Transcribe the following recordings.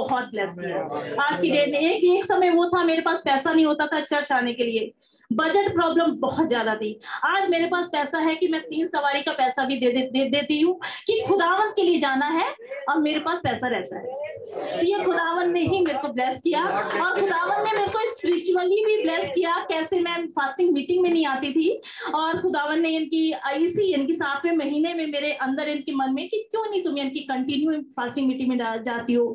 बहुत ब्लेस किया। आज की डेट में एक एक समय वो था मेरे पास पैसा नहीं होता था चर्च आने के लिए। बजट प्रॉब्लम बहुत ज़्यादा थी। आज मेरे पास पैसा है कि मैं तीन सवारी का पैसा भी दे, दे, दे देती हूँ कि खुदावन के लिए जाना है और मेरे पास पैसा रहता है। ये खुदावन ने ही मेरे को ब्लेस किया और खुदावन ने मेरे को स्पिरिचुअली भी ब्लेस किया। कैसे मैं फास्टिंग मीटिंग में नहीं आती थी और खुदावन ने इनकी इसी इनकी सातवें महीने में मेरे अंदर इनके मन में कि क्यों नहीं तुम इनकी कंटिन्यू फास्टिंग मीटिंग में जाती हो?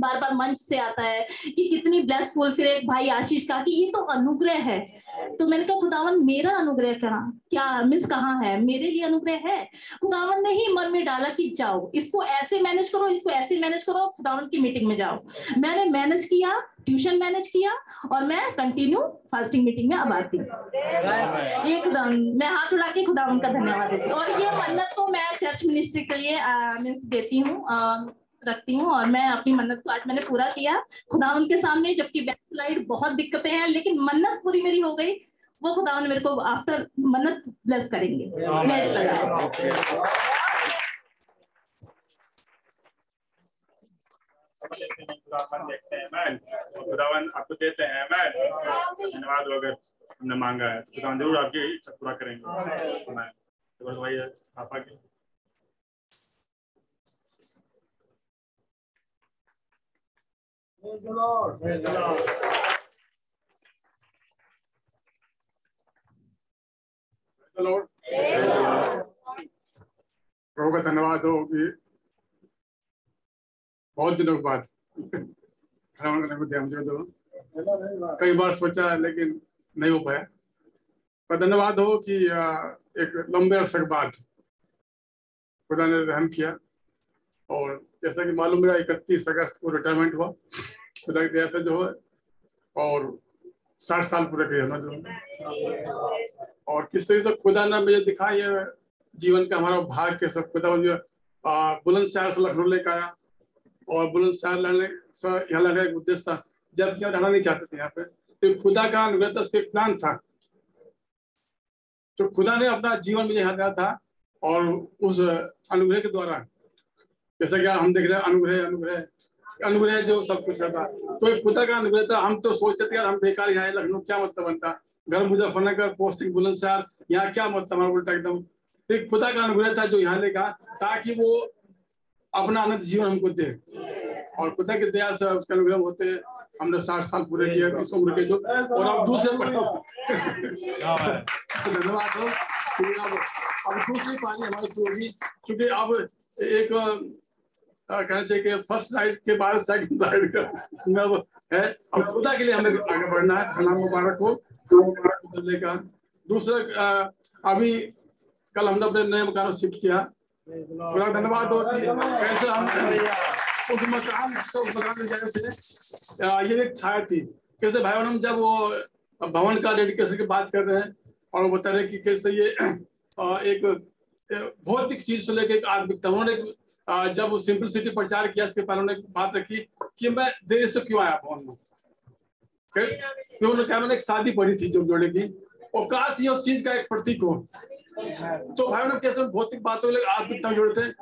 बार बार मंच से आता है कि कितनी ब्लेसफुल फिर एक भाई आशीष का कि ये तो अनुग्रह है। तो मैंने कहा खुदावन मेरा अनुग्रह कहा? क्या मिस कहाँ है? मेरे लिए अनुग्रह है? खुदावन ने ही मन में डाला कि जाओ इसको ऐसे मैनेज करो इसको ऐसे मैनेज करो खुदावन की मीटिंग में जाओ। मैंने मैनेज किया ट्यूशन मैनेज किया और मैं कंटिन्यू फास्टिंग मीटिंग में अब आती ये मैं हाथ उड़ा के खुदावन का धन्यवाद देती हूँ। और ये मन्नत को मैं चर्च मिनिस्ट्री के लिए मीन्स देती हूँ। रखती हूँ और मैं अपनी मन्नत को आज मैंने पूरा किया। खुदा उनके सामने, जबकि बैक लाइट बहुत दिक्कतें हैं, लेकिन मन्नत पूरी मेरी हो गई। वो खुदा मेरे को आफ्टर मन्नत ब्लेस करेंगे। मैं खुदावन आपको देते हैं। मैन धन्यवाद हमने मांगा है तो खुदावन ज़रूर आपकी इच्छा पूरा करेंगे। तो पापा की Praise the Lord. Praise the Lord. Lord. प्रभु का धन्यवाद हो कि बहुत दिनों के बाद भ्रमण करने को दिया मुझे तो कई बार सोचा है लेकिन नहीं हो पाया पर धन्यवाद हो कि एक लंबे अरसे के बाद खुदा ने रहम किया और जैसा कि मालूम मेरा इकतीस अगस्त को रिटायरमेंट हुआ खुदा की दया से जो है, और साठ साल पूरे किए ना जो और किस तरीके से खुदा ने मुझे दिखाई है जीवन का हमारा भाग के सब खुदा जो बुलंदशहर से लखनऊ लेकर आया। और बुलंदशहर लाने से यहाँ लाने का उद्देश्य था, जब क्या रहना नहीं चाहते थे यहाँ पे तो खुदा का अनुग्रह था उसके प्लान था। तो खुदा ने अपना जीवन मुझे यहाँ दिया था, और उस अनुग्रह के द्वारा, जैसा कि हम देख रहे हैं, अनुग्रह अनुग्रह। अनुग्रह जो सब कुछ करता तो खुदा का अनुग्रह था हम तो सोचते थे यार, हम बेकार यहाँ लखनऊ क्या मतलब बनता? घर मुजफ्फरनगर, पोस्टिंग बुलंदशहर, यहाँ क्या मतलब हमारा उल्टा एकदम। एक खुदा का अनुग्रह था जो यहाँ लेगा, ताकि वो अपना आनंद जीवन हमको दे। और खुदा की दया से उसके अनुग्रह होते हमने साठ साल पूरे किए, इस उम्र के जो और अब दूसरे धन्यवाद अब दूसरी पानी हमारी क्योंकि अब एक कहना चाहिए कि फ़र्स्ट राइड के बाद सेकंड राइड का है। अब खुदा के लिए हमें आगे बढ़ना है नाम मुबारक हो बदलने का। दूसरा अभी कल हमने अपने नए मकान शिफ्ट किया। बड़ा धन्यवाद हो कैसे हम उस मकान उस मकान में जाए थे ये एक छाया थी। कैसे भाई और हम जब वो भवन का डेडिकेशन की बात कर रहे हैं और बता रहे कि कैसे ये एक भौतिक चीज़ से लेकर आत्मिकता उन्होंने जब सिंपल सिटी प्रचार किया, इसके पहले उन्होंने बात रखी कि मैं देर से क्यों आया भवन में? तो उन्होंने कहा, मैंने एक शादी पढ़ी थी जो जोड़े की। और काश ये उस चीज़ का एक प्रतीक हो। तो भाई ने कैसे भौतिक बातों लेकर आत्मिकता जोड़ते हैं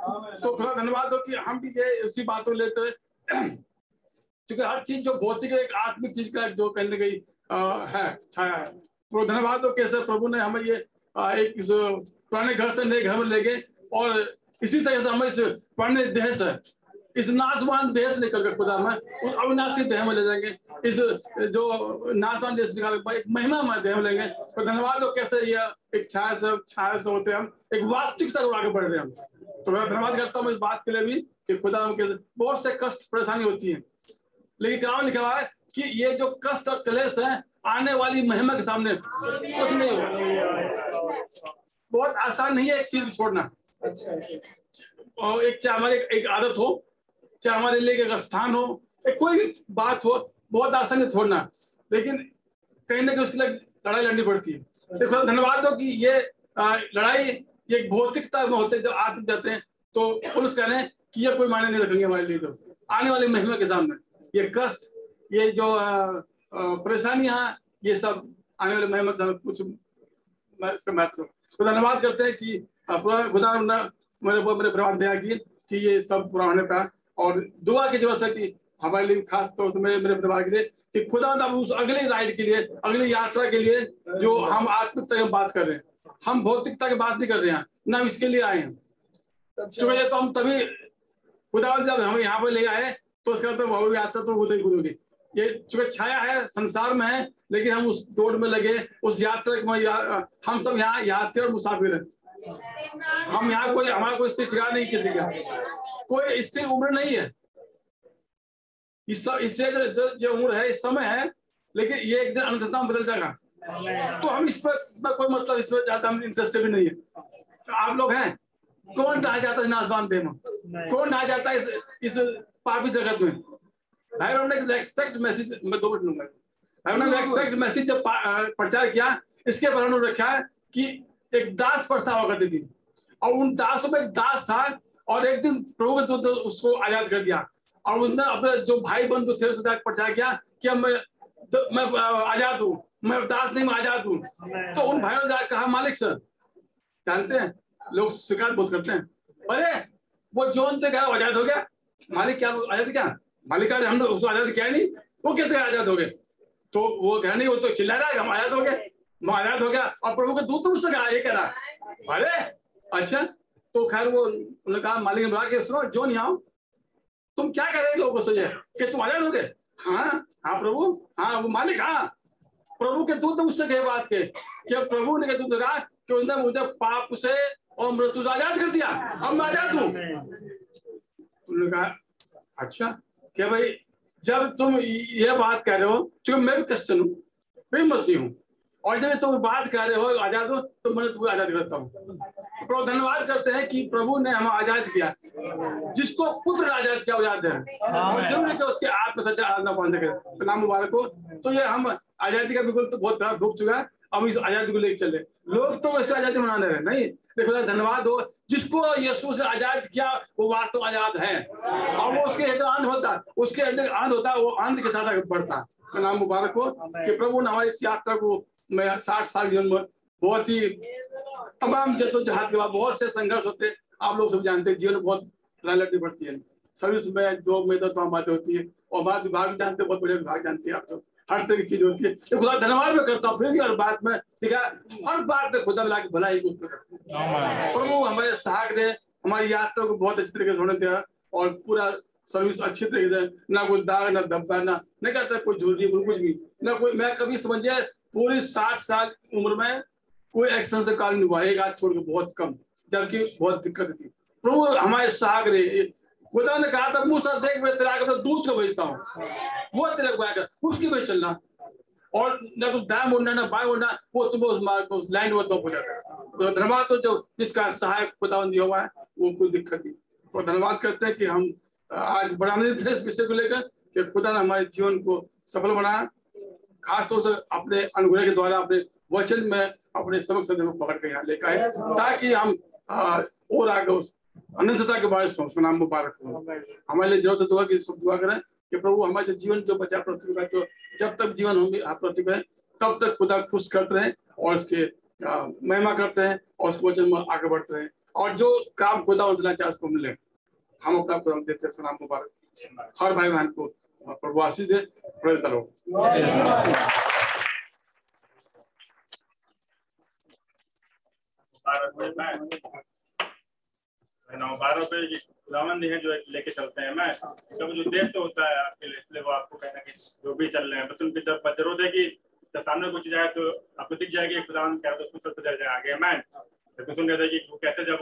तो थोड़ा धन्यवाद हो कि हम भी ये उसी बातों लेते क्योंकि हर चीज़ जो भौतिक एक आत्मिक चीज़ का जो कहने गई है, छाया है। तो धन्यवाद हो कैसे प्रभु ने हमें ये एक पुराने घर से नए घर में ले गए, और इसी तरह से हम इस पुराने देह से, इस नाशवान देह से निकल कर खुदा में उस अविनाशी देह में ले जाएँगे। इस, जो नाशवान देह से निकाल एक महिमा में देह में लेंगे। तो धन्यवाद हो कैसे ये एक छाया से छाया से होते हम, एक वास्तविकता को आगे बढ़ रहे हम। तो मैं धन्यवाद करता हूँ इस बात के लिए भी, कि खुदा के बहुत से कष्ट, परेशानी होती है। लेकिन क्या लिखा हुआ है कि ये जो कष्ट और क्लेश है आने वाली महिमा के सामने कुछ नहीं होगा। बहुत आसान नहीं है एक चीज़ छोड़ना। और एक चाहे हमारे एक आदत हो, चाहे हमारे लिए एक स्थान हो, एक कोई भी बात हो, बहुत आसान है छोड़ना। लेकिन कहीं ना कहीं उसके लिए लड़ाई लड़नी पड़ती है। तो धन्यवाद दो कि ये लड़ाई, ये भौतिकता में होते जब आत्म जाते हैं तो पुलिस कह रहे हैं कि ये कोई मायने नहीं रखेंगे हमारे लिए तो। आने वाली महिमा के सामने। ये कष्ट, ये जो परेशानियाँ ये सब आने वाले मेहमत कुछ इसका महत्व तो धन्यवाद करते हैं कि खुदा मेरे मेरे परिवार दया की कि ये सब पूरा होने पाया और दुआ की ज़रूरत है कि हमारे लिए खास तौर पर मेरे मेरे परिवार के लिए कि खुदा अब उस अगली राइड के लिए अगली यात्रा के लिए जो हम आत्मिकता की बात कर रहे हैं। हम भौतिकता की बात नहीं कर रहे हैं ना इसके लिए आए हैं। तो हम तभी खुदा जब हम यहाँ पर ले आए तो उसका तो बहुत यात्रा तो खुद ही खुद होगी। ये चूँकि छाया है संसार में है लेकिन हम उस दौड़ में लगे उस यात्रा में या, हम सब यहाँ यात्री और मुसाफिर हैं। हम यहाँ कोई हमारा कोई स्थिर ठिकाना नहीं किसी का। कोई स्थिर उम्र नहीं है। इस इससे जो जो- उम्र है इस समय है लेकिन ये एक दिन में बदल जाएगा। तो हम इस पर कोई मतलब इस पर ज़्यादा हम इंटरेस्टेड भी नहीं है। तो आप लोग हैं? कौन रह जाता है इन आसमान पे में कौन रह जाता है इस इस पापी जगत में? भाई हमने रेस्पेक्ट मैसेज मैं दो मिनट लूँगा। भाई हमने रेस्पेक्ट मैसेज जब प्रचार किया इसके बारे में रखा है कि एक दास प्रथा हुआ करती थी। और उन दासों में एक दास था और एक दिन प्रभु तो, तो उसको आज़ाद कर दिया। और उसने अपने जो भाई बंधु थे उसके साथ प्रचार किया कि मैं तो मैं आज़ाद हूँ। मैं दास नहीं मैं आज़ाद हूँ। तो उन भाइयों ने कहा मालिक सर जानते हैं लोग स्वीकार बहुत करते हैं। अरे वो जोन से गया आज़ाद हो गया। मालिक क्या आज़ाद क्या मालिक कहा हमने उसको आज़ाद किया नहीं। वो कैसे आज़ाद हो गए? तो वो कह, नहीं, वो तो चिल्ला रहा है, हम आज़ाद हो गए। मैं आज़ाद हो गया और प्रभु के दूत तो मुझसे कहा, ये कह रहा अरे अच्छा तो खैर वो, उन्होंने कहा, मालिक ने बुला के, सुनो जोन यहाँ आओ। तुम क्या कह रहे लोगों से कि तुम आज़ाद हो गए? हाँ हाँ प्रभु हाँ वो मालिक हाँ। प्रभु के दूत ने मुझसे कहे बात के, कि प्रभु ने दूत ने कहा कि उसने मुझे पाप से और मृत्यु से आज़ाद कर दिया। अब मैं आज़ाद हूँ। उन्होंने कहा अच्छा क्या भाई जब तुम ये बात कह रहे हो क्योंकि मैं भी क्रिश्चन हूँ मैं भी मसीह हूँ और जब तुम बात कर रहे हो आज़ाद हो तो मैं तुम्हें आज़ाद करता हूँ। प्रभु धन्यवाद करते हैं कि प्रभु ने हमें आज़ाद किया जिसको पुत्र आज़ाद किया आज़ाद है? और ज़रूर कि उसके आत्म सच्चा आराधना पाने सके नाम मुबारक हो। तो ये हम आज़ादी का बिल्कुल तो बहुत भूख चुका है अब इस आज़ादी को लेकर चले। लोग तो वैसे आज़ादी मना रहे हैं नहीं? देखो धन्यवाद हो। जिसको यीशु से आज़ाद किया वो वास्तव तो आज़ाद है। और वो उसके हृदय आनंद होता है उसके हृदय आनंद होता है वो आनंद के साथ आगे बढ़ता। है तो नाम मुबारक हो कि प्रभु ने हमारी इस यात्रा को मैं साठ साल जीवन में बहुत ही तमाम जद्दोजहद के बाद बहुत से संघर्ष होते आप लोग सब जानते हैं जीवन बहुत लड़नी पड़ती है। सर्विस में जो में तो तमाम बातें होती है। और बात विभाग जानते हैं बहुत बड़े विभाग जानते हैं आप सब हर तरह की चीज़ होती है। तो खुदा धन्यवाद में करता हूँ फिर भी हर बात में ठीक है हर बात में खुदा मिला के भलाई को प्रभु हमारे सहायक ने हमारी यात्रा को बहुत अच्छी तरीके से होने दिया और पूरा सर्विस अच्छी तरीके से ना कोई दाग ना धब्बा ना नहीं कहता कोई झूठी कोई कुछ भी ना कोई मैं कभी समझिए पूरी साठ साल उम्र में कोई एक्सीडेंट से कारण नहीं हुआ एक हाथ छोड़ के बहुत कम जबकि बहुत दिक्कत थी। प्रभु हमारे साग रहे खुदा ने कहा था, मूसा से मैं तेरा अपने दूध को भेजता हूँ। वो तेरे को आकर उसकी वजह चलना। और न तो दाएँ मुड़ना ना बाएँ मुड़ना वो तुम्हें उस मार्ग उस लाइन में तो हो तो धन्यवाद तो जो जिसका सहायक खुदा दिया हुआ है, वो कोई दिक्कत नहीं। और धन्यवाद करते हैं कि हम आज आनंदित है इस विषय को लेकर कि खुदा ने हमारे जीवन को सफल बनाया। खासतौर से अपने अनुग्रह के द्वारा अपने वचन में अपने सबक सदन को पकड़ के यहाँ लेकर आए, ताकि हम और आगे उस अनंतता के बारे में सोच नाम मुबारक हो हमारे लिए ज़रूरत दुआ की सब दुआ करें कि प्रभु हमारे जीवन जो बचा पृथ्वी का जो जब तक जीवन हम पृथ्वी में तब तक खुदा खुश करते रहे और उसके महिमा करते हैं और उस वचन में आगे बढ़ते हैं, और जो काम खुदा उसना चाहे उसको मिले हम अपना खुदा देते हैं नाम मुबारक हर भाई बहन को प्रभु आशीष दे प्रेज करो नौकारों पे खुदावंद है जो लेके चलते हैं। मैं जब जो उद्देश्य होता है आपके लिए इसलिए वो आपको कहना कि जो भी चल रहे हैं बस उनकी जब है कि जब सामने कुछ जाए तो आपको दिख जाएगी खुदावंद क्या तो उसमें सबसे चल जाए आगे। मैं तो सुन कहते हैं कि वो कैसे जब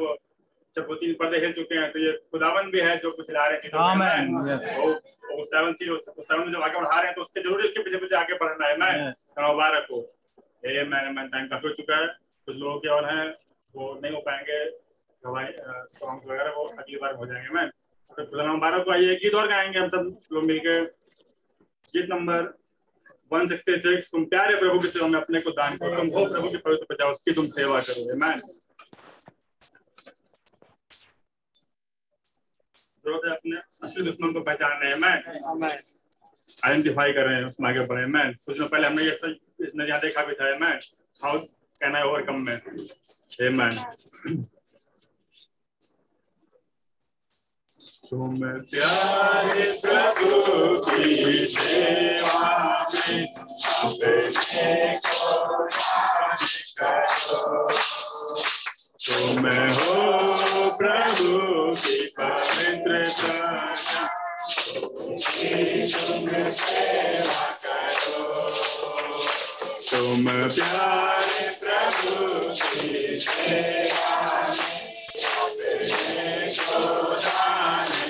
जब वो तीन पर्दे हिल चुके हैं तो ये खुदावंद भी है जो कुछ ला रहे हैं सेवन सी सेवन जब आगे बढ़ा रहे हैं तो उसके ज़रूरी उसके पीछे पीछे आगे बढ़ना है। मैं मुबारक हो ये मैंने मैं टाइम काफ़ी हो चुका है। कुछ लोगों के और हैं वो नहीं हो पाएँगे। सॉन्ग वगैरह वो अगली बार हो जाएँगे। मैं तो खुदा मुबारक को आइए गीत और गाएँगे हम सब लोग मिलकर गीत नंबर 166 तुम प्यारे प्रभु की सेवा में अपने को दान करो तुम हो प्रभु के पवित्र बचाओ उसकी तुम सेवा करोगे मैं ज़रूरत है अपने असली दुश्मन को पहचानने। है मैं आइडेंटिफाई कर रहे हैं उसमें आगे बढ़े। मैं कुछ दिन पहले हमने ये इसने यहाँ देखा भी था। मैं हाउ कैन आई ओवरकम में Amen. Sumete a Cristo Jesus e te amei, ao percorrer a Cristo. Como é obra do que faz entretanha, como é que o meu ser acalhou. Como é piar e traduz e te amei, ao percorrer a Cristo.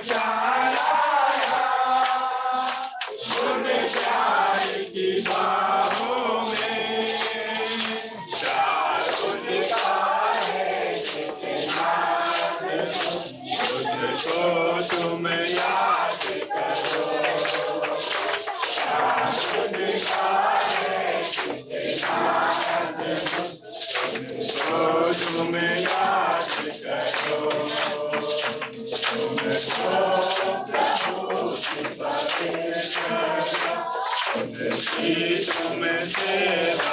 sunshine. Isso me me me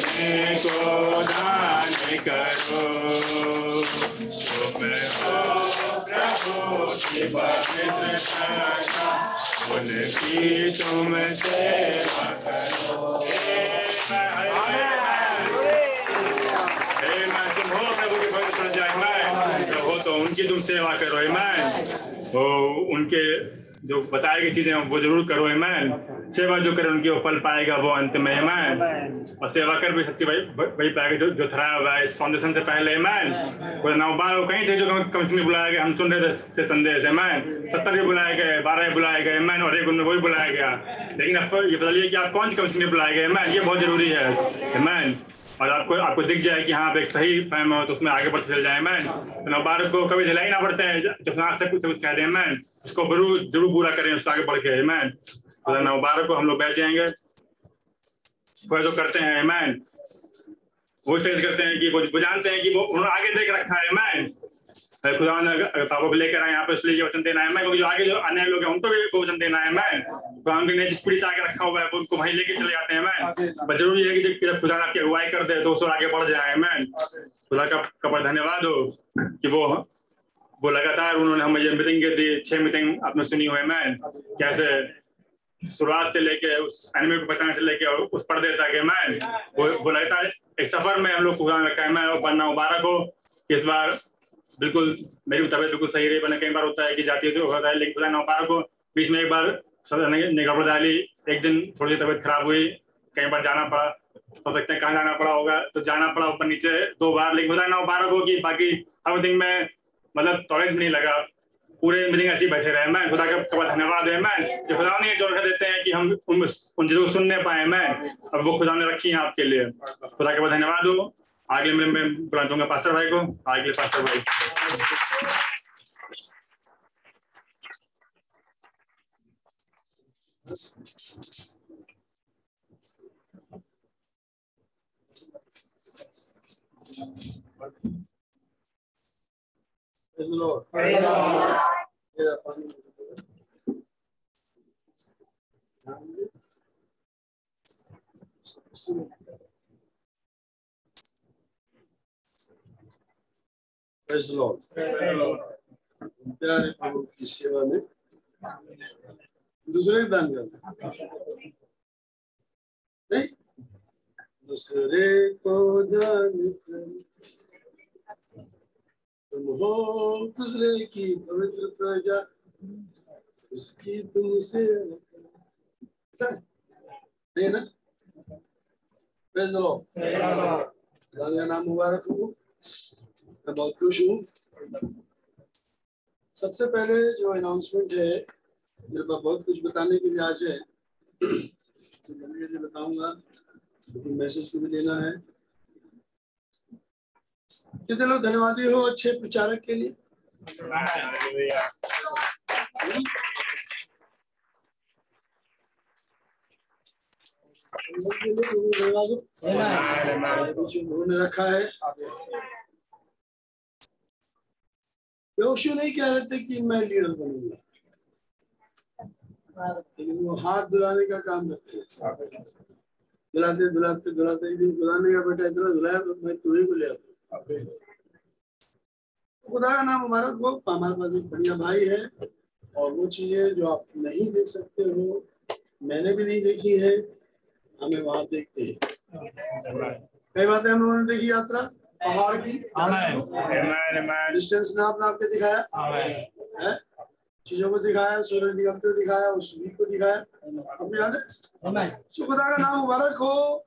अपने को दान करो तुम हो प्रभु की पवित्र संगा उनकी तुम सेवा करो मैं प्रभु तो उनकी तुम सेवा करो मैं उनके जो बताई गई चीज़ें वो ज़रूर करो मैन सेवा जो करे उनकी वो फल पाएगा वो अंत में मैन और सेवा कर भी सच्ची वही वही पाएगा जो जो थरा हुआ है इस फाउंडेशन से पहले मैन वो नौ बार कहीं थे जो कमिश्न में बुलाया गया हम सुन रहे थे संदेश है मैन सत्तर भी बुलाए गए बारह भी बुलाए गए मैन और एक उनमें वही बुलाया गया. लेकिन अब ये बताइए कि आप कौन सी में बुलाए गए मैन ये बहुत ज़रूरी है मैन और आपको आपको दिख जाए कि हाँ आप एक सही फैम हो तो उसमें आगे बढ़ते चल जाए मैन तो को कभी झलाई ना पड़ते हैं जब नाक से कुछ कुछ कह दें मैन उसको ज़रूर ज़रूर पूरा करें, उससे आगे बढ़ के मैन तो नवबार को हम लोग बैठ जाएँगे। वह जो करते हैं मैन वो सेंस करते हैं कि वो जानते हैं कि वो उन्होंने आगे देख रखा है मैन खुदा ने किताबों को लेकर आए यहाँ पे इसलिए वचन देना है। मैं क्योंकि आगे जो अन्य लोग हैं उनको भी वचन देना है। मैं खुदा ने जिस पीढ़ी आगे रखा हुआ है उनको वहीं लेके चले जाते हैं। मैं बस ज़रूरी है कि जब खुदा आपकी अगुवाई कर दे तो उसको आगे बढ़ जाए। मैं खुदा का कबर धन्यवाद हो कि वो वो लगातार उन्होंने हमें ये मीटिंग दी छह मीटिंग आपने सुनी हुई मैं कैसे शुरुआत से लेके, उस एनिमे को बताने से लेके उस पर्दे तक है। मैं वो वो लगातार एक सफ़र में हम लोग खुदा रखा है। मैं बनना मुबारक हो। इस बार बिल्कुल, मेरी तबीयत बिल्कुल सही रही। मैंने कई बार होता है कि जाती है है लेकिन खुदा नौपारा को बीच में एक बार निगम डाली। एक दिन थोड़ी तबीयत खराब हुई। कई बार जाना पड़ा। हो सकते हैं कहाँ जाना पड़ा होगा। तो जाना पड़ा ऊपर नीचे दो बार, लेकिन खुदा नौपारा को कि बाकी हर दिन में मतलब टॉयलेट नहीं लगा। पूरे मीटिंग ऐसे बैठे रहे मैं। खुदा का धन्यवाद है मैं। जो खुदा ने जोड़ कर देते हैं कि हम उन चीज़ों को सुनने पाए मैं। अब वो खुदा ने रखी है आपके लिए। खुदा का धन्यवाद हो। आगे मैं मैं बुला दूँगा पास्टर भाई को आगे पास्टर भाई Praise the Lord. प्यारे प्रभु की सेवा में दूसरे दान करना नहीं? दूसरे को दान तुम हो दूसरे की पवित्र प्रजा। उसकी तुमसे है ना? दान का नाम मुबारक हो। मैं बहुत खुश हूँ सबसे पहले जो अनाउंसमेंट है मेरे पास बहुत कुछ बताने के लिए आज है। जल्दी से बताऊँगा लेकिन मैसेज को भी देना है। कितने लोग धन्यवादी हो अच्छे प्रचारक के लिए? उन्होंने रखा है। योशु नहीं कह रहे थे कि मैं लीडर बनूँगा। लेकिन वो हाथ धुलाने का काम करते हैं। धुलाते धुलाते धुलाते खुदाने का बेटा, इतना धुलाया तो मैं तुम्हें को ले आता खुदा का नाम हमारा को हमारे पास एक बढ़िया भाई है और वो चीज़ें जो आप नहीं देख सकते हो, मैंने भी नहीं देखी है, हमें वहाँ देखते हैं। कई बातें हम लोगों ने देखी यात्रा। पहाड़ की डिस्टेंस नाप नाप के दिखाया। है? चीज़ों को दिखाया सूरज निकलते दिखाया उस वीक को दिखाया। अपने याद है? खुदा का नाम मुबारक हो।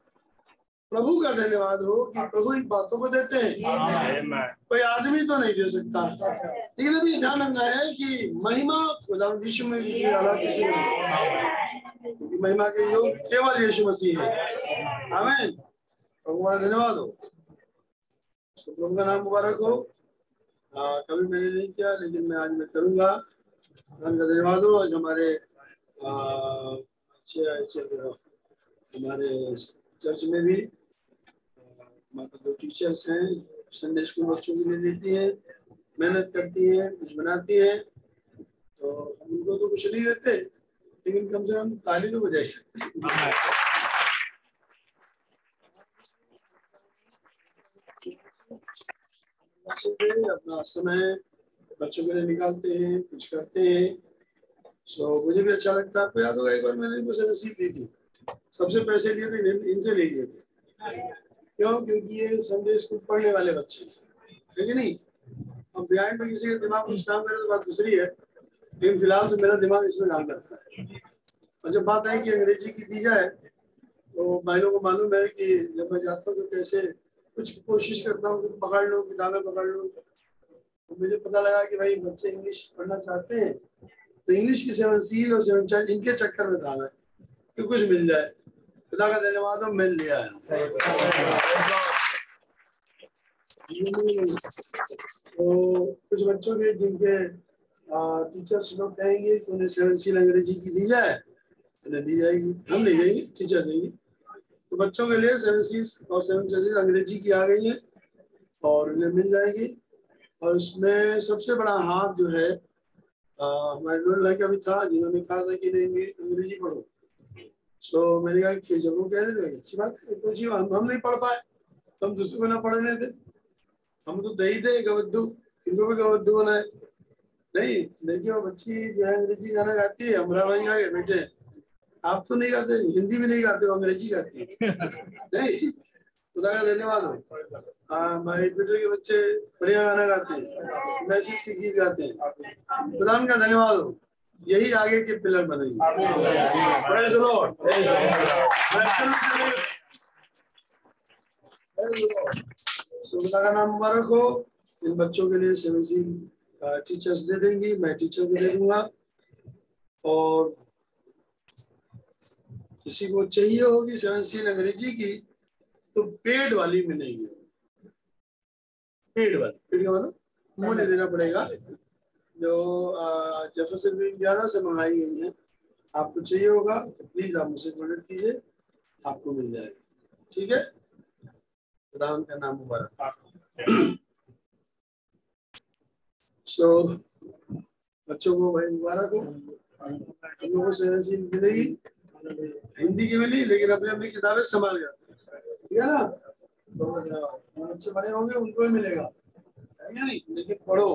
प्रभु का धन्यवाद हो कि प्रभु इन बातों को देते हैं। कोई आदमी तो नहीं दे सकता। लेकिन अभी ध्यान रखना है कि महिमा खुदा यीशु में की अलावा किसी ने महिमा के योग केवल यीशु मसीह है हमें प्रभु का धन्यवाद हो। तो का नाम मुबारक हो। कभी मैंने नहीं किया, लेकिन मैं आज मैं करूँगा। का धन्यवाद हो आज हमारे अच्छे अच्छे, हमारे चर्च में भी हमारे जो टीचर्स हैं संडे स्कूल बच्चों के लिए देती हैं, मेहनत करती हैं, कुछ बनाती हैं तो उनको तो कुछ नहीं देते, लेकिन कम से कम ताली तो बजाई सकते हैं। अपना समय बच्चों के लिए निकालते हैं, कुछ करते हैं। सो मुझे भी अच्छा लगता है। आपको याद होगा एक बार मैंने रसीद दी थी। सबसे पैसे लिए थे इनसे ले लिए थे। क्यों? क्योंकि ये संडे स्कूल पढ़ने वाले बच्चे है। कि नहीं? अब बिहाइंड में किसी के दिमाग कुछ काम करे तो बात दूसरी है। लेकिन फ़िलहाल तो मेरा दिमाग इसमें काम करता है। और जब बात आई कि अंग्रेज़ी की दी जाए तो भाइयों को मालूम है कि जब मैं जाता हूँ तो कैसे कुछ कोशिश करता हूँ कि पकड़ लो, किताबें पकड़ लो। तो मुझे पता लगा कि भाई बच्चे इंग्लिश पढ़ना चाहते हैं तो इंग्लिश की सेवन सील और सेवन चाइल्ड इनके चक्कर में था मैं, कि कुछ मिल जाए। खुदा का धन्यवाद हो मिल लिया है। तो कुछ बच्चों के जिनके टीचर्स लोग कहेंगे उन्हें सेवन सील अंग्रेज़ी की दी जाए, उन्हें दी जाएगी। हम नहीं देंगे टीचर देंगे। तो बच्चों के लिए सेवन सीज और सेवन चर्चेज अंग्रेज़ी की आ गई है और उन्हें मिल जाएगी। और इसमें सबसे बड़ा हाथ जो है हमारे का भी था, जिन्होंने कहा था कि नहीं अंग्रेज़ी पढ़ो। तो मैंने कहा कि जब वो कह रहे थे, अच्छी बात है तो जी, हम हम नहीं पढ़ पाए। तो हम दूसरे को ना पढ़ने थे हम तो दही थे गवद्दू। इनको भी गवद्दू बनाए। नहीं, देखिए, वो बच्ची जो है अंग्रेज़ी गाना गाती है भाई गा बेटे। आप तो नहीं गाते हिंदी में नहीं गाते हो अंग्रेज़ी गाते नहीं, खुदा का धन्यवाद हो। हाँ बेटे के बच्चे बढ़िया गाना गाते हैं, मैसेज के गीत गाते हैं। खुदा का धन्यवाद हो। यही आगे के पिलर बनेंगे। का नाम मुबारक हो। इन बच्चों के लिए टीचर्स दे देंगी, मैं टीचर को दे दूँगा। और किसी को चाहिए होगी सेवन सील अंग्रेज़ी की तो पेड वाली मिलेगी। पेड वाली पेड का मतलब मुझे देना पड़ेगा। जो जेफरसन ग्यारह से मंगाई गई है आपको चाहिए होगा तो प्लीज़ आप मुझसे कॉन्टेक्ट कीजिए आपको मिल जाएगा। ठीक है? खुदा उनका नाम मुबारक। सो so, बच्चों को भाई मुबारक हो। हम लोगों सेवन मिलेगी। हिंदी की मिली लेकिन अपनी अपनी किताबें संभाल गया ठीक है ना? तो बच्चे बड़े होंगे उनको भी मिलेगा। नहीं? लेकिन पढ़ो।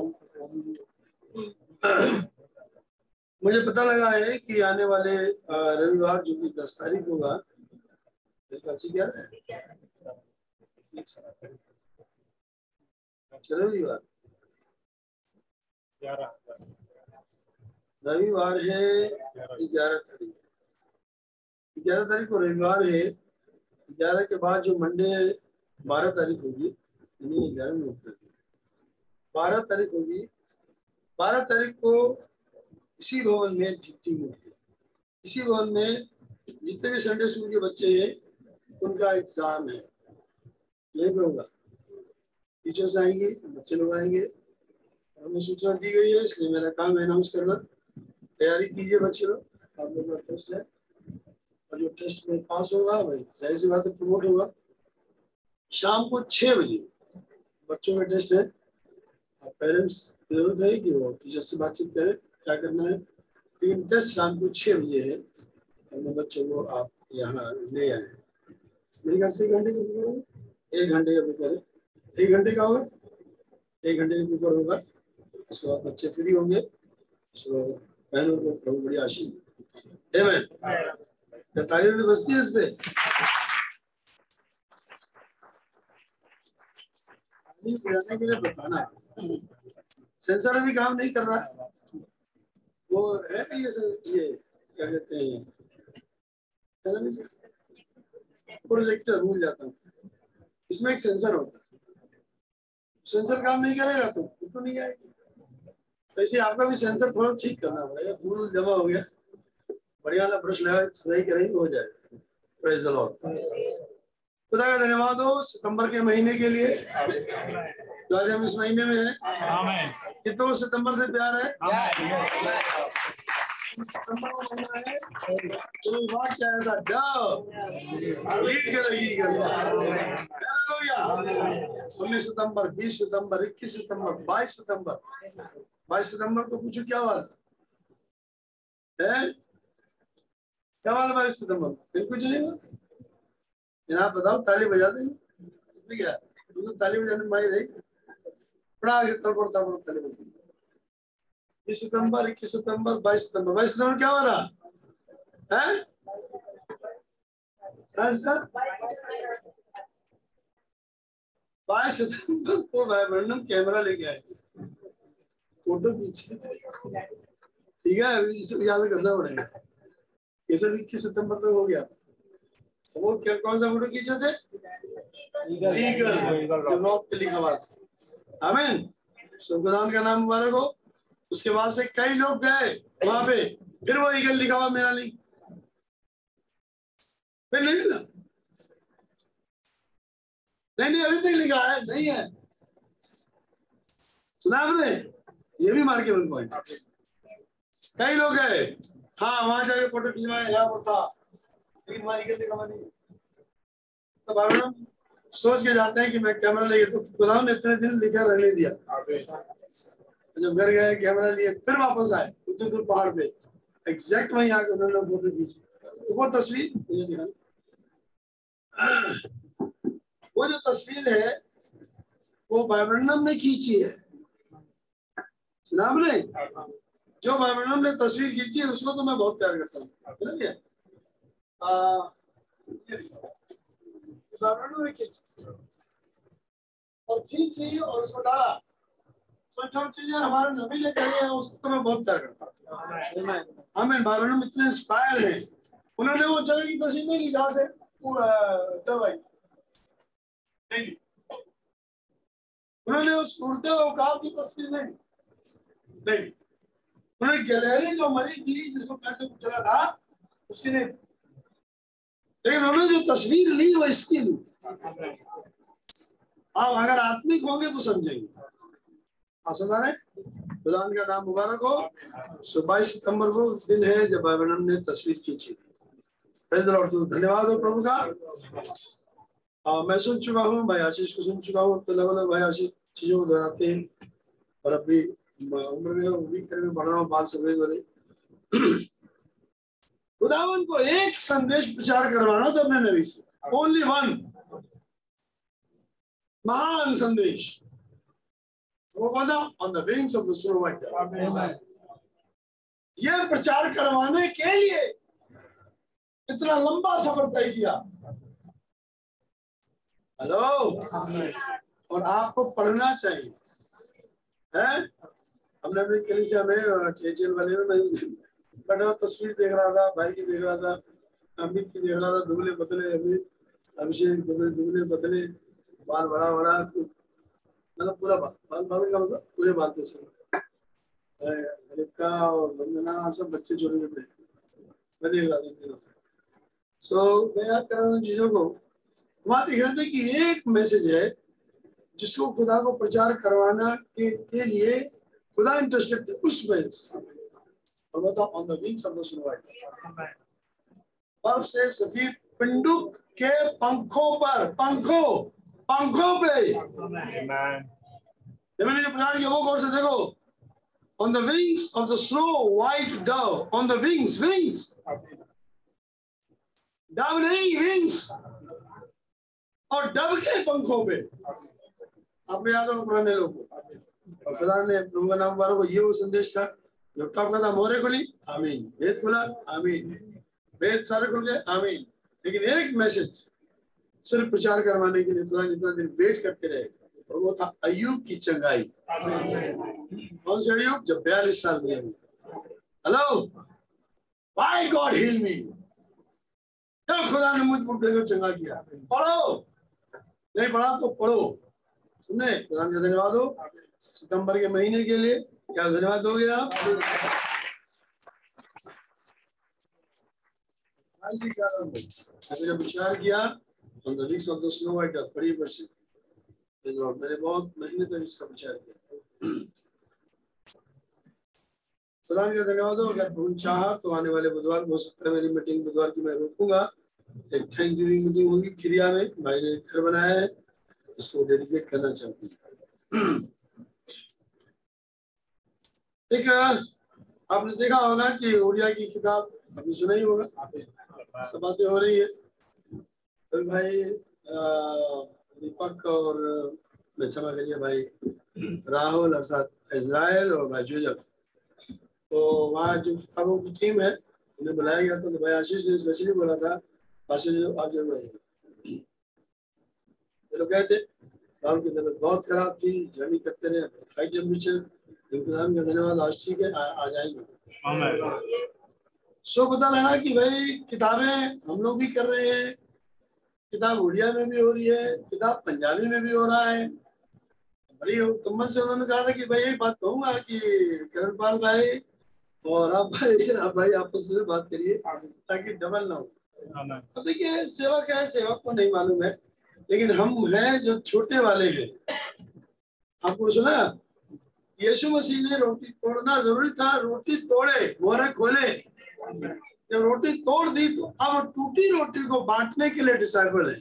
मुझे पता लगा है कि आने वाले रविवार जो कि दस तारीख होगा क्या रविवार। रविवार है ग्यारह तारीख। ग्यारह तारीख को रविवार है, ग्यारह के बाद जो मंडे बारह तारीख होगी ग्यारह में बारह तारीख होगी, बारह तारीख को इसी भवन में होती है। इसी भवन में जितने भी संडे स्कूल के बच्चे हैं, उनका एग्ज़ाम है। यही पे होगा। टीचर्स आएँगे, बच्चे लोग आएँगे। हमें सूचना दी गई है, इसलिए मेरा काम अनाउंस करना। तैयारी कीजिए बच्चे लोग। आप लोग का और जो टेस्ट में पास होगा, भाई। ज़ाहिर सी बात है प्रमोट होगा। शाम को छह बजे। बच्चों का टेस्ट है। आप पेरेंट्स की ज़रूरत है कि वो टीचर से बातचीत करें, क्या करना है? लेकिन टेस्ट शाम को छह बजे है। अपने बच्चों को आप यहाँ ले आए मेरे ख्याल से एक घंटे का पेपर एक घंटे का पेपर है। एक घंटे का होगा? एक घंटे का पेपर होगा। उसके बाद बच्चे फ्री होंगे। तो बहनों को प्रभु बड़ी आशीष है तारीफ़ बसती है इस बताना सेंसर अभी काम नहीं कर रहा वो है ये ये क्या कहते हैं प्रोजेक्टर भूल जाता हूँ इसमें एक सेंसर होता है सेंसर काम नहीं करेगा तो तो नहीं आएगी इसे आपका भी सेंसर थोड़ा ठीक करना पड़ेगा धूल जमा हो गया बढ़िया वाला ब्रश लगा सही करेंगे हो जाएगा। प्रेज द लॉर्ड खुदा का धन्यवाद हो सितंबर के महीने के लिए। तो आज हम इस महीने में हैं। कितनों सितंबर से प्यार है? है। तो है उन्नीस सितंबर बीस सितंबर इक्कीस सितंबर बाईस सितंबर। बाईस सितंबर को पूछो क्या हुआ है? क्या वाला बाईस सितंबर फिर कुछ नहीं हुआ यहाँ बताओ, ताली बजा देंगे क्या तो ताली बजाने में माहिर है। के तड़पड़ता पड़ता ताली बजा बीस सितंबर, इक्कीस सितंबर, बाईस सितंबर। बाईस सितंबर क्या हो रहा? है? बाईस सितंबर को भाई वाइब्रेंडम कैमरा लेके आए। थे फ़ोटो खींचे। ठीक है? इसे याद करना पड़ेगा। ये सब इक्कीस सितंबर तक हो गया। था वो क्या कौन सा फ़ोटो खींचे थे? लिखा आमीन खुदान का नाम मुबारक हो। उसके बाद से कई लोग गए वहाँ पे। फिर वो ईगल लिखा हुआ मेरा नहीं। फिर नहीं मिला नहीं नहीं अभी तक लिखा है। नहीं है। सुना आपने? ये भी मार के वन पॉइंट कई लोग गए। हाँ वहाँ जाके फ़ोटो खिंचवाए, यहाँ पर था। लेकिन वहाँ लिखा हुआ नहीं तो बाबा सोच के जाते हैं कि मैं कैमरा लेके तो खुदा ने इतने दिन लिखा रहने दिया। जब घर गए कैमरा लिए, फिर वापस आए उतने दूर पहाड़ पे। एग्जैक्ट वहीं आके उन्होंने फ़ोटो खींची। तो वो तस्वीर, मुझे दिखाना। वो जो तस्वीर है, वो वाइब्रेंडम ने खींची है। सुना आपने जो वाइब्रेंडम ने तस्वीर खींची है उसको तो मैं बहुत प्यार करता हूँ। और खींची और उसको डाला। तो हमारे नबी ने है, उसको तो मैं बहुत प्यार करता हूँ। उन्होंने वो जगह की तस्वीर नहीं ली, जहाँ से दवाई उन्होंने उस उड़ते हुए उकाब की तस्वीर नहीं नहीं उन्होंने गैलरी जो मरी थी जिसको पैसे चला था उसकी नहीं। लेकिन उन्होंने जो तस्वीर ली वो इसकी ली। आप अगर आत्मिक होंगे तो समझेंगे। आसमान है? खुदान का नाम मुबारक हो। सो बाईस सितंबर को दिन है जब बाइबल ने तस्वीर खींची। थी तो धन्यवाद हो प्रभु का। आ, मैं सुन चुका हूँ भाई आशीष को सुन चुका हूँ। तो अलग अलग भाई आशीष चीज़ों को दोहराते हैं और अभी उम्र में उम्मीद में बढ़ रहा हूँ बाल सफ़ेद खुदावन को एक संदेश प्रचार करवाना तो अपने नबी से। ओनली वन महान संदेश। वो on the wings of the snow white यह प्रचार करवाने के लिए इतना लंबा सफ़र तय किया। हेलो और आपको पढ़ना चाहिए। है? हमने भी अपनी कलीसिया हमें केजीएल वाले में मैं बड़ा तस्वीर देख रहा था भाई की देख रहा था अमित की देख रहा था दुबले बदले अमित अभिषेक दुबले दुबले बदले बाल बड़ा बड़ा मतलब पूरा बाल बाल बाल का मतलब पूरे बाल के सर रिक्का और वंदना सब बच्चे छोटे छोटे मैं देख रहा था सो मैं याद कर रहा हूँ चीज़ों को। वहाँ देख रहे थे कि एक मैसेज है जिसको खुदा को प्रचार करवाना के, के लिए खुदा इंटरेस्टेड थे उसमें और था on the wings of the snow बर्फ़ से सफ़ेद पिंडुक के पंखों पर पंखों पंखों पे वो गौर से देखो on the wings of the snow white dove. On the wings wings. Dove नहीं विंग्स और डब के पंखों पे आपको याद होगा पुराने लोग और खुदा ने प्रभु का नाम वालों को ये वो संदेश था का मोरे खुली आमीन खुला आमीन सारे खुल गए आमीन लेकिन एक मैसेज सिर्फ़ प्रचार करवाने के लिए खुदा जितना दिन वेट करते रहे और वो था अयुब की चंगाई कौन से अयुब जब बयालीस साल में hello by God heal me तब खुदा ने मुझ को चंगा किया पढ़ो नहीं पढ़ा तो पढ़ो सुनने खुदा का धन्यवाद हो सितंबर के महीने के लिए क्या धन्यवाद हो गया आप जब विचार किया on the weeks of the snow white बड़ी वर्ष मैंने बहुत महीने तक इसका विचार किया। प्रधान का धन्यवाद हो, अगर भूल चाह तो आने वाले बुधवार को हो सकता है मेरी मीटिंग बुधवार की मैं रोकूँगा। एक थैंक गिविंग मीटिंग होगी क्रिया में, भाई ने घर बनाया है, उसको डेडिकेट करना चाहती हूँ। एक आपने देखा होगा कि उड़िया की किताब आपने सुना ही होगा। सब बातें हो रही है। तो भाई दीपक और क्षमा करिए भाई, राहुल अर्थात इसराइल और भाई जुजब तो वहाँ जो किताबों की टीम है, उन्हें बुलाया गया था तो भाई आशीष ने स्पेशली बोला था, आशीष आप ज़रूर ये लोग गए राहुल की तबीयत बहुत खराब थी जर्नी करते रहे हाई टेम्परेचर इंतज़ाम का धन्यवाद आज ठीक है आ, जाएँगे। सो पता लगा कि भाई किताबें हम लोग भी कर रहे हैं। किताब उड़िया में भी हो रही है किताब पंजाबी में भी हो रहा है। बड़ी कम्मल से उन्होंने कहा था कि भाई एक बात कहूँगा कि करण पाल भाई और आप भाई आप भाई आपस में बात करिए ताकि डबल ना हो। अब देखिए सेवा क्या है सेवक को नहीं मालूम है। लेकिन हम हैं जो छोटे वाले हैं। आपको सुना? यीशु मसीह ने रोटी तोड़ना ज़रूरी था रोटी तोड़े मोहरे खोले। जब रोटी तोड़ दी तो अब टूटी रोटी को बांटने के लिए डिसाइबल है।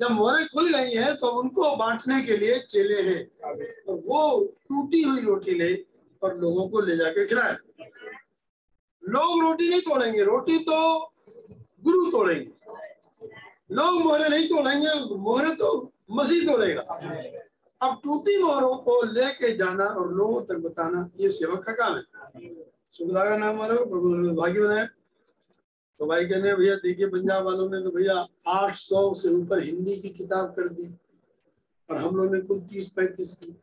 जब मोहरे खुल गई है तो उनको बांटने के लिए चेले हैं। तो वो टूटी हुई रोटी ले और लोगों को ले जाके खिलाए। लोग रोटी नहीं तोड़ेंगे रोटी तो गुरु तोड़ेंगे। लोग मोहरे नहीं तोड़ेंगे मोहरे तो मसीह तोड़ेगा अब टूटी मोहरों को लेके जाना और लोगों तक बताना, ये सेवक का काम है। सुविधा का नाम प्रभु भाग्य बनाए तो भाई कहने, भैया, देखिए, पंजाब वालों ने तो भैया 800 से ऊपर हिंदी की किताब कर दी और हम लोग ने कुल तीस पैंतीस की।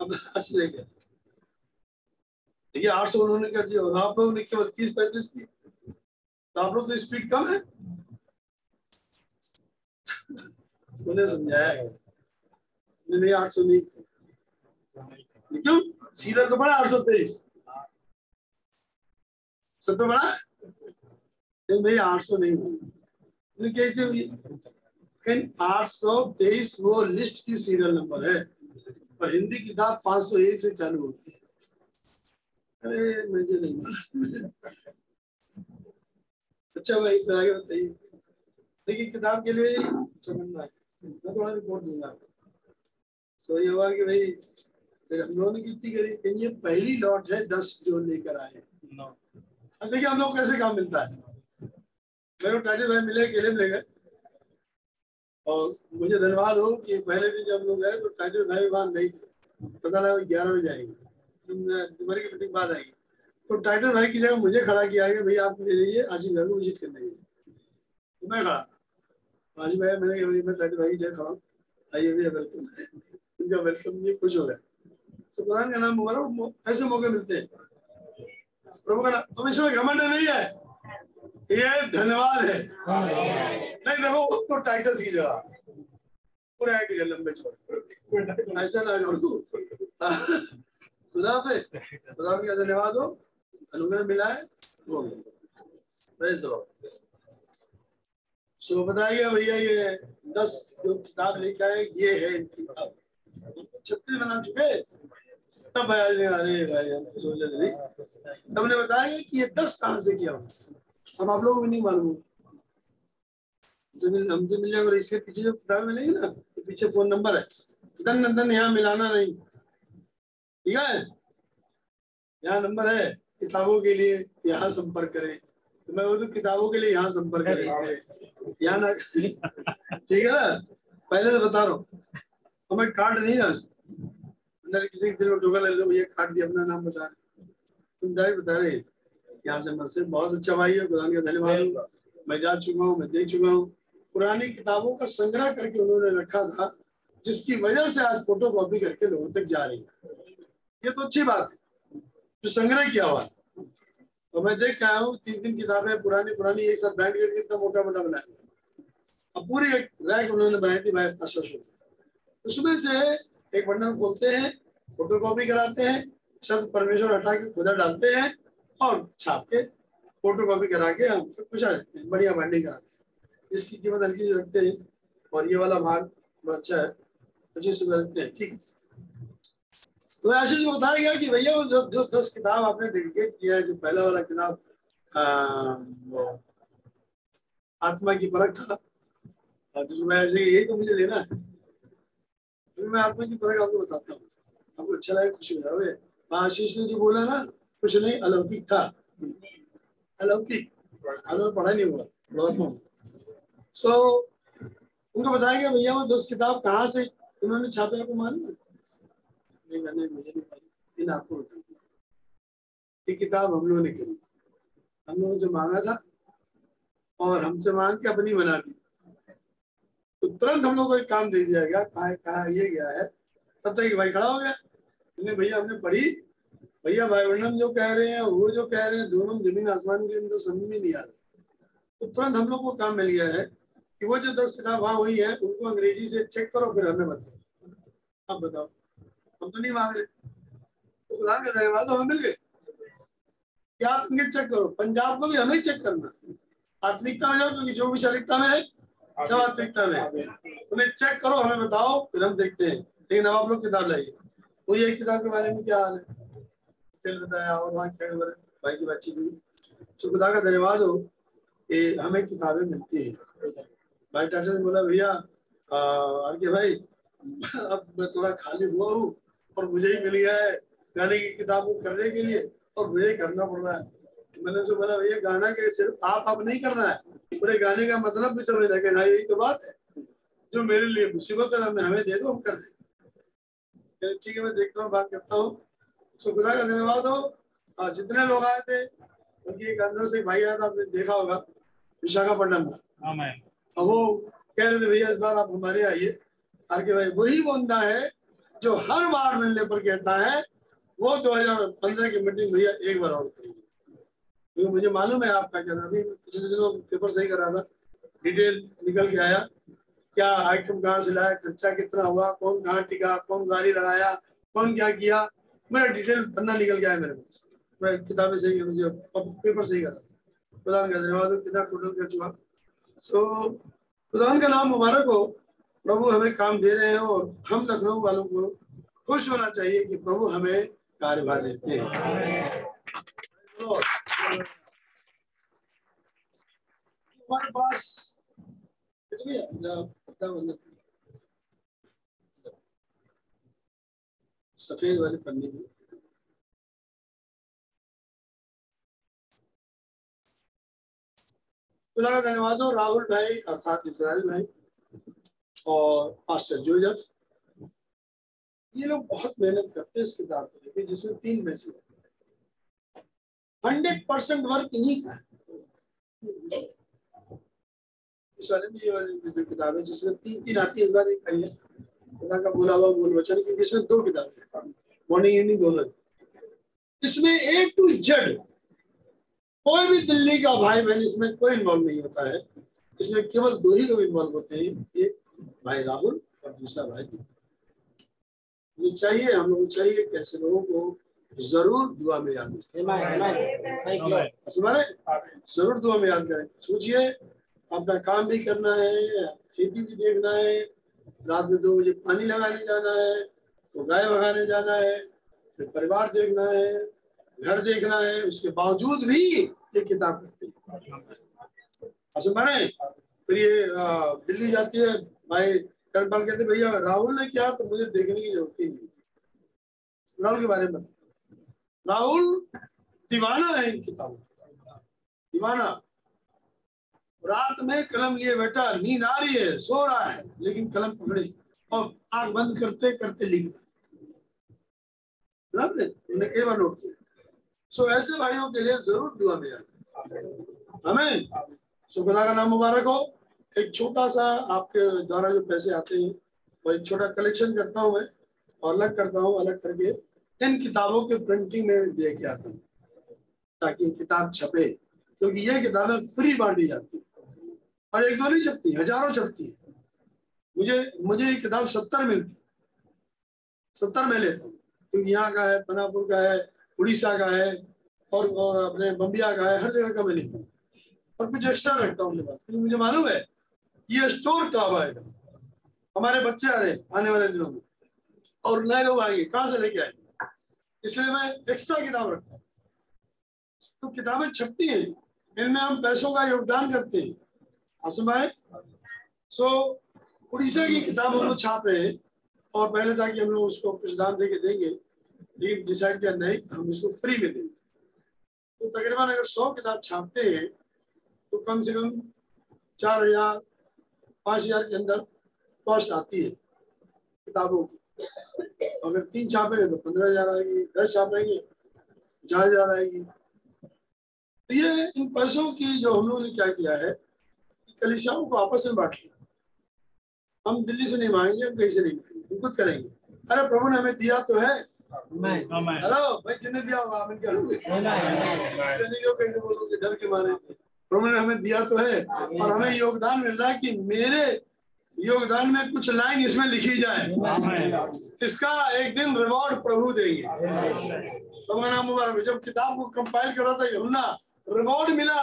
अब हंस रहे क्या देखिए, आठ सौ उन्होंने कर दिया और आप लोगों ने केवल तीस पैंतीस की। तो आप लोग तो स्पीड कम है? उन्हें समझाया नहीं आठ सौ नहीं क्यों सीरियल तो बड़ा आठ सौ तेईस सब तो बड़ा भाई आठ सौ नहीं कैसे हुई आठ सौ तेईस वो लिस्ट की सीरियल नंबर है और हिंदी किताब पाँच सौ एक से चालू होती है अरे मुझे नहीं अच्छा भाई, फिर आगे बताइए। देखिए, किताब के लिए समझना है। मैं थोड़ा रिपोर्ट दूँगा तो ये हुआ कि भाई फिर हम लोगों ने कितनी करी ये पहली लॉट है दस जो लेकर आए अब देखिए हम लोग कैसे काम मिलता है। मेरे को टाइटल भाई मिले केले ले गए। और मुझे धन्यवाद हो कि पहले दिन जब लोग गए तो टाइटल भाई वहाँ नहीं पता लगा ग्यारह बजे आएँगे। दोपहर की मीटिंग बाद आएगी। तो टाइटल भाई की जगह मुझे खड़ा किया गया भैया आप ले लीजिए आशीष भाई को विज़िट करने के तो मैं खड़ा। आशीष भाई मैंने मैं भाई खड़ा आइए भैया वेलकम वेलकम ये खुश हो है तो का नाम मुबारक ऐसे मौके मिलते हैं। प्रभु का नाम इसमें घमंड नहीं है। ये धन्यवाद है। नहीं, देखो तो की जगह। पूरे लंबे छोड़। ऐसा ना करो। सुना आपने? प्रधान का धन्यवाद हो। अनुग्रह मिला है। प्रेज सो बताइए भैया, ये दस जो किताब लेके आए, ये है किताब। छत्तीस बना चुके तब भाई ने अरे भाई, हम तो सोच तब ने बताया कि ये दस कहाँ से किया? अब आप लोगों को नहीं मालूम हमसे मिल जाएगा इसके पीछे जो किताब मिलेगी ना तो पीछे फ़ोन नंबर है। धन नंदन यहाँ मिलाना नहीं। ठीक है? यहाँ नंबर है किताबों के लिए, यहाँ संपर्क करें। तो मैं बोलूँ किताबों के लिए यहाँ संपर्क करें यहाँ ना ठीक है ना? पहले तो बता रहा हूँ। हमें कार्ड नहीं है अंदर किसी दिल में ठोका ले लो भैया काट दिया, अपना नाम बता रहे तुम डायरेक्ट बता रहे यहाँ से मर से। बहुत अच्छा भाई है, खुदा का धन्यवाद। मैं जा चुका हूँ, मैं देख चुका हूँ। पुरानी किताबों का संग्रह करके उन्होंने रखा था, जिसकी वजह से आज फ़ोटो कॉपी करके लोगों तक जा रही है। ये तो अच्छी बात है। जो संग्रह किया हुआ तो मैं देख आया हूँ, तीन तीन किताबें, पुरानी पुरानी, एक साथ बैठ करके इतना मोटा मोटा बनाया अब पूरी एक रैक उन्होंने बनाई थी भाई उसमें से एक बंडल खोलते हैं फ़ोटो कॉपी कराते हैं शब्द परमेश्वर हटा के खुदा डालते हैं और छाप के फ़ोटो कॉपी करा के हम कुछ आ जाते हैं, बढ़िया बाइंडिंग कराते हैं। इसकी कीमत हल्की रखते हैं और ये वाला भाग बड़ा अच्छा है, पच्चीस रुपये रखते हैं, ठीक। तो ऐसे जो बताया गया कि भैया, वो जो जो दस किताब आपने डेडिकेट किया है, जो पहला वाला किताब आत्मा की परख था। यही तो मुझे लेना है। तो मैं आत्मा की परख आपको बताता हूँ। आपको अच्छा लगे, खुश हो आशीष ने जो बोला ना, कुछ नहीं, अलौकिक था। अलौकिक। हमें पढ़ा नहीं हुआ सो उनको बताया गया, भैया, वो दस किताब कहाँ से उन्होंने छापे आपको मालूम है? नहीं इन आपको बता दिया किताब हम लोगों ने करी हम लोगों से मांगा था, और हमसे मांग के अपनी बना दी। तो तुरंत हम लोग को एक काम दे दिया गया, कहा कहा ये गया है, तब तक भाई खड़ा हो गया। हमने भैया, हमने पढ़ी। भैया, भाई वर्णम जो कह रहे हैं, वो जो कह रहे हैं, दोनों ज़मीन आसमान के अंदर समझ में नहीं आ रहा तो तुरंत हम लोग को काम मिल गया है कि वो जो दस किताब वहाँ हुई है, उनको अंग्रेज़ी से चेक करो, फिर हमें बताओ। अब बताओ। हम तो हमें क्या चेक करो? पंजाब को भी हमें चेक करना। आत्मिकता में जाओ, क्योंकि जो भी में है आत्मिकता में चेक करो, हमें बताओ, फिर हम देखते हैं। लेकिन अब आप लोग किताब लाइए। किताब के बारे में क्या हाल है? बताया, और वहाँ क्या भाई की बातचीत हुई। तो का धन्यवाद हो कि हमें किताबें मिलती है। भाई टाटा ने बोला, भैया आर के भाई, अब मैं थोड़ा खाली हुआ हूँ। और मुझे ही मिल गया है गाने की किताब को करने के लिए और मुझे करना पड़ रहा है। मैंने उसे बोला भैया गाना के सिर्फ़ आप अब नहीं करना है। पूरे गाने का मतलब भी समझ लगे ना यही तो बात है। जो मेरे लिए मुसीबत है हमें हमें दे दो हम कर दें। ठीक है मैं देखता हूँ बात करता हूँ। सो खुदा का धन्यवाद हो। जितने लोग आए थे उनकी एक अंदर से भाई आया था आपने देखा होगा विशाखापट्टनम का। अब वो कह रहे थे भैया इस बार आप हमारे आइए। आर के भाई वही बंदा है जो हर बार मिलने पर कहता है, वो 2015 की मीटिंग भैया एक बार और करेंगे। क्योंकि मुझे मालूम है आपका कहना, अभी पिछले दिनों पेपर सही कर था, डिटेल निकल के आया, क्या आइटम कहाँ से लाया, खर्चा कितना हुआ, कौन कहाँ टिका, कौन गाड़ी लगाया, कौन क्या किया, मेरा डिटेल पन्ना निकल गया है मेरे पास। मैं किताबें सही मुझे पेपर सही कर था। खुदा का धन्यवाद, कितना टोटल कर चुका सो खुदा का नाम मुबारक हो प्रभु हमें काम दे रहे हैं और हम लखनऊ वालों को खुश होना चाहिए कि प्रभु हमें कार्यभार देते हैं। हमारे पास सफ़ेद वाले पन्ने में धन्यवाद हो, राहुल भाई, अर्थात इसराइल भाई। और पास्टर जोजफ ये लोग बहुत मेहनत करते हैं इस किताब को लेकर जिसमें तीन मैसेज हंड्रेड परसेंट वर्क इन्हीं का इस वाले में ये वाली जो किताब है, जिसमें तीन तीन आती है, इस बार एक आई है। खुदा का बोला हुआ बोल वचन, क्योंकि इसमें दो किताबें हैं। मॉर्निंग इवनिंग दोनों। इसमें ए टू जेड कोई भी दिल्ली का भाई बहन इसमें कोई इन्वॉल्व नहीं होता है। इसमें केवल दो ही लोग इन्वॉल्व होते हैं। एक भाई राहुल और दूसरा भाई दीपक। ये चाहिए हम लोग चाहिए कैसे लोगों को ज़रूर दुआ में याद हमारे ज़रूर दुआ में याद करें। सोचिए अपना काम भी करना है खेती भी देखना है रात में दो बजे पानी लगाने जाना है तो गाय भगाने जाना है फिर परिवार देखना है घर देखना है उसके बावजूद भी ये किताब पढ़ते अच्छा मैंने फिर ये दिल्ली जाती है भाई कल कहते, भैया, राहुल ने क्या तो मुझे देखने की ज़रूरत ही नहीं। राहुल के बारे में राहुल दीवाना है इन किताबों। दीवाना, रात में कलम लिए बैठा, नींद आ रही है, सो रहा है, लेकिन कलम पकड़े और आग बंद करते करते लिख रहे बार नोट किया। सो ऐसे भाइयों के लिए ज़रूर दुआ में हमें सो खुदा का नाम मुबारक हो। एक छोटा सा आपके द्वारा जो पैसे आते हैं वो एक छोटा कलेक्शन करता हूँ मैं और अलग करता हूँ अलग करके इन किताबों के प्रिंटिंग में दे के आता हूँ ताकि किताब छपे क्योंकि ये किताबें फ्री बांटी जाती और एक दो नहीं छपती हज़ारों छपती है। मुझे मुझे ये किताब सत्तर मिलती सत्तर में लेता हूँ। क्योंकि यहाँ का है पनापुर का है उड़ीसा का है और, और अपने बम्बिया का है हर जगह का मैं लेता हूँ। और कुछ एक्स्ट्रा रखता हूँ क्योंकि मुझे मालूम है ये स्टोर कब आएगा? हमारे बच्चे आ रहे आने वाले दिनों में। और नए लोग आएँगे, कहाँ से लेके आएँगे? इसलिए मैं एक्स्ट्रा किताब रखता हूँ। तो किताबें छपती हैं, इनमें हम पैसों का योगदान करते हैं। आसमाए सो उड़ीसा की किताब हम लोग छाप रहे हैं। और पहले था कि हम लोग उसको कुछ दान दे के देंगे। लेकिन डिसाइड किया नहीं, हम इसको फ्री में देंगे। तो तकरीबन अगर सौ किताब छापते हैं तो कम से कम चार हज़ार पाँच हज़ार के अंदर कॉस्ट आती है किताबों की। अगर तीन छापेंगे तो पंद्रह हज़ार आएगी दस छापेंगे चार हज़ार आएगी। तो ये इन पैसों की जो हम लोगों ने क्या किया है कलिशाओं को आपस में बांट लिया। हम दिल्ली से नहीं मांगेंगे हम कहीं से नहीं मांगेंगे हम खुद करेंगे। अरे प्रभु ने हमें दिया तो है। हेलो भाई जिन्हें दिया होगा कैसे बोलोगे डर के मारे। प्रभु ने हमें दिया तो है और हमें योगदान मिल रहा है कि मेरे योगदान में कुछ लाइन इसमें लिखी जाए। इसका एक दिन रिवॉर्ड प्रभु देंगे। प्रभु का नाम मुबारक। जब किताब को कंपाइल कर रहा था यमुना रिवॉर्ड मिला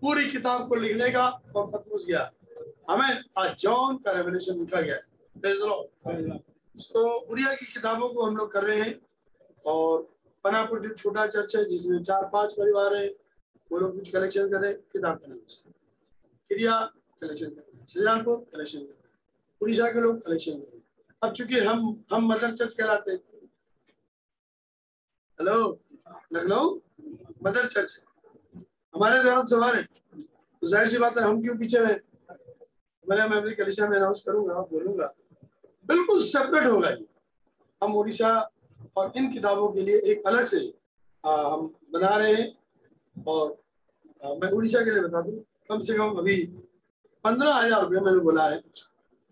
पूरी किताब को लिखने का और पतमुस गया। हमें आज जॉन का रेवलेशन लिखा गया है. तो उरिया की किताबों को हम लोग कर रहे हैं और पनापुर जो छोटा चर्च है जिसमें चार पाँच परिवार है वो लोग कुछ कलेक्शन कर हैं किताब के नाम से क्रिया कलेक्शन कर रहे हैं शहजानपुर कलेक्शन कर रहे हैं उड़ीसा के लोग कलेक्शन कर रहे हैं। अब चूँकि हम हम मदर चर्च कहलाते हैं। हेलो लखनऊ? मदर चर्च है। हमारे द्वारा सवार है। तो ज़ाहिर सी बात है हम क्यों पीछे रहे मैंने मैं अपनी कलिशा में अनाउंस करूँगा बोलूँगा। बिल्कुल सेपरेट होगा ये। हम उड़ीसा और इन किताबों के लिए एक अलग से आ, हम बना रहे हैं। और आ, मैं उड़ीसा के लिए बता दूँ कम से कम अभी पंद्रह हज़ार रुपये मैंने बोला है।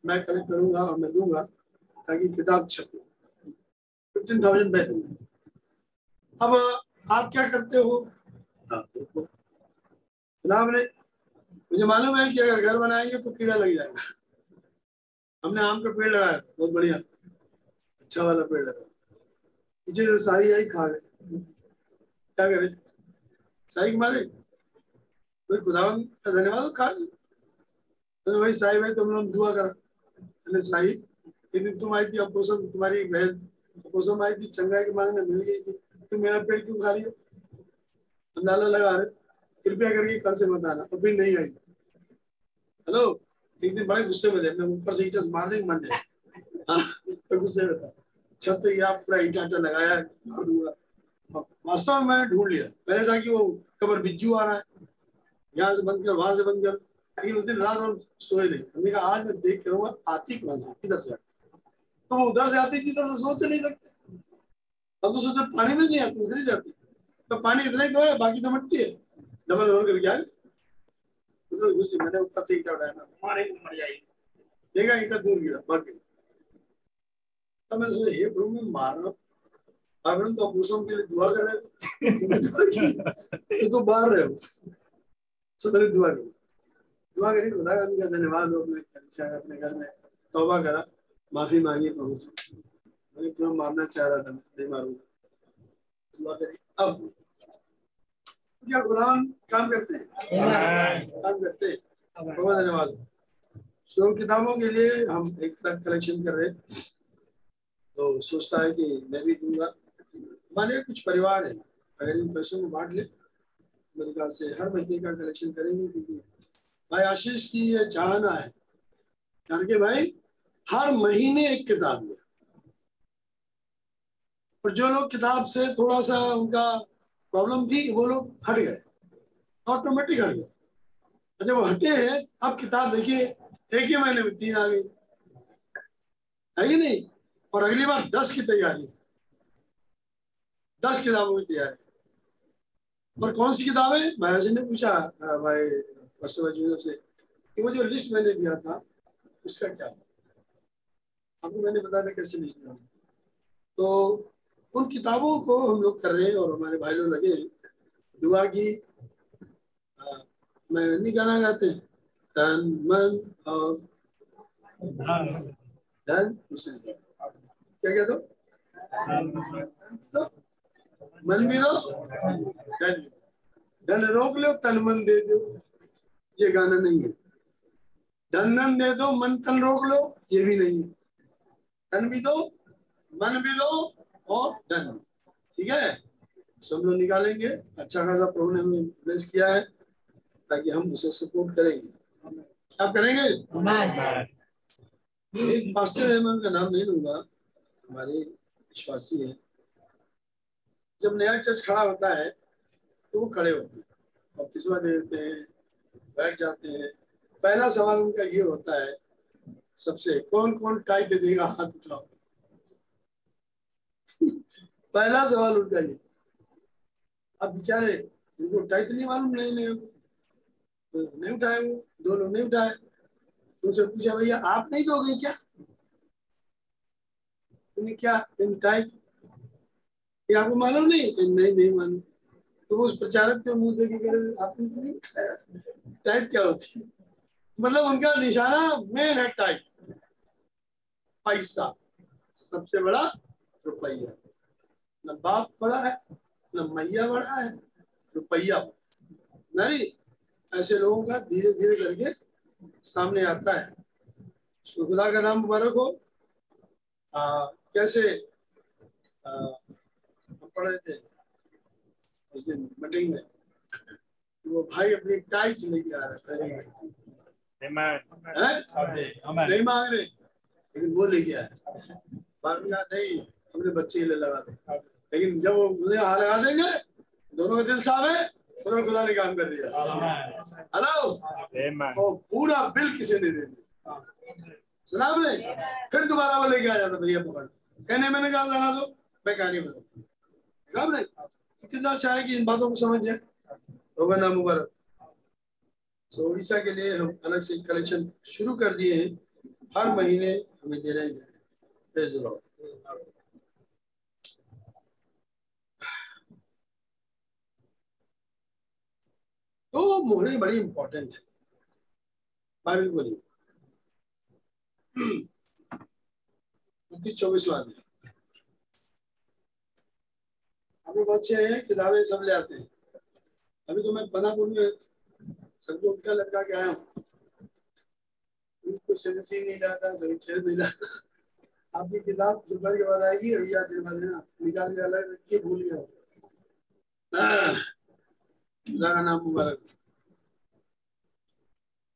मैं कलेक्ट करूँगा और मैं दूँगा ताकि किताब छपे फिफ्टीन थाउज़ेंड दूँगा अब आप क्या करते हो? आप देखो। जनाब ने मुझे मालूम है कि अगर घर बनाएँगे तो कीड़ा लग जाएगा। हमने आम का पेड़ लगाया बहुत बढ़िया। अच्छा वाला पेड़ लगा। पीछे से शाही आई खा गए क्या करे? के मारे कोई खुदावन का धन्यवाद खा गए तो भाई शाही भाई तुम लोग दुआ करा। मैंने शाही एक दिन तुम आई थी अपोसम तुम्हारी बहन। अपोसम आई थी चंगाई की मांगने मिल गई थी। तुम मेरा पेड़ क्यों खा रही हो? अंदाज़ा लगा रहे। कृपया करके कल से मत आना अभी नहीं आई। हेलो? एक दिन बड़े गुस्से में थे मैं ऊपर से ईटा मार देंगे मन जाए हाँ, तो गुस्से में था। छत पे गया पूरा ईटा लगाया मार दूँगा वास्तव में मैंने ढूंढ लिया। पहले था कि वो कबर बिज्जू आ रहा है यहाँ से बंद कर वहाँ से बंद कर। लेकिन उस दिन रात और सोए नहीं। हमने कहा आज मैं देख के रहूँगा आती कौन से इधर से तो वो उधर से आती थी तो सोच नहीं सकते। हम तो सोचते पानी में नहीं आती उधर ही जाती तो पानी इतना ही तो है बाकी तो मिट्टी है। डबल डबल करके आ गए उधर मैंने ऊपर से ईटा उठाया। देखा ईटा दूर गिरा गई। तब मैंने सोचा हे प्रभु मैं मार रहा तो मौसम के लिए दुआ कर रहे थे। तो तो बाहर रहे हो। सब दुआ की दुआ करी तो खुदा का धन्यवाद हो अपने अच्छा अपने घर में तौबा करा। माफ़ी मांगी प्रभु से। मैंने तुम्हें मारना चाह रहा था नहीं मारूँगा। दुआ करी अब। क्या खुदावन काम करते हैं? काम करते हैं। बहुत धन्यवाद। सो किताबों के लिए हम एक तरह कलेक्शन कर रहे हैं। तो सोचता है कि मैं भी दूँगा। हमारे कुछ परिवार है। अगर इन पैसों को बांट ले। मेरे ख्याल से हर महीने का कलेक्शन करेंगे क्योंकि भाई आशीष की ये चाहना है। जान के भाई हर महीने एक किताब में और जो लोग किताब से थोड़ा सा उनका प्रॉब्लम थी, वो लोग हट गए। ऑटोमेटिक हट गए। जब वो हटे हैं। अब किताब देखिए, एक ही महीने में तीन आ गई। है कि नहीं? और अगली बार दस की तैयारी दस किताबों की तैयारी और कौन सी किताबें भाई जी ने पूछा भाई से कि वो जो लिस्ट मैंने दिया था उसका क्या आपको मैंने बताया था कैसे लिस्ट दिया। तो उन किताबों को हम लोग कर रहे हैं और हमारे भाई लोग लगे दुआ की आ, मैं नहीं गाना गाते तन मन और धन क्या कहते हो? मन भी रो धन धन रोक लो तन मन दे दो। ये गाना नहीं है। धन धन दे दो मन तन रोक लो ये भी नहीं है। धन भी दो मन भी दो और धन। ठीक है? सब लोग निकालेंगे। अच्छा खासा प्रभु ने हमें ब्लेस किया है ताकि हम उसे सपोर्ट करेंगे। क्या करेंगे? एक पास्टर है मैं उनका नाम नहीं लूँगा। हमारे विश्वासी है। जब नया चर्च खड़ा होता है तो वो खड़े होते हैं। बपतिस्मा दे देते हैं, बैठ जाते हैं। पहला सवाल उनका ये होता है, सबसे कौन कौन टाई दे देगा हाथ उठाओ? पहला सवाल उनका ये। अब बेचारे उनको टाई तो नहीं मालूम नहीं नहीं तो नहीं उठाए वो, दो लोग नहीं उठाए। उनसे पूछा, भैया, आप नहीं दोगे क्या? क्या तुम टाई ये आपको मालूम नहीं? नहीं नहीं मालूम। तो उस प्रचारक के मुँह देखे करे आपने टाइप क्या होती है? मतलब उनका निशाना मेन है टाइप पैसा। सबसे बड़ा रुपया। न बाप बड़ा है न मैया बड़ा है रुपया। नहीं ऐसे लोगों का धीरे धीरे करके सामने आता है। खुदा का नाम मुबारक हो। आ, कैसे? आ, पढ़े थे उस दिन मीटिंग में। वो भाई अपनी टाइट लेके आ रहा था नहीं मांग रहे। लेकिन वो लेके आया। बाद नहीं अपने बच्चे के लिए लगा दे। लेकिन जब वो उन्हें हाथ लगा देंगे दोनों का दिल साफ़ है उन्होंने खुदा ने काम कर दिया। हेलो? वो पूरा बिल किसी ने दे दिया। सुना आपने? फिर दोबारा वो लेके आ जाता भैया पकड़। कहने मैंने कहा लगा दो। मैं कहानी बता। कितना अच्छा है कि इन बातों को समझ जाए? होगा नाम मुबारक। तो उड़ीसा के लिए हम अलग से कलेक्शन शुरू कर दिए हैं। हर महीने हमें दे रहे हैं। तो मोहरे बड़ी इंपॉर्टेंट है। बारहवीं बोलिए। चौबीसवा दिन हम बच्चे हैं किताबें सब ले आते हैं। अभी तो मैं बनापुर में सबको उठा लटका के आया हूँ नहीं लाता सभी खेल नहीं लाता आपकी किताब दोपहर के बाद आएगी अभी याद दिलवा देना। निकाल के अलग के भूल गया। नाम मुबारक।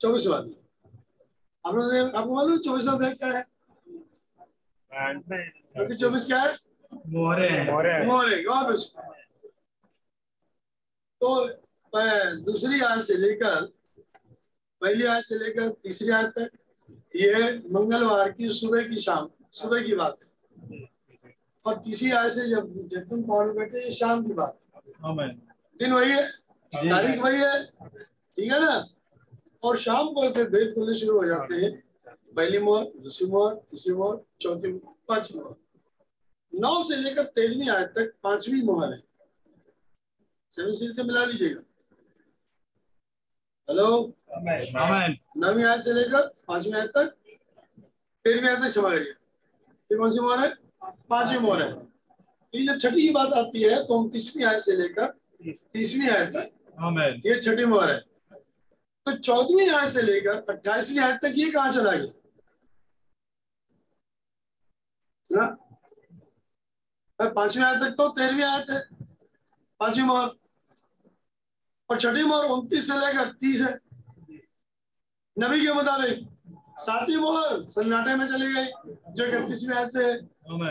चौबीस दिन आप लोग आपको मालूम चौबीसवा दिन क्या है? चौबीस क्या है? मोरे मोरे मोरे गॉड तो दूसरी आज से लेकर पहली आज से लेकर तीसरी आज तक ये मंगलवार की सुबह की शाम सुबह की बात है। और तीसरी आज से जब जब तुम पौड़ बैठे ये शाम की बात है। दिन वही है तारीख वही है ठीक है ना? और शाम को फिर भेद खुलने शुरू हो जाते हैं। पहली मोहर दूसरी मोहर तीसरी मोहर चौथी मोहर पांचवी मोहर। नौ से लेकर तेरहवीं आयत तक पांचवी मोहर है। सेवन सील से मिला लीजिएगा। हेलो? नवी आयत से लेकर पांचवी आयत तक तेरहवीं आयत तक क्षमा करिए। ये कौन सी मोहर है? पांचवी मोहर है। ये जब छठी की बात आती है तो हम तीसरी आयत से लेकर तीसवीं आयत तक ये छठी मोहर है। तो चौदहवीं आयत से लेकर अट्ठाईसवीं आयत तक ये कहा चला गया? पांचवी आयत तक तो तेरहवीं आयत है। पांचवी मोहर और छठी मोहर उनतीस से लेकर तीस है। नबी के मुताबिक सातवीं मोहर सन्नाटे में चली गई, जो इकतीसवीं आयत से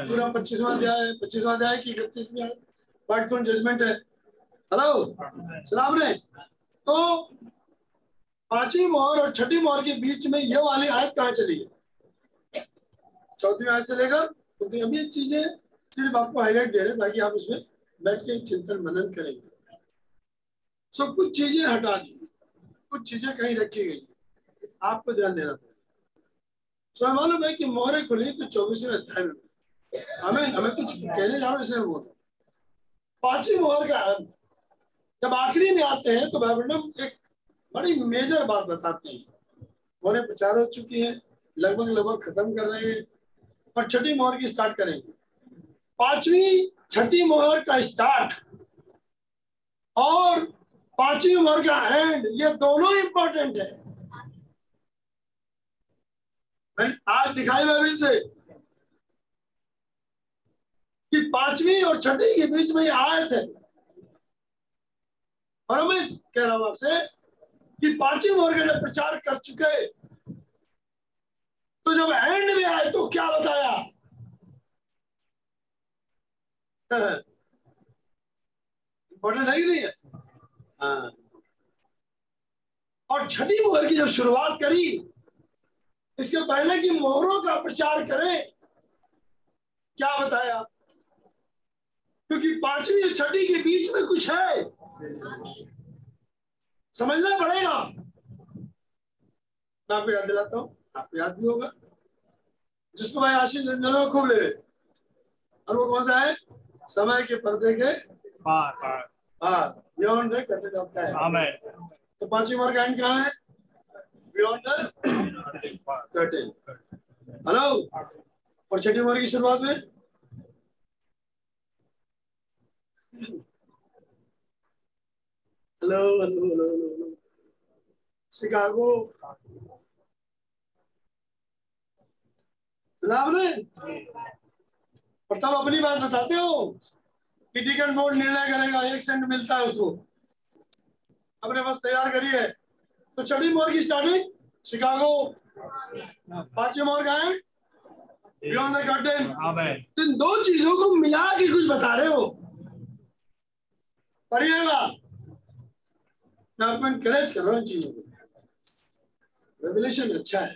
पूरा पच्चीसवा अध्याय है। पच्चीसवा अध्याय की इकतीसवीं आयत। वाइट थोन जजमेंट है। हेलो सलाम ने तो पांचवी मोहर और छठी मोहर के बीच में ये वाली आयत कहाँ चली गई चौथी आयत से लेकर अभी चीज़ें सिर्फ़ आपको हाईलाइट दे रहे ताकि आप उसमें बैठ के चिंतन मनन करेंगे सो so, कुछ चीज़ें हटा दी। कुछ चीज़ें कहीं रखी गई। आपको ध्यान देना पड़ेगा। so, मालूम है कि मोहरे खुली तो चौबीसवें अध्याय में। हमें हमें कुछ कहने जा रहे इसलिए बोल पांचवी मोहर का जब आखिरी में आते हैं तो बाइबल एक बड़ी मेजर बात बताते हैं। मोहरे प्रचार हो चुकी है लगभग लगभग खत्म कर रहे हैं। और छठी मोहर की स्टार्ट करेंगे। पांचवी छठी मोहर का स्टार्ट और पांचवी मोहर का एंड ये दोनों इंपॉर्टेंट है। आज दिखाई बाइबिल से कि पांचवी और छठी के बीच में आयत है। और मैं कह रहा हूँ आपसे कि पांचवी मोहर का जब प्रचार कर चुके तो जब एंड में आए तो क्या बताया? इंपॉर्टेंट है कि नहीं है? हाँ। और छठी मोहर की जब शुरुआत करी, इसके पहले की मोहरों का प्रचार करें, क्या बताया क्योंकि पांचवी और छठी के बीच में कुछ है। समझना पड़ेगा। मैं आपको याद दिलाता हूँ, आपको याद भी होगा। जिसको भाई आशीष रंजनों खूब ले और वो कौन सा है? समय के पर्दे के पार पार। हाँ beyond the curtain of time amen तो पांचवी मार्क एंड कहाँ है? बियॉन्ड द कर्टेन हेलो और छठी मार्क की शुरुआत में? Hello hello hello hello Chicago सुना आपने और तब अपनी बात बताते हो कि टिकट बोर्ड निर्णय करेगा एक सेंट मिलता है उसको। अपने पास तैयार करिए तो छठी मोर की स्टार्टिंग शिकागो। पांचवी मोर का है? बियॉन्ड द कर्टेन इन दो चीज़ों को मिला के कुछ बता रहे हो। पढ़िएगा मैं आपको इनकरेज कर रहा हूँ इन चीज़ों को। रेवलेशन अच्छा है।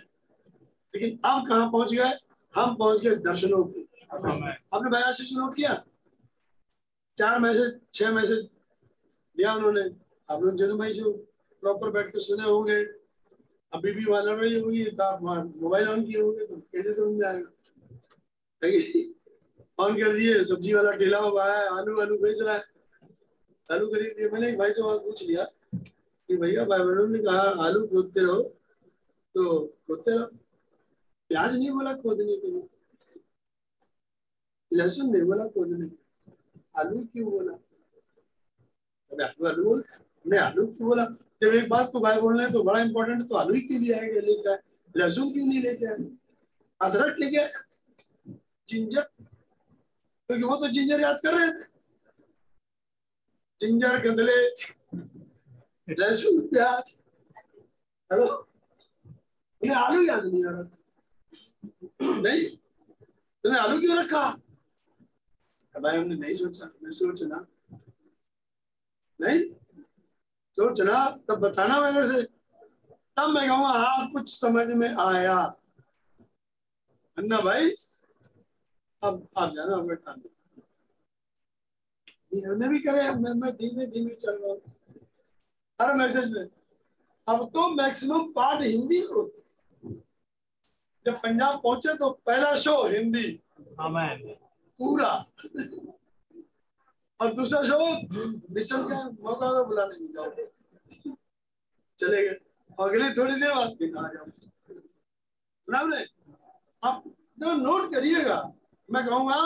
लेकिन अब कहा पहुँच गए? हम पहुँच गए दर्शनों पे। आपने भाई आशीष नोट किया। चार मैसेज छह मैसेज दिया उन्होंने। आप लोग जन भाई जो प्रॉपर बैठ के सुने होंगे अभी भी वाला रही होगी तो आप मोबाइल ऑन किए होंगे तो कैसे समझ में आएगा? ऑन कर दिए सब्ज़ी वाला ठेला हुआ है आलू आलू बेच रहा है। आलू खरीद दिए मैंने एक भाई से वहाँ पूछ लिया कि भैया भाई बहनों ने कहा आलू खोदते रहो। तो खोदते रहो। प्याज नहीं बोला खोदने के लिए। लहसुन नहीं बोला खोदने नहीं आलू क्यों बोला अबे आलू आलू बोल हमने आलू क्यों बोला जब एक बात तो भाई बोल रहे तो बड़ा इंपॉर्टेंट तो आलू ही क्यों लिए आएगा लेके आए लहसुन क्यों नहीं लेके आए अदरक लेके आए जिंजर क्योंकि वो तो जिंजर याद कर रहे थे जिंजर गंदले लहसुन प्याज हेलो आलू याद नहीं आ रहा था नहीं तुमने आलू क्यों रखा भाई हमने नहीं सोचा मैं सोचना नहीं? सोचना तब बताना मेरे से तब मैं कहूँगा हाँ कुछ समझ में आया। अन्ना भाई, अब आप जाना हमें काम हमने भी करे, मैं मैं धीमे धीमे चल रहा हूँ। हर मैसेज में, अब तो मैक्सिमम पार्ट हिंदी में होते हैं। जब पंजाब पहुँचे तो पहला शो हिंदी। आमेन पूरा। और दूसरा शो मिशन का मौका तो बुलाने नहीं जाओ। चले गए। अगली थोड़ी देर बाद फिर आ जाओ आप तो नोट करिएगा। मैं कहूँगा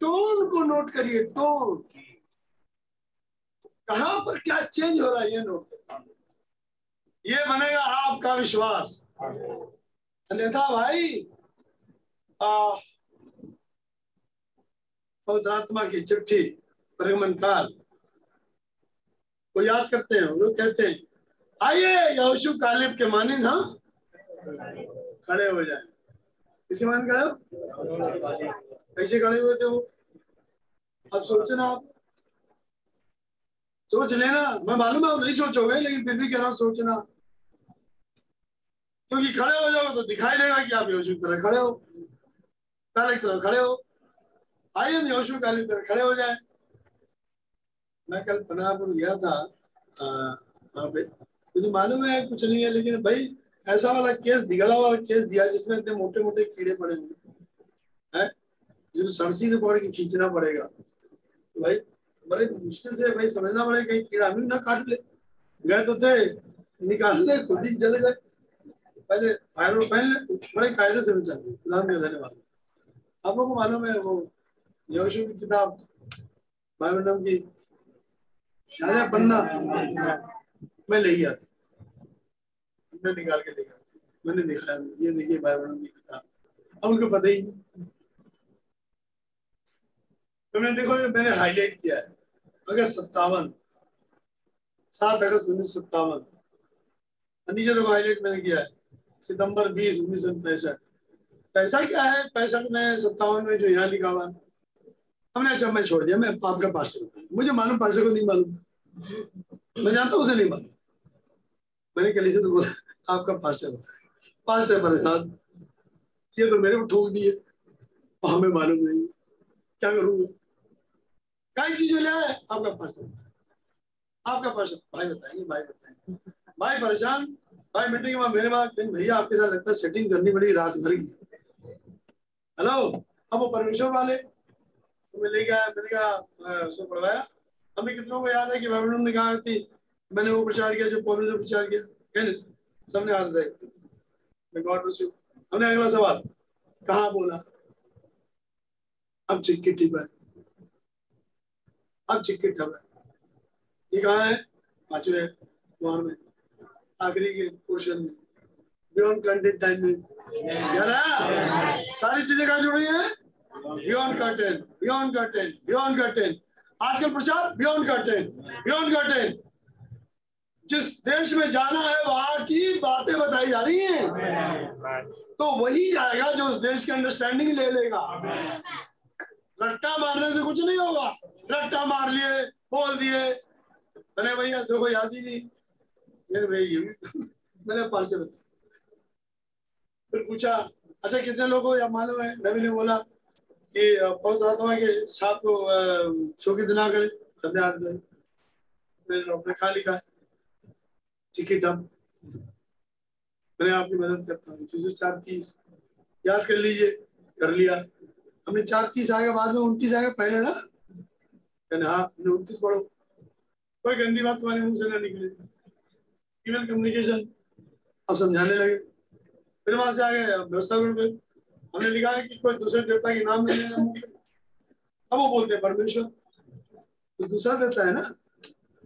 टोन को नोट करिए टोन। कहाँ पर क्या चेंज हो रहा है ये नोट। ये बनेगा आपका विश्वास। अन्यथा भाई आ, पवित्रात्मा की चिट्ठी, परगमन काल। को याद करते हैं लोग कहते हैं, आइए, यहोशू कालिब के मानिंद हम खड़े हो जाए। किसी मान गए हो कैसे खड़े हुए थे वो? अब सोचना आप। सोच लेना। मैं मालूम है आप नहीं सोचोगे, लेकिन फिर भी कह रहा हूँ सोचना क्योंकि खड़े हो जाओ तो दिखाई देगा कि आप की तरह खड़े हो। काले की तरह खड़े हो। आइए हम यहोशू काली तरह खड़े हो जाए। मैं कल पनाहपुर गया था वहाँ पे। मुझे मालूम है कुछ नहीं है, लेकिन भाई, ऐसा वाला केस, दिगड़ा वाला केस दिया जिसमें इतने मोटे मोटे कीड़े पड़े हुए हैं? जो सरसी से पकड़ के खींचना पड़ेगा। तो भाई, बड़े मुश्किल से भाई समझना पड़ेगा कहीं कीड़ा हमें ना काट ले। गए तो थे, निकाल ले, खुद ही चले गए। पहले फायर पहन ले बड़े कायदे से बचा खुदा का धन्यवाद। आप लोगों को मालूम है वो योशु की किताब बाइबल की याद पन्ना? मैं ले गया हमने निकाल के देखा मैंने दिखाया, ये देखिए बाइबल की किताब अब उनको पता ही नहीं। तो मैंने देखो मैंने हाईलाइट किया है। अगस्त सत्तावन। सात अगस्त उन्नीस सत्तावन। नीचे देखो हाईलाइट मैंने किया है। सितंबर बीस उन्नीस सौ पैंसठ। पैसा क्या है? पैंसठ में सत्तावन में जो यहाँ लिखा हुआ हमने अच्छा मैं छोड़ दिया, मैं आपका पास्टर मुझे मालूम, पास्टर को नहीं मालूम। मैं जानता हूँ उसे नहीं मालूम। मैंने कल से तो बोला, आपका पास्टर बताया पास्टर परेशान ये तो मेरे को ठोक दिए। हमें मालूम नहीं। क्या करूँगा कई चीज़ें ले आए, आपका पास्टर बताया आपका पास्टर, भाई बताएँगे भाई बताएँगे। भाई परेशान, भाई मीटिंग में मेरे बाद भैया आपके साथ लगता है सेटिंग करनी पड़ी, रात भर की। हेलो अब वो परमेश्वर वाले तो मैं ले गया मैंने कहा उसको पढ़वाया हमें कितनों को याद है कि बाइबल ने कहा थी मैंने वो प्रचार किया जो पौने ने प्रचार किया? है सबने याद रहे। गॉड हमने अगला सवाल। कहा बोला? अब चिक्की टिप है। अब चिक्की ठप है। ये कहा है? पांचवे में। आखिरी के पोर्शन में। बियॉन्ड कंटेंट टाइम में। सारी चीज़ें कहा जुड़ रही है? Beyond curtain beyond curtain beyond curtain आजकल प्रचार बियॉन्ड कर्टेन बियॉन्ड कर्टेन जिस देश में जाना है, वहाँ की बातें बताई जा रही हैं। तो वही जाएगा जो उस देश की अंडरस्टैंडिंग ले लेगा। रट्टा मारने से कुछ नहीं होगा। रट्टा मार लिए, बोल दिए। मैंने भैया देखो, याद ही नहीं। मेरे भैया मैंने बताया फिर पूछा अच्छा कितने लोग या मालूम है? नबी ने बोला कि पौध आत्मा के साथ को शो की दिना करे सबने हाथ में, अपने खा लिखा है टिकट हम मैंने आपकी मदद करता हूँ। तीन चार तीस। याद कर लीजिए, कर लिया। हमने चार तीस आएगा बाद में उनतीस आएगा पहले ना? कहने हाँ हमने उनतीस पढ़ो। कोई गंदी बात तुम्हारे मुँह से ना निकले। इवन कम्युनिकेशन अब समझाने लगे। फिर वहाँ से आगे व्यवस्था पे। हमने लिखा है कि कोई दूसरे देवता के नाम नहीं लेना अब वो बोलते हैं, परमेश्वर। तो दूसरा देवता है ना?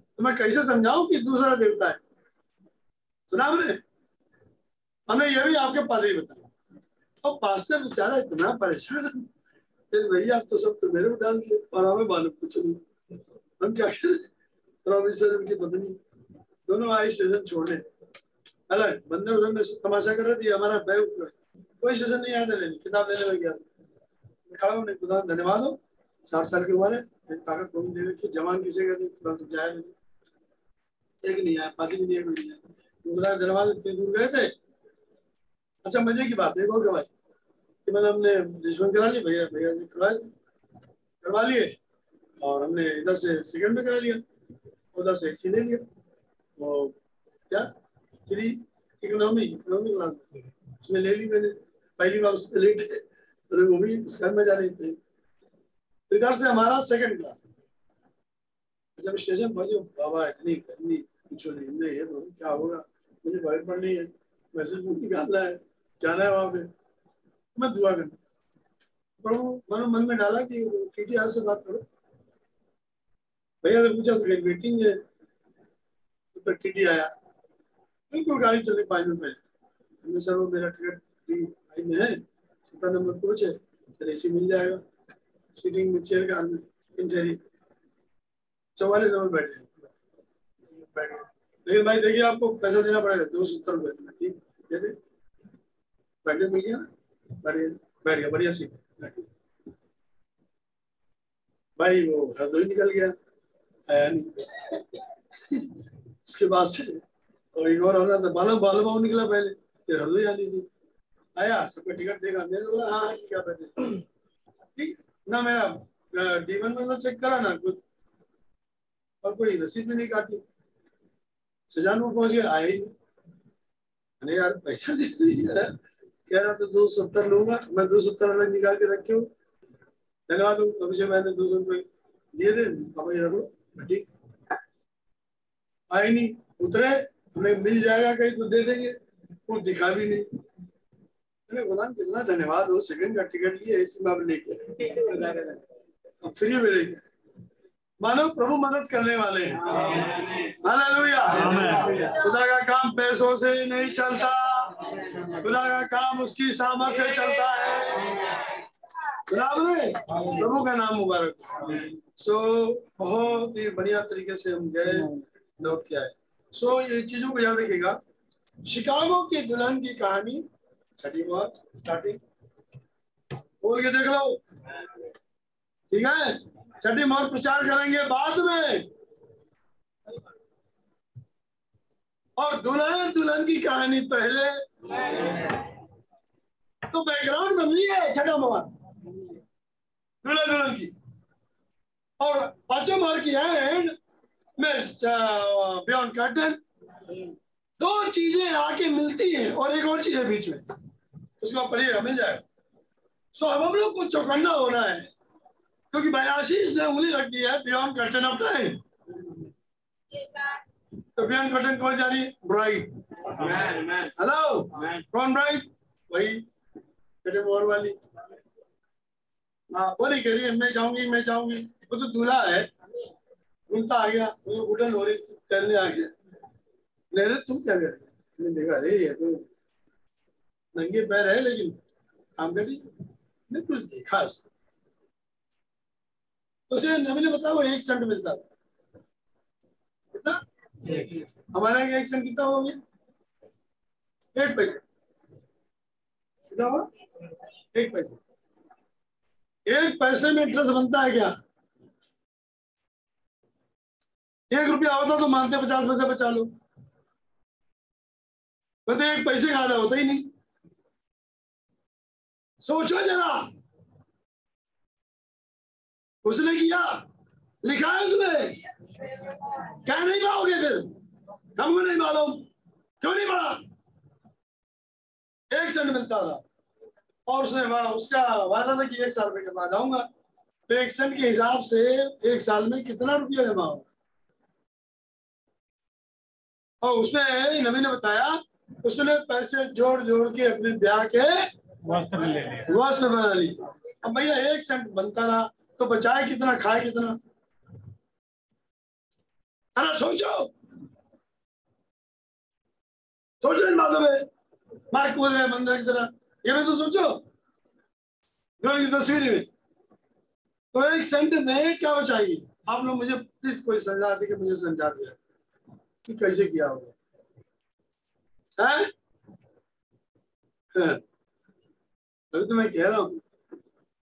तो मैं कैसे समझाऊं कि दूसरा देवता है? सुना हमने? हमने ये भी आपके पास ही बताया। और पास्टर बेचारा इतना परेशान फिर भैया, आप तो सब तो मेरे को डाल दिए, और हमें मालूम कुछ नहीं। हम क्या करें? की पत्नी। दोनों आए, स्टेशन छोड़ने अलग, बंदे उधर में तमाशा कर रहे थे, हमारा बैग कोई स्टेशन नहीं आया था लेने किताब लेने में गया। खड़ा हूँ खुदा धन्यवाद हो। साठ साल के उम्र है ताकत बहुत दे रखी। जवान किसे कहते तुरंत समझाया मैंने। एक नहीं आया पाती भी नहीं है नहीं आया। खुदा धन्यवाद, इतने दूर गए थे। अच्छा मज़े की बात है और क्या भाई कि मतलब हमने रिश्वत करा ली, भैया भैया ने करवाए करवा लिए। और हमने इधर से सेकंड में करा लिया। उधर से एक ले लिया। वो क्या? थ्री इकोनॉमी इकोनॉमी क्लास उसमें ले ली मैंने। पहली बार उसमें लेट है तो वो भी उस घर में जा रही थी। तो इधर से हमारा सेकंड क्लास जब स्टेशन पहुँचे बाबा इतनी गर्मी कुछ नहीं ये तो क्या होगा? मुझे बाइक पढ़नी है। मैसेज बुक निकालना है, जाना है वहाँ पे। तो मैं दुआ करना प्रभु, मैंने मन में डाला कि टीटी से बात करो। भैया ने पूछा तो मीटिंग है तो टीटी आया। बिल्कुल गाड़ी चलने पाँच मिनट पहले। सर वो मेरा टिकट आई में है। सत्तर नंबर कोच है सर, एसी मिल जाएगा। सीटिंग में चेयर का इंटरी चौवालीस नंबर बैठे बैठ गए। लेकिन भाई देखिए, आपको पैसा देना पड़ेगा। दो सौ सत्तर रुपये ठीक है। बैठने मिल गया बढ़िया बैठ गया बढ़िया सीट बैठ भाई, वो हरदोई निकल गया। आया नहीं। उसके बाद से और एक और होना था बालम बालम निकला पहले। फिर हरदोई आनी थी आया सबका टिकट देगा। मैंने बोला हाँ, हाँ क्या बैठे ठीक ना मेरा डीवन में चेक करा ना कुछ और कोई रसीद नहीं काटी। सजानपुर पहुँच गया आया ही नहीं। यार पैसा नहीं कह रहा तो दो सत्तर लूँगा मैं दो सत्तर अलग निकाल के रखे हूँ। धन्यवाद अभी से मैंने दो सौ रुपये दिए थे। अब ये रखो ठीक। आए नहीं। उतरे हमें मिल जाएगा कहीं तो दे देंगे। वो दिखा भी नहीं। मैंने गुलाम कितना धन्यवाद हो सेकंड का टिकट लिए, इसी लेके फ्री में लेके मानो प्रभु मदद करने वाले हैं। खुदा का काम पैसों से नहीं चलता। खुदा का काम उसकी सामर्थ से चलता है। बराबर प्रभु का नाम मुबारक सो बहुत ही बढ़िया तरीके से हम गए लोग क्या है सो ये चीज़ों को याद रखिएगा। शिकागो की दुल्हन की कहानी छठी बात स्टार्टिंग बोल के देख लो। ठीक है? छठी मोहर प्रचार करेंगे बाद में। और दुल्हन दुल्हन की कहानी पहले। तो बैकग्राउंड में नहीं है छठा मोहर दुल्हन दुल्हन की। और पाँचों मोहर की एंड में बियॉन्ड कर्टन। दो चीज़ें आके मिलती हैं, और एक और चीज़ है बीच में। उसको आप पढ़िएगा, मिल जाएगा। सो अब हम लोग को चौकन्ना होना है, क्योंकि बयाशीस ने उंगली रख दी है, बियॉन्ड कर्टन ऑफ़ टाइम तो बियॉन्ड कर्टन कौन जा रही? है ब्राइड हेलो कौन ब्राइड वही मोहर वाली। हाँ नहीं कह रही है, मैं जाऊँगी मैं जाऊँगी। वो तो दूल्हा है। उल्टा आ गया घुटन हो रही करने आ गया। ले तुम क्या कर रहे देखा, अरे, ये तो नंगे पैर है, लेकिन काम कर रही ने कुछ देखा उसको तो उसे मैंने बताया, वो एक सेंट मिलता था। कितना? हमारे एक सेंट कितना हो गया एक पैसे। कितना हुआ? एक पैसे। एक पैसे में इंटरेस्ट बनता है क्या? एक रुपया होता तो मानते पचास पैसे बचा लो। कहते एक पैसे का आधा होता ही नहीं। सोचो जरा। उसने किया? लिखा है उसमें? क्या नहीं पाओगे फिर? हमको नहीं मालूम। क्यों नहीं पढ़ा? एक सेंट मिलता था। और उसने वहाँ, उसका वादा था कि एक साल में के बाद आऊँगा तो एक सेंट के हिसाब से एक साल में कितना रुपया जमा होगा? और उसने नबी ने बताया, उसने पैसे जोड़ जोड़ के अपने ब्याह के वस्त्र ले लिया। अब भैया, एक सेंट बनता रहा। तो बचाए कितना, खाए कितना? अरे, सोचो। सोचो इन बातों में मार कूद रहे मंदिर की तरह। ये भी तो सोचो। की तस्वीर में तो एक सेंट में क्या बचाइए आप लोग मुझे प्लीज़ कोई समझा दे कि मुझे समझा दिया। कि कैसे किया होगा? है? है। अभी तो मैं कह रहा हूँ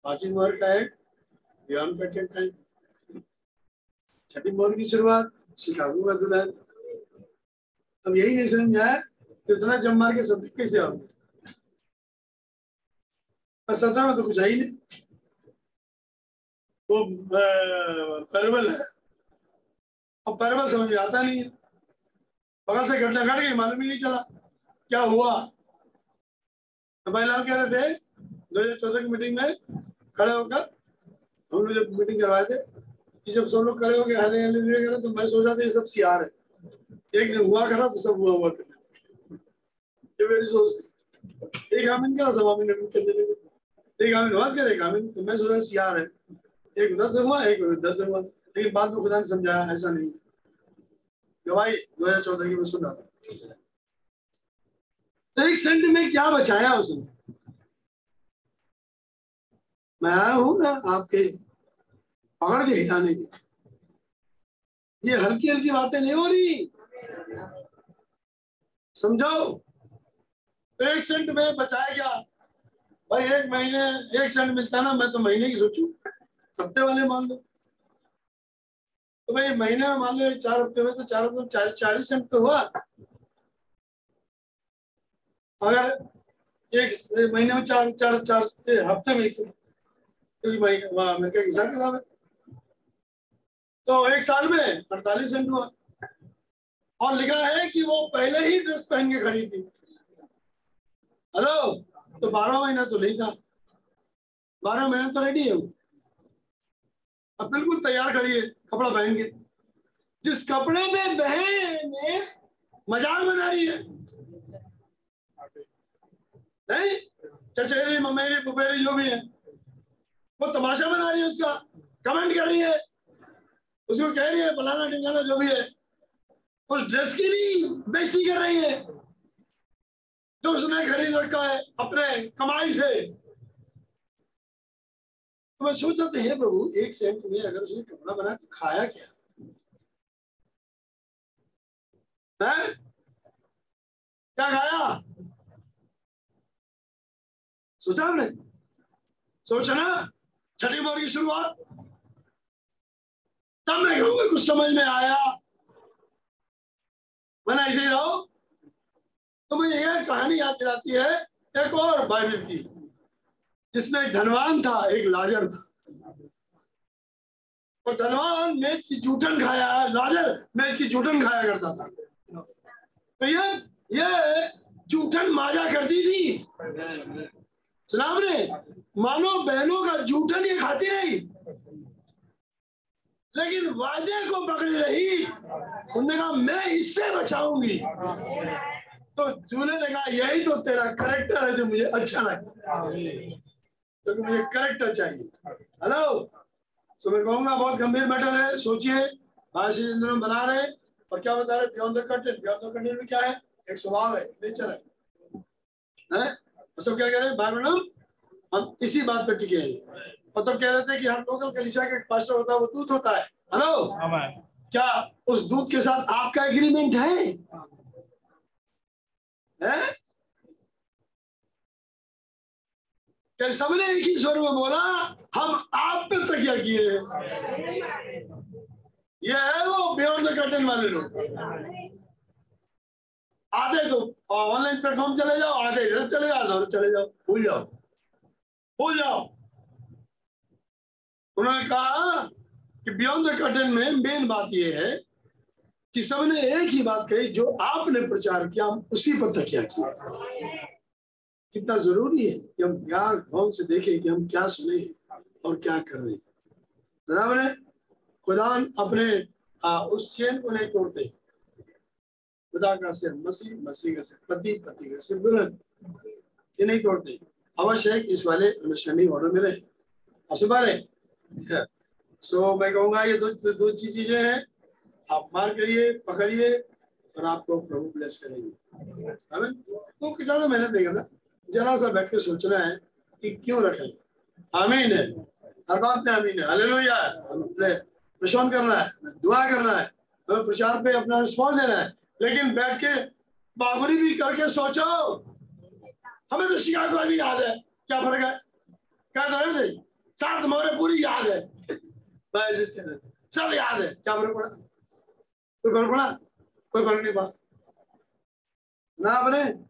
पांचवी मोहर का है बियॉन्ड पेटेंट टाइम छठी मोहर की शुरुआत शिकागो का दुल्हन अब यही नहीं समझ आया तो इतना जम मार के सब कैसे आओगे? और सचा में तो कुछ ही नहीं। वो परवल है। अब परवल समझ में आता नहीं है। बगल से घटना घट गई, मालूम ही नहीं चला। क्या हुआ? तो भाई लाल कह रहे थे दो हज़ार चौदह की मीटिंग में खड़े होकर हम लोग जब मीटिंग करवाए थे कि जब सब लोग खड़े होकर हले हले लिए तो मैं सोचा था ये सब सियार है। एक ने हुआ करा तो सब हुआ हुआ करने ये मेरी सोच थी। एक आमिन करा, सब आमिन आमिन करने लगे। एक आमिन हुआ करे, एक आमिन। तो मैं सोचा सियार है। एक उधर से हुआ, एक उधर से हुआ। लेकिन बाद में खुदा ने समझाया, ऐसा नहीं गवाही दो हज़ार चौदह की मैं सुन रहा था। तो एक सेंट में क्या बचाया उसने? मैं आया हूँ ना आपके पकड़ के हिलाने की ये हल्की हल्की बातें नहीं हो रही। समझो तो एक सेंट में बचाया क्या? भाई एक महीने, एक सेंट मिलता ना, मैं तो महीने की सोचू। हफ़्ते वाले मान लो। तो भाई महीने में मान लो चार हफ़्ते हुए तो चार हफ़्ते चार, चालीस सेंट तो हुआ। अगर एक महीने में चार चार चार हफ़्ते में एक सेंट। किताब है तो एक साल में अड़तालीस सेंट हुआ। और लिखा है कि वो पहले ही ड्रेस पहन के खड़ी थी। हेलो तो बारह महीना तो नहीं था। बारह महीना तो रेडी है वो। अब बिल्कुल तैयार खड़ी है, कपड़ा पहन के। जिस कपड़े में बहन ने मज़ाक बनाई है। नहीं, चचेरी, ममेरी, पुपेरी, जो भी है। वो तमाशा बना रही है उसका। कमेंट कर रही है। उसको कह रही है, फलाना ढिंगाना जो भी है, उस ड्रेस की भी बेइज्जती कर रही है। जो उसने खरीद रखा है, अपने कमाई से। तो मैं सोच था, हे प्रभु, एक सेंट में अगर उसने कपड़ा बना तो खाया क्या? है? क्या खाया? सोचा हमने सोचा ना? छठी मोर की शुरुआत? तब मैं कहूँगा कुछ समझ में आया। मैंने ऐसे ही रहो तो मुझे यह कहानी याद दिलाती है, एक और बाइबल की, जिसमें एक धनवान था, एक लाजर था। और धनवान मेज की जूठन खाया, लाजर मेज की जूठन खाया करता था। तो ये ये जूठन माजा करती थी। सुना ने मानो बहनों का जूठन ये खाती रही। लेकिन वादे को पकड़ी रही उन्होंने कहा, मैं इससे बचाऊँगी। तो दूल्हे ने कहा, यही तो तेरा करेक्टर है जो मुझे अच्छा लगता है। तो मुझे करेक्टर चाहिए। हेलो तो मैं कहूँगा, बहुत गंभीर मैटर है, सोचिए। भाषी इंद्र बना रहे और क्या बता रहे beyond the content beyond the content में क्या है? एक स्वभाव है नेचर है। हैं? तो सब क्या कह रहे हैं? भाई हम इसी बात पर टिके हैं। और तब कह रहे थे कि हम लोकल कलिशा का पास्टर होता है वो दूत होता है। हेलो क्या उस दूत के साथ आपका एग्रीमेंट है? हैं? सबने एक ही स्वर में बोला हम आप पे तकिया किए ये है वो बियॉन्ड द कर्टन वाले लोग। आधे तो ऑनलाइन प्लेटफॉर्म चले जाओ आधे इधर चले जाओ चले जाओ भूल जाओ। भूल जाओ। उन्होंने कहा कि बियॉन्ड द कर्टन में मेन बात यह है कि सबने एक ही बात कही जो आपने प्रचार किया हम उसी पर तकिया किया कितना ज़रूरी है कि हम प्यार भाव से देखें कि हम क्या सुने और क्या कर रहे हैं। जनाब खुदान अपने आ, उस चेन को नहीं तोड़ते। खुदा का सिर, मसीह मसीह का सिर, पति पति का सिर दुल्हन ये नहीं तोड़ते। अवश्य है इस वाले अंडरस्टैंडिंग ऑर्डर में रहे। अब बारे सो मैं कहूँगा, ये दो दो चीज़ें हैं। आप मार करिए, पकड़िए, और आपको प्रभु ब्लेस करेंगे। हमें तो ज़्यादा मेहनत देगा ना जरा सा बैठ के सोचना है कि क्यों रखें। आमीन है। हर बात में आमीन है। हले हालेलुया प्रशांत करना है। दुआ करना है। हमें प्रचार पे अपना रिस्पॉन्स देना है। लेकिन बैठ के बाबुरी भी करके सोचो। हमें तो शिकायत वाली याद है। क्या फ़र्क है? क्या तो है सात मोरे पूरी याद है। सब याद है। क्या फ़र्क पड़ा? कोई फ़र्क पड़ा? कोई फ़र्क नहीं पड़ा। ना अपने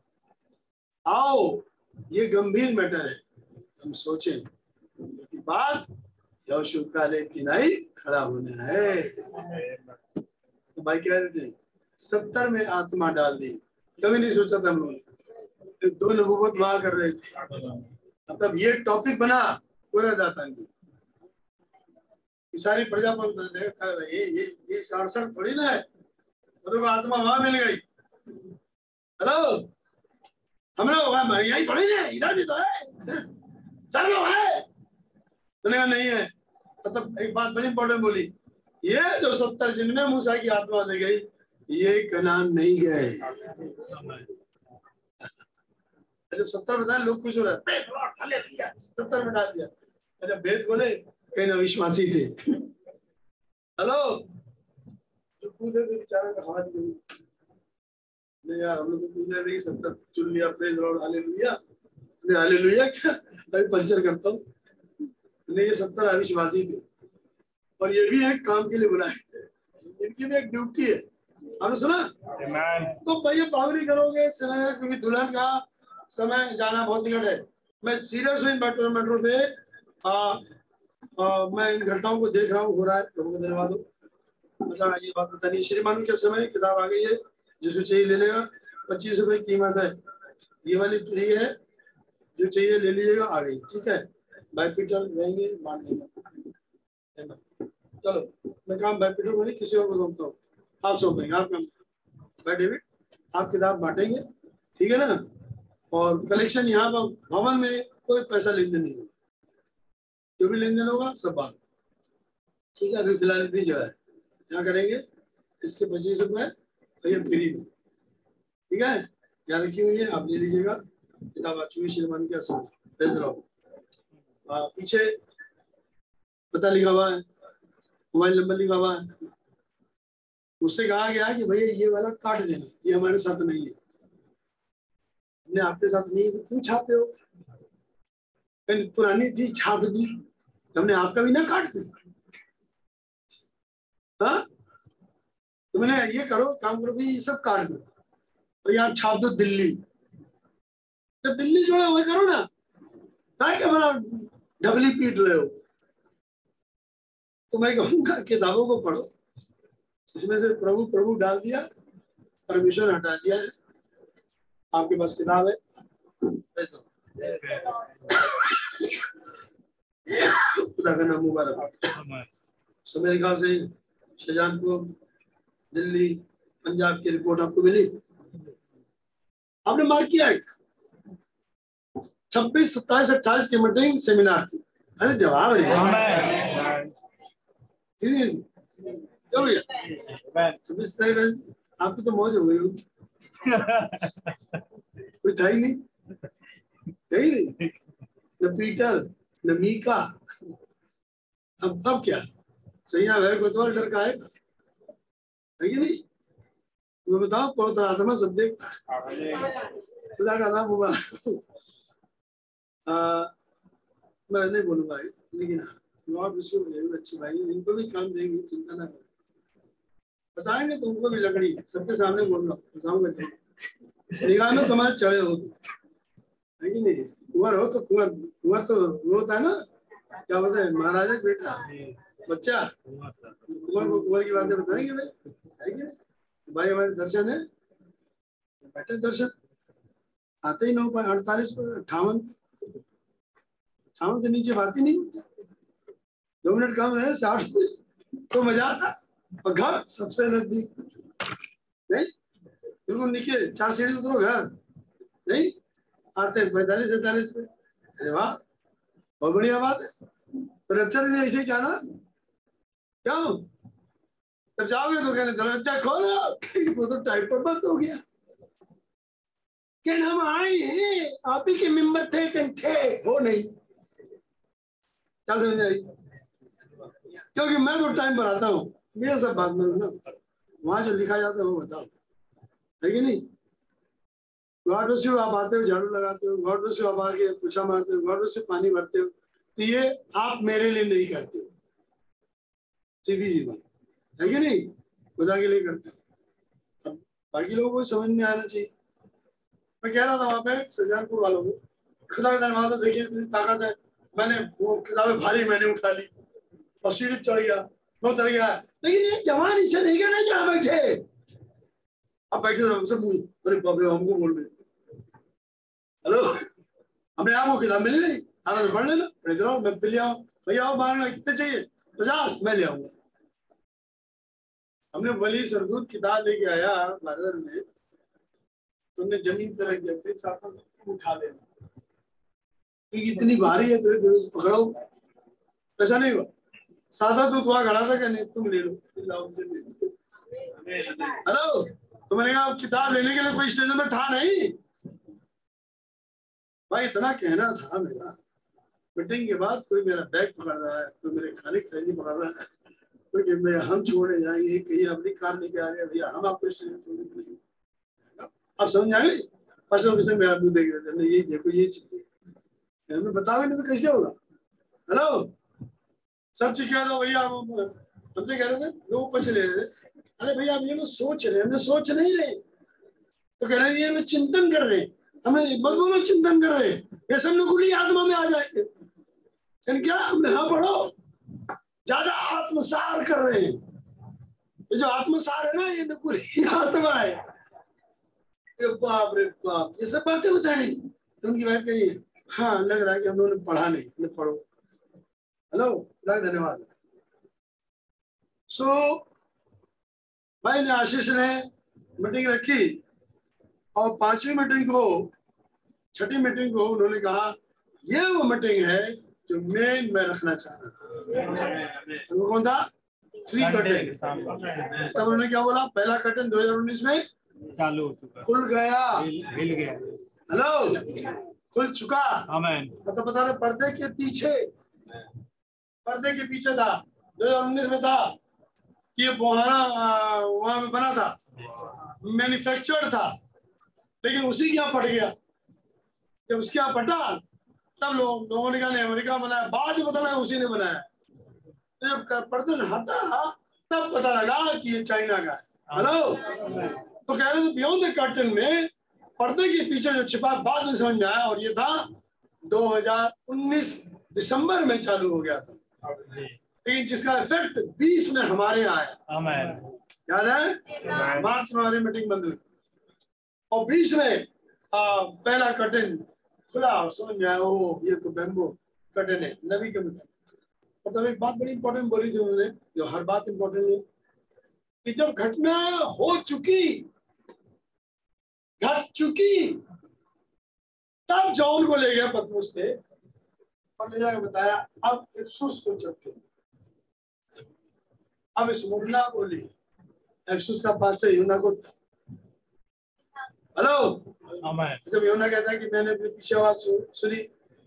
आओ, ये गंभीर मैटर है। हम सोचें बात यशु काले की नहीं खड़ा होना है। तो भाई कह रहे थे सत्तर में आत्मा डाल दी। कभी नहीं सोचा था हम लोग दो नबूवत वहाँ कर रहे थे। मतलब ये टॉपिक बना, पूरा नहीं। सारी प्रजा पर ये ये ये सारसर थोड़ी ना है। तो आत्मा वहाँ मिल गई। हेलो? हम लोग यही थोड़ी ना इधर भी तो है। सब लोग है तो नहीं है। मतलब एक बात बड़ी इंपॉर्टेंट बोली। ये जो सत्तर जिनमें मूसा की आत्मा दे गई ये कनान नहीं गए जब सत्तर बताया लोग खुश हो रहे सत्तर में डाल दिया। अच्छा भेद बोले कई ना विश्वासी थे। हेलो? जो कूदे थे बेचारे का हाथ नहीं यार हम लोग तो पूछ रहे थे कि सत्तर चुन लिया प्रेज लॉर्ड हालेलुया। मैं हालेलुया क्या? अभी पंचर करता हूँ। नहीं ये सत्तर अविश्वासी थे। और ये भी एक काम के लिए बुलाए इनकी भी एक ड्यूटी है। आपने सुना। तो भैया पावरी करोगे समय क्योंकि दुल्हन का समय जाना बहुत निकट है। मैं सीरियस हूँ इन मेट्रो मेट्रो पे। आ, आ, मैं इन घटनाओं को देख रहा हूँ हो रहा है प्रभु को धन्यवाद हो। अच्छा ये बात नहीं श्रीमान के समय किताब आ गई है जिसको चाहिए ले लेगा। पच्चीस रुपए कीमत है। ये वाली फ्री है जो चाहिए ले लीजिएगा आ गई। ठीक है? बाइपिटल रहेंगे बांट देंगे। चलो मैं काम बाइपिटल को नहीं किसी और को सौंपता हूँ। आप सौंपेंगे आप काम भाई डेविड आप किताब बांटेंगे, ठीक है ना? और कलेक्शन यहाँ पर भवन में कोई पैसा लेन देन नहीं होगा। जो भी लेन देन होगा, सब बात ठीक है, अभी फ़िलहाल इतनी जगह है। क्या करेंगे, इसके पच्चीस रुपए तो ये फ्री में। ठीक है? यहाँ रखी हुई है, आप ले लीजिएगा। किताब चुनी, श्रीमान के असर भेज रहा हूँ। पीछे पता लिखा हुआ है, मोबाइल नंबर लिखा हुआ है। उससे कहा गया कि भैया ये वाला काट देना ये हमारे साथ नहीं है। हमने आपके साथ नहीं है तो क्यों छापे हो? कहीं पुरानी थी, छाप दी हमने आपका भी ना काट दिया। हाँ? तो मैंने ये करो, काम करो ये सब काट दो। तो यहाँ छाप दो दिल्ली। तो दिल्ली जोड़े वही करो ना। क्या बड़ा डबली पीट रहे हो। तो मैं कहूँगा, किताबों को पढ़ो। इसमें से प्रभु प्रभु डाल दिया परमेश्वर हटा दिया है। आपके पास किताब है। खुदा का नाम मुबारक सो मेरे ख्याल से शाहजहानपुर दिल्ली पंजाब की रिपोर्ट आपको मिली? आपने मार्क किया एक छब्बीस सत्ताईस अट्ठाईस की मीटिंग सेमिनार थी। अरे जवाब है। क्यों भैया छब्बीस सत्ताईस आपकी तो मौज हो गई होगी। था ही नहीं। था ही नहीं। न पीटर न मीका। अब अब क्या? है कोतवाल डर का है। है कि नहीं? मैं बताओ पवित्र आत्मा सब देखता है। खुदा का नाम हुआ मैं नहीं बोलूँगा लेकिन हाँ लॉर्ड विश्व अच्छी भाई इनको भी काम देंगे चिंता ना करो। फंसाएँगे तुमको भी लकड़ी, सबके सामने बोल रहा फंसाऊँगा निगाह में तुम्हारे चढ़े हो कि नहीं? कुंवर हो तो कुंवर कुंवर तो वो होता है ना, क्या बोलते हैं, महाराजा बेटा, बच्चा। कुंवर को कुंवर की बातें बताएँगे भाई। है कि भाई हमारे दर्शन है। बैठे दर्शन। आते ही नौ अड़तालीस पर, अट्ठावन। अट्ठावन से नीचे भारती नहीं दो मिनट काम रहे, साठ। तो मज़ा आता। और घर सबसे नज़दीक। नहीं? बिल्कुल नीचे, चार सीढ़ी उतरो घर। नहीं? आते पैंतालीस, सैतालीस पे। अरे वाह, बहुत बढ़िया बात है। तो रक्षण ने ऐसे जाना। क्यों जब जाओगे तो कहने, दरवाज़ा खोलो। वो तो टाइप पर बंद हो गया। क्या हम आए हैं। आप ही के मेंबर थे कि थे। हो नहीं। क्या समझ आई? क्योंकि मैं तो टाइम पर आता हूँ। मेरा सब बात में ना वहाँ जो लिखा जाता है वो बताओ है कि नहीं, गॉड ब्लेस यू आप आते हो, झाड़ू लगाते हो, गॉड ब्लेस यू आप आके पूछा मारते हो, गॉड यू पानी भरते हो तो ये आप मेरे लिए नहीं करते हो। सीधी सी बात। है कि नहीं? खुदा के लिए करते हो। अब बाकी लोगों को समझ में आना चाहिए। मैं कह रहा था वहाँ पे, सजानपुर वालों को, खुदा का धन्यवाद देखिए, इतनी ताकत है। मैंने वो किताबें भारी मैंने उठा ली। और सीढ़ी चढ़ गया। वो चढ़ गया। लेकिन ये जवान इसे नहीं कहना जहाँ बैठे। अब बैठे सब अरे बाप रे, हमको बोल रहे हेलो? हमें आपको किताब मिली नहीं। आना तो पढ़ लेना। इधर आओ मैं ले आओ भैया आओ मारना कितने चाहिए? पचास, मैं ले आऊँगा। हमने वली सरदूत किताब लेके आया बाज़ार में। तुमने ज़मीन पर रख दिया, फिर साथ उठा लेना। इतनी भारी है धीरे धीरे पकड़ो ऐसा नहीं हुआ। सादा दूध वहाँ खड़ा था क्या नहीं? तुम ले लो। हेलो? तो मैंने कहा किताब लेने के लिए कोई स्टेशन में था नहीं? भाई, इतना कहना था मेरा। मीटिंग के बाद कोई मेरा बैग पकड़ रहा है, कोई मेरे खाने की थैली पकड़ रहा है। कोई कहते हैं हम छोड़े जाएँगे, कहीं अपनी कार लेके आ गए, भैया, हम आपको स्टेशन छोड़ने नहीं आप समझ आए परसों किसे मेरा मुँह देख रहे थे ये देखो, ये चीज़ हमें बताओगे नहीं तो कैसे होगा? हेलो? सब कह दो भैया हम हमसे कह रहे थे, लोग ले रहे थे। अरे भैया, हम ये लोग सोच रहे हैं सोच नहीं रहे। तो कह रहे हैं, ये लोग चिंतन कर रहे हमें मत बोलो चिंतन कर रहे ये सब लोग खुली आत्मा में आ जाएँगे। क्या, हमने हाँ पढ़ो? ज़्यादा आत्मसार कर रहे हैं। ये जो आत्मसार है ना, ये तो पूरी आत्मा है। ये बाप रे बाप, ये सब बातें बताएँ। उनकी बात करिए। हाँ लग रहा है कि हम लोगों ने पढ़ा नहीं पढ़ो। हेलो? धन्यवाद। सो so, भाई ने आशीष ने मीटिंग रखी और पांचवी मीटिंग को छठी मीटिंग को उन्होंने कहा ये वो मीटिंग है जो मेन मैं रखना चाह रहा था। कौन था? थ्री कर्टन तब उन्होंने क्या बोला? पहला कर्टन 2019 में चालू हो चुका। खुल गया। हिल गया। हेलो खुल चुका। आमेन तो बता रहे पर्दे के पीछे। पर्दे के पीछे था। दो हज़ार उन्नीस में था कि बोहाना वहाँ में बना था। मैन्युफैक्चर था। लेकिन उसी के यहाँ पट गया। जब उसके यहाँ पटा तब लोग लोगों ने कहा अमेरिका बनाया। बाद में पता लगा उसी ने बनाया। तो जब पर्दे हटा, तब पता लगा कि ये चाइना का है। हेलो तो कह रहे थे बियॉन्ड द कर्टन में पर्दे के पीछे जो छिपा बाद में समझ में आया और ये था 2019 दिसंबर में चालू हो गया था। लेकिन जिसका इफ़ेक्ट 20 में हमारे आया। याद है? मार्च में हमारी मीटिंग बंद हुई। और बीच में आ, पहला कर्टन खुला। और समझ में आया ओ ये तो बैम्बो कर्टन है। नबी के मुताबिक। और तब एक बात बड़ी इंपॉर्टेंट बोली थी उन्होंने जो हर बात इंपॉर्टेंट है कि जब घटना हो चुकी घट चुकी तब जॉन को ले गया पतमुस पे। और ले जाकर बताया अब इफ्सुस को चढ़ते अब इस मुगला को ले। इफ्सुस का पास्टर यूना को हेलो? जब योना कहता है कि मैंने अपने पीछे आवाज़ सुनी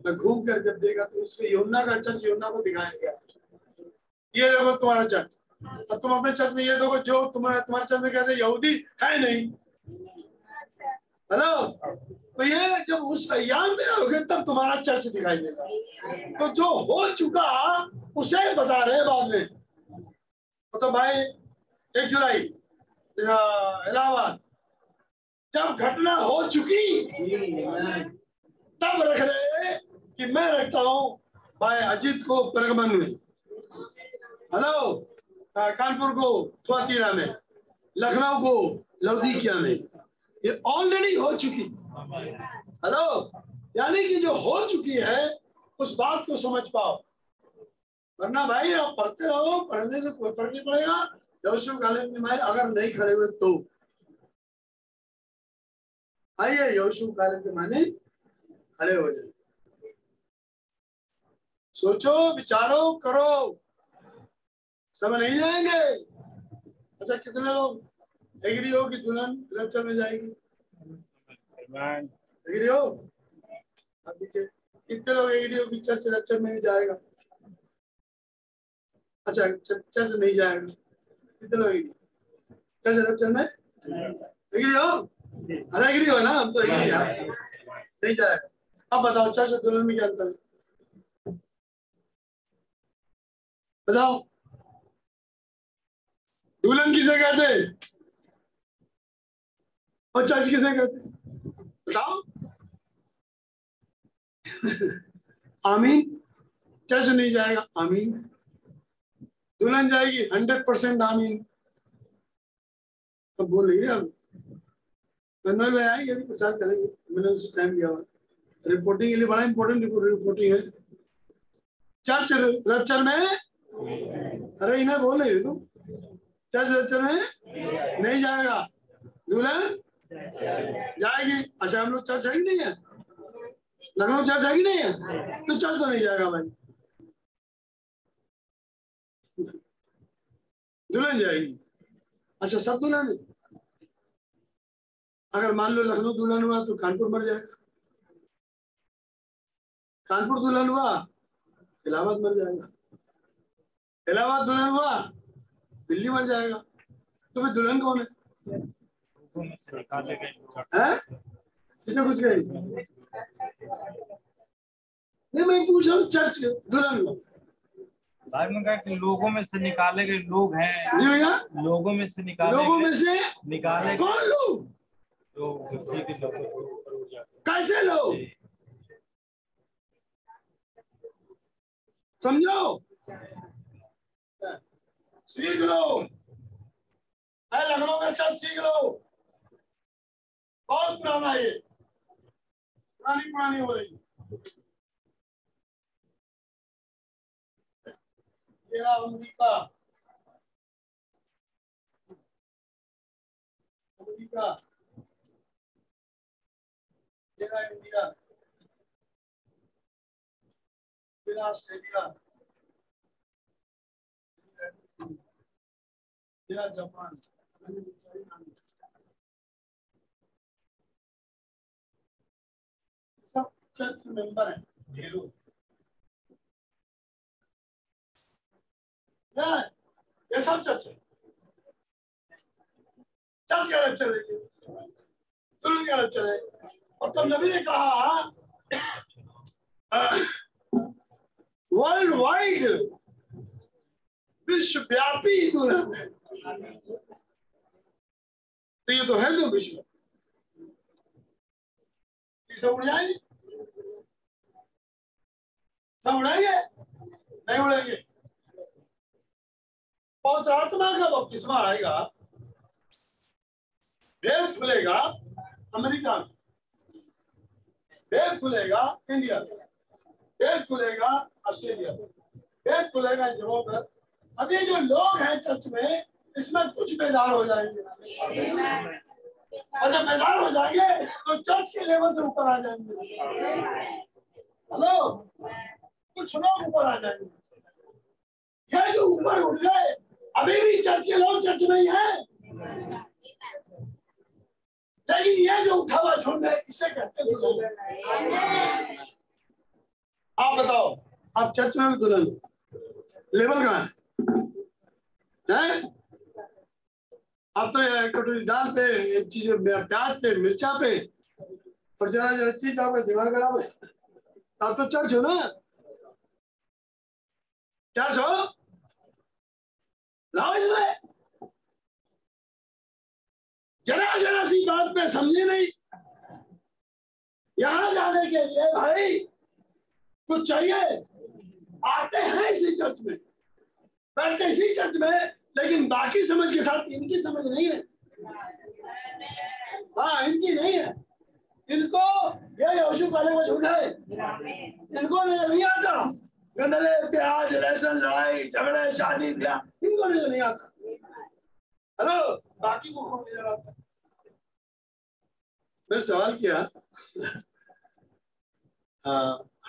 मैं घूम कर जब देखा तो उसमें योना का चर्च योना को दिखाया। गया ये देखो तुम्हारा चर्च। और तुम अपने चर्च में ये देखो जो तुम्हारे तुम्हारे चर्च में कहते यहूदी है नहीं। हेलो? तो ये जब उस अयाम में रहोगे, तब तुम्हारा चर्च दिखाई देगा। तो जो हो चुका, उसे बता रहे बाद में। तो भाई, एक जुलाई इलाहाबाद। जब घटना हो चुकी, तब रख रहे कि मैं रखता हूँ भाई अजीत को प्रगमन में। हेलो कानपुर को, थुआतीरा में। लखनऊ को, लौदीकिया में। ये ऑलरेडी हो चुकी। हेलो? यानी कि जो हो चुकी है, उस बात को समझ पाओ। वरना भाई, आप पढ़ते रहो, पढ़ने से कोई फ़र्क नहीं पड़ेगा। कालीन में भाई, अगर नहीं खड़े हुए तो। आइए यशु कालीन के माने खड़े हो जाए सोचो, विचारो, करो। समय नहीं जाएँगे। अच्छा कितने लोग? एग्री हो कि दुल्हन रैप्चर में जाएगी। कितने लोग हो चर्च रैप्चर में जाएगा। अच्छा चर्च नहीं जाएगा। कितने लोग चर्च रैप्चर में? हो अरे एग्री हो ना, हम तो है नहीं जाएगा। अब बताओ, चर्च दुल्हन में क्या अंतर है? बताओ। दुल्हन किसे कहते और चर्च किसे कहते बताओ। आमीन। चर्च नहीं जाएगा। आमीन। दुल्हन जाएगी। हंड्रेड परसेंट आमीन। तो बोल रही है अब। में आएँगे, अभी प्रचार करेंगे। मैंने उसे टाइम दिया हुआ। रिपोर्टिंग के लिए बड़ा इंपॉर्टेंट रिपोर्टिंग है। चर्च रप्चर में? अरे इन्हें बोल रही तुम चर्च रप्चर में? नहीं जाएगा। दुल्हन? जाएगी। अच्छा हम लोग चर्च है नहीं है? लखनऊ चर्च है नहीं है? तो चर्च तो नहीं जाएगा भाई? दुल्हन जाएगी। अच्छा सब दुल्हन? है अगर मान लो लखनऊ दुल्हन हुआ तो कानपुर मर जाएगा। कानपुर दुल्हन हुआ, इलाहाबाद मर जाएगा। इलाहाबाद दुल्हन हुआ, दिल्ली मर जाएगा। तो फिर दुल्हन कौन है? कुछ कही? नहीं मैं पूछ रहा हूँ चर्च दुल्हन कहा कि लोगों में से निकाले गए लोग हैं। जी भैया। लोगों में से निकाले लोगों में से निकाले कौन लोग? कैसे लोग? समझो? सीख लो। लखनऊ में अच्छा सीख लो। बहुत पुराना ये पुरानी पुरानी हो रही। तेरा अमेरिका। अमेरिका। तेरा इंडिया। ऑस्ट्रेलिया। जापान। सब मेंबर हैं, ढेरों। सब चर्च है। चर्च का लेक्चर है। दुल्हन का लेक्चर है। और तब नबी ने कहा वर्ल्ड वाइड विश्वव्यापी दुल्हन है। तो ये तो है जो विश्व। सब उड़ जाएँगे। सब उड़ेंगे नहीं उड़ेंगे पवित्र आत्मा का बपतिस्मा आएगा। देश खुलेगा अमेरिका में। देश खुलेगा इंडिया में। देश खुलेगा ऑस्ट्रेलिया में। देश खुलेगा इन ये जो लोग हैं चर्च में, इसमें कुछ बेदार हो जाएँगे। और जब बेदार हो जाएँगे तो चर्च के लेवल से ऊपर आ जाएँगे। हेलो? कुछ लोग ऊपर आ जाएँगे ये जो ऊपर उठ गए अभी भी चर्च के लोग चर्च में ही? हैं लेकिन ये जो उठा हुआ झुंड है, इसे कहते हैं आप बताओ, आप चर्च में भी दुल्हन लेवल कहाँ है हैं? अब तो कटोरी दाल पे चीज़ प्याज पे मिर्चा पे और जरा जरा चीज़ आपका दिमाग खराब है। आप तो चर्च हो ना? चर्च हो लाओ इसमें। जरा जरा सी बात पे समझे नहीं। यहाँ जाने के लिए भाई, कुछ चाहिए? आते हैं इसी चर्च में। बैठते इसी चर्च में, लेकिन बाकी समझ के साथ इनकी समझ नहीं है। हाँ इनकी नहीं है। इनको, ये यहोशू वाले को झूठ है इनको नहीं आता। गंदले प्याज लहसुन लड़ाई झगड़े शादी इनको नहीं नहीं आता। हेलो? बाकी को कौन नज़र आता? सवाल किया। आ,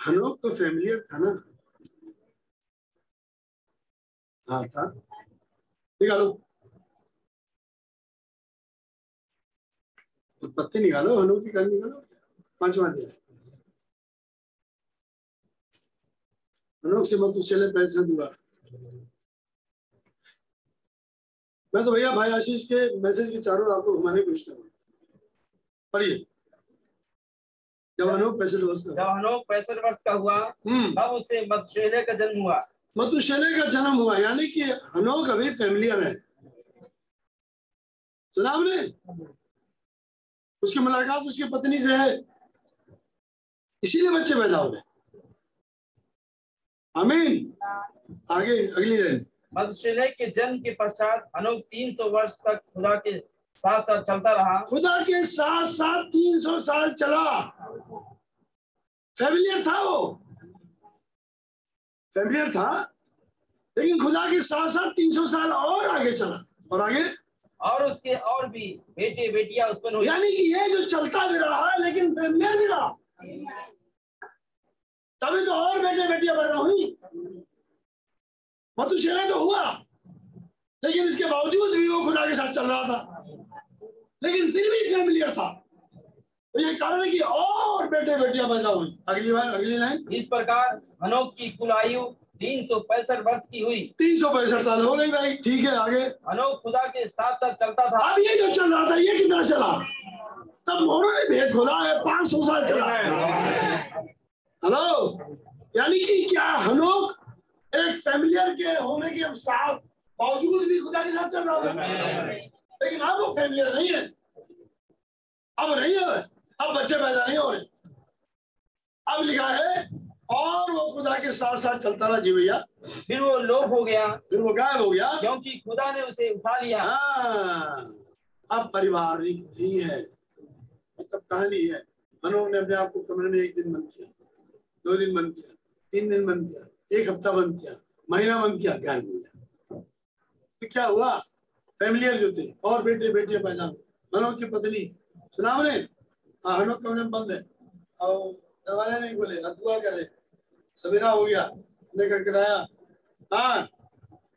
हम लोग तो फेमिलियर था ना? हाँ था। निकालो। उत्पत्ति निकालो हनु की कर निकालो। पांचवा दिया। हनुक से मत चले पैर से दुआ मैं तो भैया भाई आशीष के मैसेज के चारों आपको घुमाने की कोशिश कर रहा हूँ। पढ़िए। जब अनूप पैसे दोस्त जब हनोक पैंसठ वर्ष का हुआ हम्म। तब उसे मतशेले का जन्म हुआ। मतुशेले का जन्म हुआ यानी कि हनोक अभी फैमिलियर है। सुना आपने? उसकी मुलाकात उसकी पत्नी से है। इसीलिए बच्चे पैदा हो गए आमीन। आगे अगली लाइन मतशेले के जन्म के पश्चात हनोक तीन सौ वर्ष तक खुदा के साथ साथ चलता रहा। खुदा के साथ साथ तीन सौ साल चला। फैमिलियर था वो? फैमिलियर था? लेकिन खुदा के साथ साथ तीन सौ साल और आगे चला। और आगे? और उसके और भी बेटे बेटियाँ उत्पन्न हुई। यानी कि ये जो चलता भी रहा लेकिन फैमिलियर भी रहा। तभी तो और बेटे बेटियाँ पैदा हुई मतुशेला तो हुआ लेकिन इसके बावजूद भी वो खुदा के साथ चल रहा था। लेकिन फिर भी फैमिलियर था। तो ये कारण है कि और बेटे बेटियाँ पैदा हुई। अगली बार अगली लाइन। इस प्रकार हनोक की कुल आयु तीन सौ पैंसठ वर्ष की हुई। तीन सौ पैंसठ साल हो गई भाई। ठीक है आगे। हनोक खुदा के साथ साथ चलता था। अब ये जो चल रहा था ये कितना चला? तब मोहरों ने भेद खोला है पाँच सौ साल चला। हेलो यानी कि क्या हम लोग एक फैमिलियर के होने के साथ बावजूद भी खुदा के साथ चल रहा था लेकिन अब वो फैमिलियर नहीं है। अब नहीं है अब बच्चे पैदा नहीं हो रहे। अब लिखा है और वो खुदा के साथ साथ चलता रहा। जी भैया। फिर वो लोप हो गया। फिर वो गायब हो गया। क्योंकि खुदा ने उसे उठा लिया। हाँ, अब परिवार नहीं है। मतलब कहानी है। मनोज ने अपने आप को कमरे में एक दिन बंद किया। दो दिन बंद किया, तीन दिन बंद किया, एक हफ़्ता बंद किया, महीना बंद किया गायब हो गया। फिर क्या हुआ? फैमिलियर जो थे, और बेटे, बेटियाँ पैदा मनोज की पत्नी सुना हमने हाँ कमरे में बंद है। और दरवाज़ा नहीं खोले दुआ कर। रहे सवेरा हो गया लेकर के आया हाँ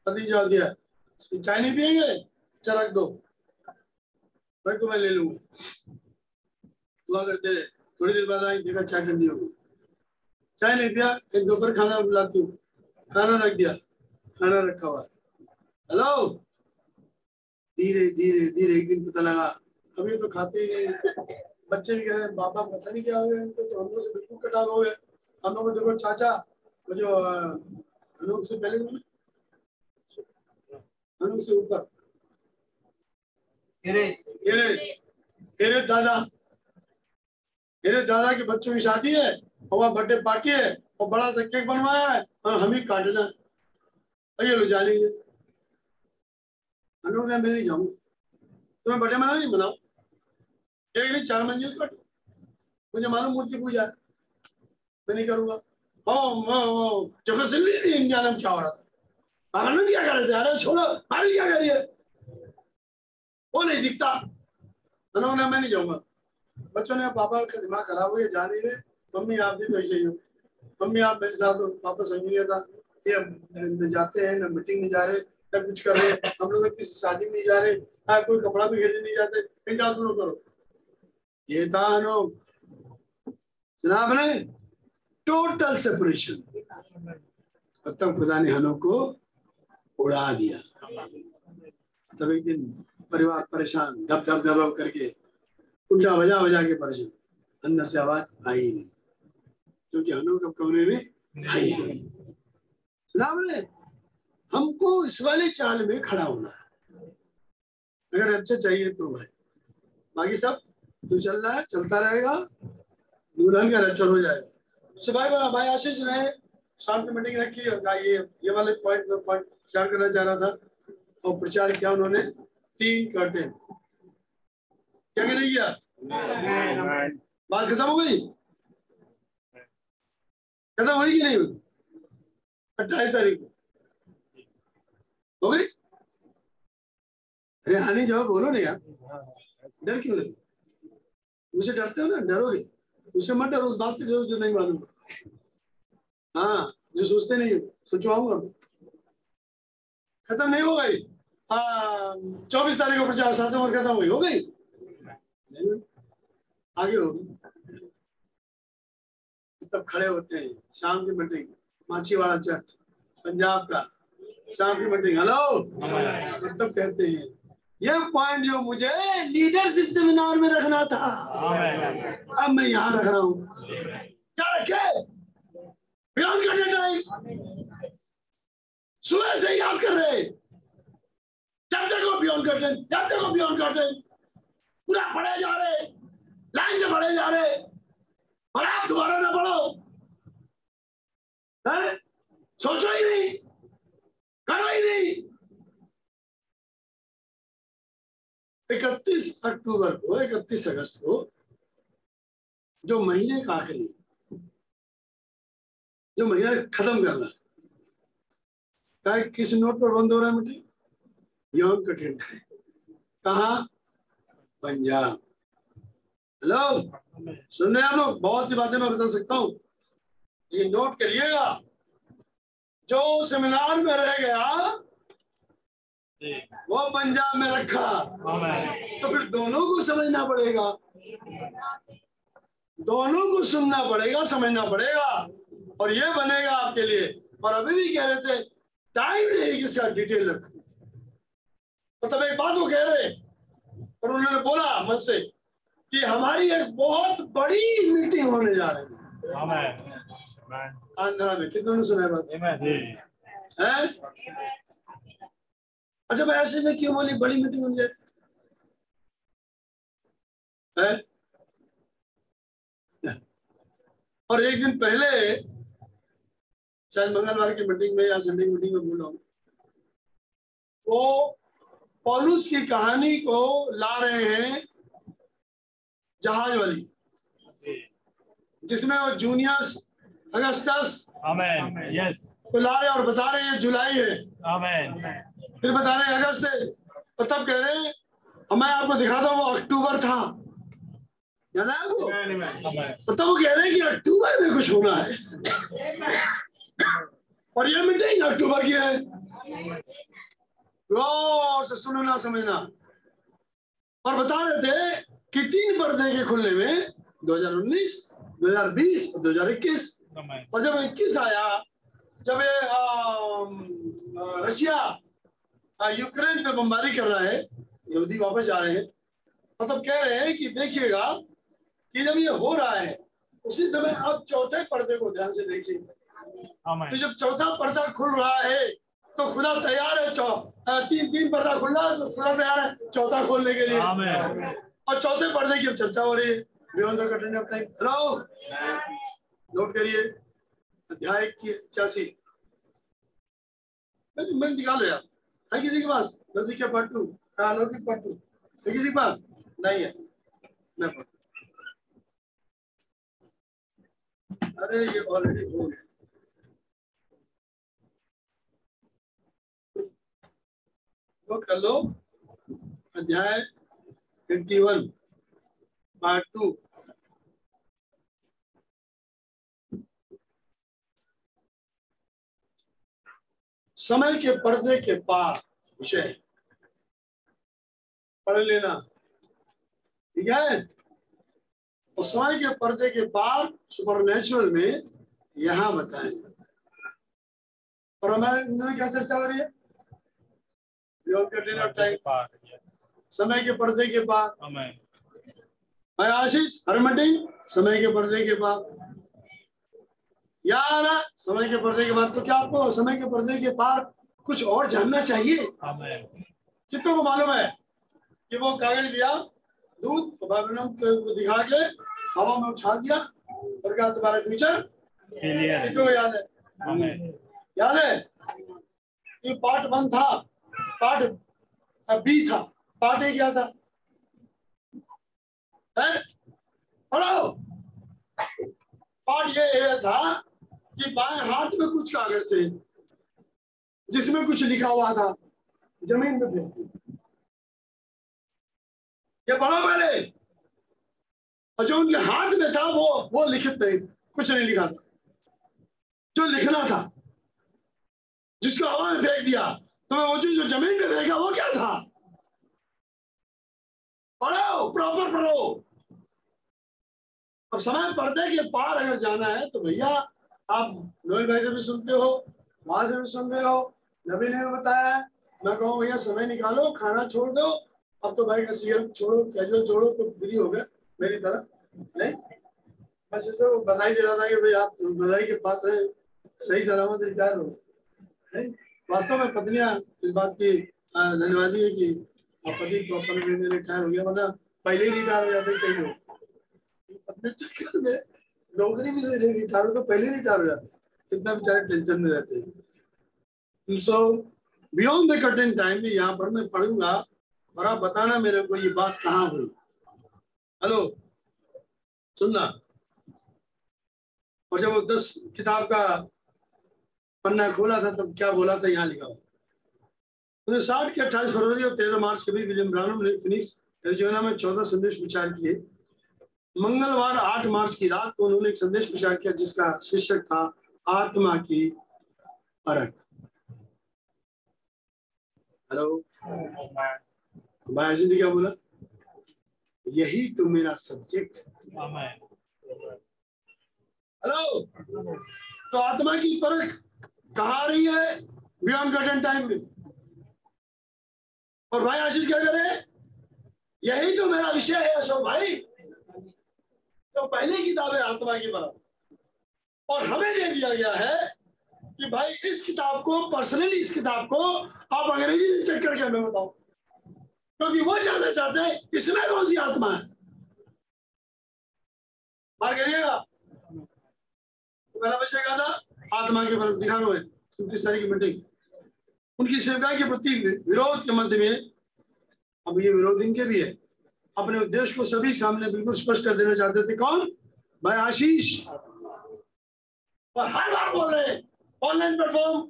पति जवाब दिया चाय नहीं पियेंगे अच्छा रख दो। भाई तो मैं ले लूँगा। दुआ करते रहे। थोड़ी देर बाद आई, देखा चाय ठंडी हो गई। चाय नहीं पिया एक दोपहर खाना बुलाती हूँ। खाना रख दिया खाना रखा हुआ है। हेलो? धीरे धीरे धीरे एक दिन पता लगा। अभी तो खाते ही नहीं बच्चे भी कह रहे हैं बाबा पता नहीं क्या हो गया इनको तो हम लोग से बिल्कुल कटाव हो गया। हम लोग देखो चाचा वो जो अनूप से पहले अनूप से ऊपर। दादा। तेरे दादा के बच्चों की शादी है? वहाँ बर्थडे पार्टी है और बड़ा सा केक बनवाया है, और हम ही काटना है और ये लो जा अनूप ने मैं नहीं जाऊँगा। तुम्हें बर्थडे मना नहीं मनाओ एक नहीं, चार मंजिल काटो। मुझे मालूम मूर्ति पूजा है। मैं नहीं करूँगा। वो नहीं इंडिया में क्या हो रहा था आनंद क्या कर रहे थे? अरे छोड़ो अरे क्या करिए वो नहीं दिखता। उन्होंने मैं नहीं जाऊँगा। बच्चों ने, पापा का दिमाग खराब हो गया, जा नहीं रहे। मम्मी, आप भी तो ऐसे ही हो। मम्मी, आप मेरे साथ समझ नहीं था ये न जाते हैं, न मीटिंग में जा रहे, न कुछ कर रहे, हम लोग किसी शादी में नहीं जा रहे हाँ कोई कपड़ा भी खरीदने नहीं जाते कहीं जाओ तुम लोग करो? ये था जनाब ने टोटल सेपरेशन तब खुदा ने हनो को उड़ा दिया। तब एक दिन परिवार परेशान धप धप धप करके, उल्टा बजा बजा के परेशान, अंदर से आवाज़ आई नहीं। क्योंकि हनु कब कमरे में आई नहीं। जनाब ने हमको इस वाले चाल में खड़ा होना है। अगर अच्छा चाहिए तो भाई। बाकी सब जो चल रहा है चलता रहेगा। दुल्हन का रक्षण हो जाएगा। सुबह में भाई आशीष ने शाम की मीटिंग रखी ये ये वाले पॉइंट में पॉइंट शेयर करना चाह रहा था। और प्रचार किया उन्होंने तीन कर्टेन क्या क्या नहीं किया बात खत्म हो गई? खत्म हुई कि नहीं हुई अट्ठाईस तारीख को। हो गई? अरे आने जाओ बोलो ना यार। डर क्यों नहीं मुझे डरते हो ना? डरोगे? उससे मत डरो, उस बात से डरो जो नहीं मालूम। हाँ जो सोचते नहीं हो, सोचवाऊँगा खत्म नहीं हो गई? चौबीस तारीख को प्रचार सात नंबर खत्म हुई। हो गई? नहीं आगे होगी तब खड़े होते हैं। शाम की मीटिंग माछीवाड़ा चर्च पंजाब का। शाम की मीटिंग हेलो तब कहते हैं। ये पॉइंट जो मुझे लीडरशिप सेमिनार में रखना था। अब मैं यहाँ रख रहा हूँ। क्या रखे? बयान करने टाइम सुबह से याद कर रहे चैप्टर को बियॉन्ड करते हैं चैप्टर को बियॉन्ड करते पूरा पढ़े जा रहे लाइन से पढ़े जा रहे और आप दोबारा ना पढ़ो। हैं? सोचो ही नहीं। करो ही नहीं। इकतीस अक्टूबर को, इकतीस अगस्त को, जो महीने का आखिरी, जो महीना खत्म करना है, चाहे किस नोट पर बंद हो रहा है मीटिंग यौन कठिन है। कहा? पंजाब। हेलो? सुन रहे हैं आप लोग बहुत सी बातें मैं बता सकता हूँ। ये नोट करिएगा। जो सेमिनार में रह गया वो पंजाब में रखा। तो फिर दोनों को समझना पड़ेगा। दोनों को सुनना पड़ेगा समझना पड़ेगा। और ये बनेगा आपके लिए। और अभी भी कह रहे थे टाइम नहीं कि इसका डिटेल रखो। तो तब एक बात वो कह रहे और उन्होंने बोला मुझसे कि हमारी एक बहुत बड़ी मीटिंग होने जा रही है। आंध्रा में। कितनों ने सुना है अच्छा भाई ऐसे में क्यों बोली बड़ी मीटिंग होनी जाए है? और एक दिन पहले शायद मंगलवार की मीटिंग में या संडे की मीटिंग में बोला हूँ। वो पॉलुस की कहानी को ला रहे हैं जहाज़ वाली। जिसमें वो जूनियर्स अगस्तस यस को रहे और बता रहे हैं जुलाई है। आमेन फिर बता रहे हैं अगस्त है। तो तब कह रहे हैं मैं आपको दिखाता हूँ वो अक्टूबर था। याद है आपको? तो तब वो कह रहे हैं कि अक्टूबर में कुछ होना है। और ये मीटिंग अक्टूबर की है। गौर से सुनना समझना। और बता रहे थे कि तीन पर्दे के खुलने में 2019, 2020 और 2021 और जब 21 आया जब ये रशिया यूक्रेन पे बमबारी कर रहा है यहूदी वापस जा रहे हैं मतलब कह रहे हैं कि देखिएगा कि जब ये हो रहा है उसी समय अब चौथे पर्दे को ध्यान से देखिए तो जब चौथा पर्दा खुल रहा है तो खुदा तैयार है चौ तीन तीन पर्दा खुल रहा है तो खुदा तैयार है चौथा खोलने के लिए. और चौथे पर्दे की चर्चा हो रही है। हेलो नोट करिए। अध्याय की इक्यासी। मैं मैं निकालो यार। है किसी के पास? नदी के पार्ट टू हाँ नदी पार्ट टू है किसी के पास? नहीं है। मैं पढ़ अरे, ये ऑलरेडी हो गया। नोट कर लो। अध्याय 21 पार्ट टू समय के पर्दे के पार विषय। पढ़ लेना। ठीक है? और समय के पर्दे के पार सुपरनेचुरल में यहाँ है और हमारे क्या चर्चा हो? रही है Beyond curtain of time, समय के पर्दे के Amen. मैं आशीष हरमटिंग समय के पर्दे के बाद। यार समय के पर्दे के बाद तो क्या आपको समय के पर्दे के पार कुछ और जानना चाहिए. कितनों को मालूम है कि वो कागज़ लिया दूध को दिखा के हवा में उछाल दिया और क्या तुम्हारा फ्यूचर. कितनों को याद है? याद है? कि पार्ट वन था पार्ट बी था। पार्ट क्या था। पार्ट ये ये था कि बाएँ हाथ में कुछ कागज़ थे, जिसमें कुछ लिखा हुआ था, ज़मीन में फेंक ये पढ़ो पहले और जो उनके हाथ में था, वो वो लिखित नहीं कुछ नहीं लिखा था। जो लिखना था, जिसको हवा में फेंक दिया तो वो चीज़ जो ज़मीन में फेंका वो क्या था? पढ़ो प्रॉपर पढ़ो अब समय पर्दे के पार अगर जाना है तो भैया, आप नोएल भाई से भी सुनते हो वहाँ से भी सुन रहे हो, नबी ने बताया है। मैं कहूँ, भैया, समय निकालो, खाना छोड़ दो। अब तो भाई का सिगरेट छोड़ो कैजुअल छोड़ो तो फ्री हो गए मेरी तरह। नहीं? मैं तो बधाई दे रहा था कि भाई आप बधाई के पात्र हैं, सही सलामत रिटायर हो नहीं? वास्तव में पत्नियाँ इस बात की धन्यवादी है कि प्रॉपर रिटायर हो गया, वरना पहले ही रिटायर हो जाते कई लोग। अपने चक्कर में नौकरी रिटायर हो तो पहले ही रिटायर हो जाते इतना बेचारे टेंशन में रहते हैं। So beyond the curtain time में यहाँ पर मैं पढ़ूँगा, और आप बताना मेरे को ये बात कहाँ हुई। हेलो, सुनना। और जब वो दस किताब का पन्ना खोला था, तब क्या बोला था, यहाँ लिखा हुआ। उन्हें साठ के अट्ठाईस फरवरी और तेरह मार्च के बीच विलियम ब्रानम ने फिनिक्स एरिजोना में चौदह संदेश प्रचार किए। मंगलवार आठ मार्च की रात को उन्होंने एक संदेश प्रचार किया जिसका शीर्षक था, आत्मा की परख हेलो? भाई ने क्या बोला? यही तो मेरा सब्जेक्ट हेलो? तो आत्मा की परख कहा रही है? बियॉन्ड कर्टन टाइम में। और भाई आशीष क्या करे? यही तो मेरा विषय है अशोक भाई। तो पहली किताब है आत्मा की परख और हमें दे दिया गया है कि भाई इस किताब को पर्सनली इस किताब को आप अंग्रेज़ी से चेक करके हमें बताओ। क्योंकि वो जानना चाहते हैं, इसमें कौन सी आत्मा है? बात करिएगा? तो पहला विषय क्या था? आत्मा के पर ध्यान हुए उनतीस तारीख की मीटिंग उनकी सेवकाई के प्रति विरोध के मध्य में अब ये विरोध इनके भी है। अपने उद्देश्य को सभी सामने बिल्कुल स्पष्ट कर देना चाहते थे। कौन? भाई आशीष। और हर बार बोल रहे ऑनलाइन प्लेटफॉर्म।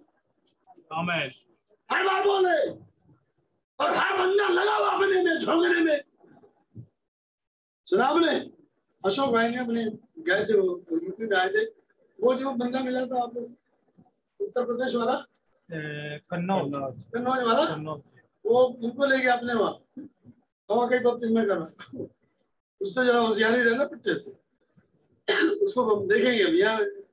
हर बार बोल रहे और हर बंदा लगा हुआ अपने में झोंकने में। सुना आपने? अशोक भाई ने अपने गए थे वो यूपी में आए थे। वो जो बंदा मिला था आपको उत्तर प्रदेश वाला? कन्नौज। कन्नौज वाला? वो उनको ले गया अपने वहाँ हवा कई बत्तीस में करना। उससे जरा होशियारी रहना पिट्टे से। उसको हम देखेंगे भैया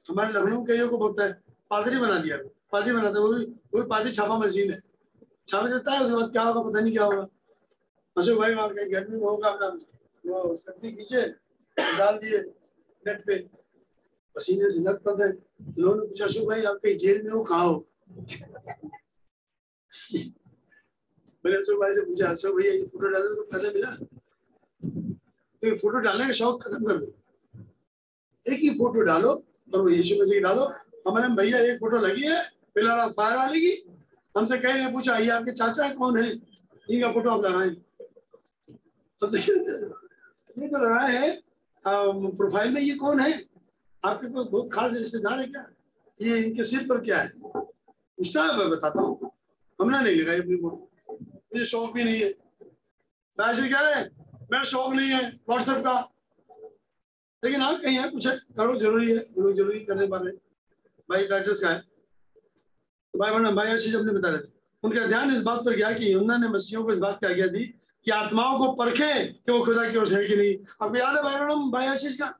हमारे लखनऊ कईयों को बोलता है। पादरी बना दिया। पादरी बनाता है वो भी वो भी पादरी छापा मशीन है। छाप देता है उसके बाद क्या होगा पता नहीं क्या होगा। अशोक भाई वहाँ कहीं गर्मी में होगा अपना। वो सर्दी खींचे डाल दिए नेट पे। पसीने से लग पड़ते लोगों ने पूछा अशोक भाई आप कहीं जेल में हो कहा हो? मैंने अशोक भाई से पूछा अशोक भैया, ये फ़ोटो डालने को फ़ायदा मिला? तो ये फ़ोटो डालने का शौक खत्म कर दो। एक ही फ़ोटो डालो और वो यीशु मसीह डालो। हमारे भैया एक फ़ोटो लगी है फ़िलहाल फायर वाले की। हमसे कहीं ने पूछा, ये आपके चाचा कौन है? इनका फ़ोटो आप लगाए। हमसे ये तो लगाए है प्रोफ़ाइल में ये कौन है? आपके पास बहुत खास रिश्तेदार है क्या? ये इनके सिर पर क्या है? पूछता है मैं बताता हूँ हमने नहीं लगाई अपनी फ़ोटो मुझे शौक भी नहीं है मैं कह रहे मेरा शौक नहीं है व्हाट्सएप का लेकिन हाँ कहीं है कुछ है करो ज़रूरी है लोग ज़रूरी करने वाले भाई डॉक्टर्स का है तो भाई बना भाई आशीष अपने बता रहे थे उनका ध्यान इस बात पर गया कि यमुना ने मसीहों को इस बात क्या आज्ञा दी कि आत्माओं को परखे कि वो खुदा की ओर से है कि नहीं अब याद है भाई बहनों भाई आशीष का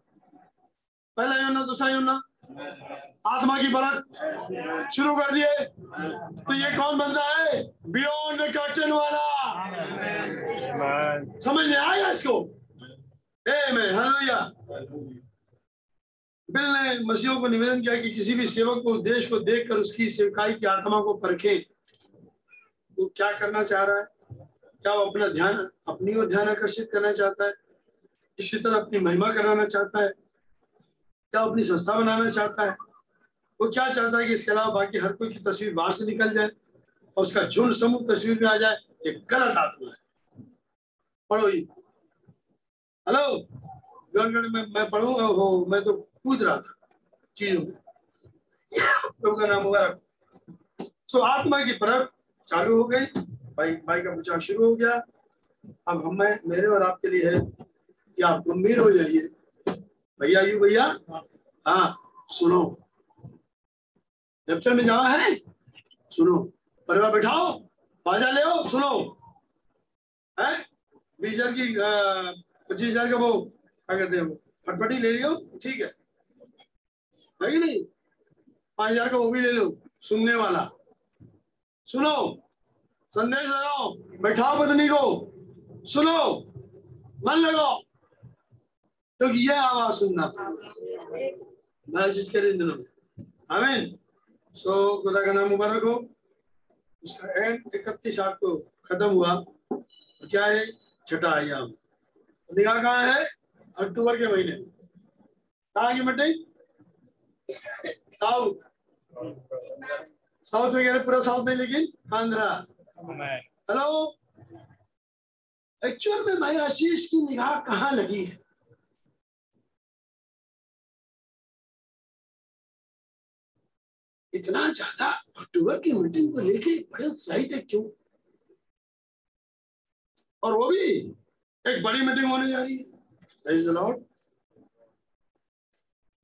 पहला योना दूसरा योना आत्मा की परख शुरू कर दिए। तो ये कौन बंदा है? बियॉन्ड द कर्टन वाला। समझ में आया इसको. Hallelujah. बिल ने मसीहों को निवेदन किया कि किसी भी सेवक को उद्देश्य को देखकर उसकी सेवकाई की आत्मा को परखे। वो क्या करना चाह रहा है? क्या वो अपना ध्यान, अपनी ओर ध्यान आकर्षित करना चाहता है? इसी तरह अपनी महिमा कराना चाहता है? क्या अपनी संस्था बनाना चाहता है? वो क्या चाहता है कि इसके अलावा बाकी हर कोई की तस्वीर बाहर से निकल जाए और उसका झुंड समूह तस्वीर में आ जाए एक गलत आत्मा है। पढ़ो ये। हेलो? में, मैं पढ़ू? हो, मैं तो कूद रहा था चीज़ों में। तो का नाम मुबारक। सो आत्मा की परख चालू हो गई। भाई भाई का बचाव शुरू हो गया। अब हम, मेरे और आपके लिए है। कि आप गंभीर हो जाइए। भैया, यू भैया? हाँ सुनो। दफ्तर में जावा है? सुनो। परिवार बैठाओ बाजा ले सुनो। है? बीस हज़ार की पच्चीस हज़ार का वो, क्या कहते हैं वो, फटफटी ले लियो, ठीक है। नहीं? पाँच हज़ार का वो भी ले लो, सुनने वाला। सुनो। संदेश लगाओ, बैठाओ पत्नी को। सुनो। मन लगाओ। तो ये आवाज़ सुनना मैसेज करे इन दिनों में सो खुदा का नाम मुबारक हो उसका एंड इकतीस आठ को खत्म हुआ तो क्या है छठा आयाम निगाह कहाँ है अक्टूबर के महीने में कहाँ की मीटिंग साउथ साउथ में कह रहे पूरा साउथ नहीं लेकिन आंध्रा हेलो एक्चुअल में भाई आशीष की निगाह कहाँ लगी है इतना ज़्यादा अक्टूबर की मीटिंग को लेके बड़े उत्साहित है, क्यों? और वो भी एक बड़ी मीटिंग होने जा रही है।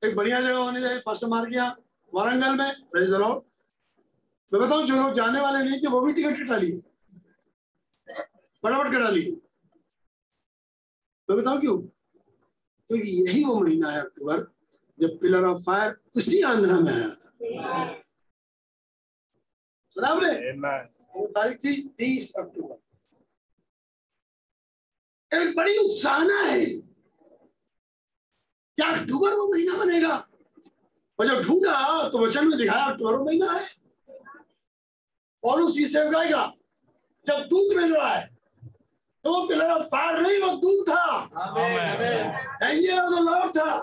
एक बढ़िया जगह होने जा रही पास्टर मार गया वारंगल में। प्रेज लॉर्ड मैं बताऊँ, जो लोग जाने वाले नहीं थे, वो भी टिकट कटा लिए। फटाफट कटा लिए। मैं बताऊँ क्यों? क्योंकि तो यही वो महीना है, अक्टूबर, जब पिलर ऑफ़ फायर उसी आंध्रा में आया था। सुना आपने वो तारीख थी तीस अक्टूबर। एक बड़ी उत्साहना है। क्या अक्टूबर वो महीना बनेगा? और जब ढूंढा तो वचन में दिखाया अक्टूबर वो महीना है। और उसी से गाएगा जब दूध मिल रहा है तो वो पिलर फायर नहीं वो दूध था। एंजल ऑफ़ द लॉर्ड था।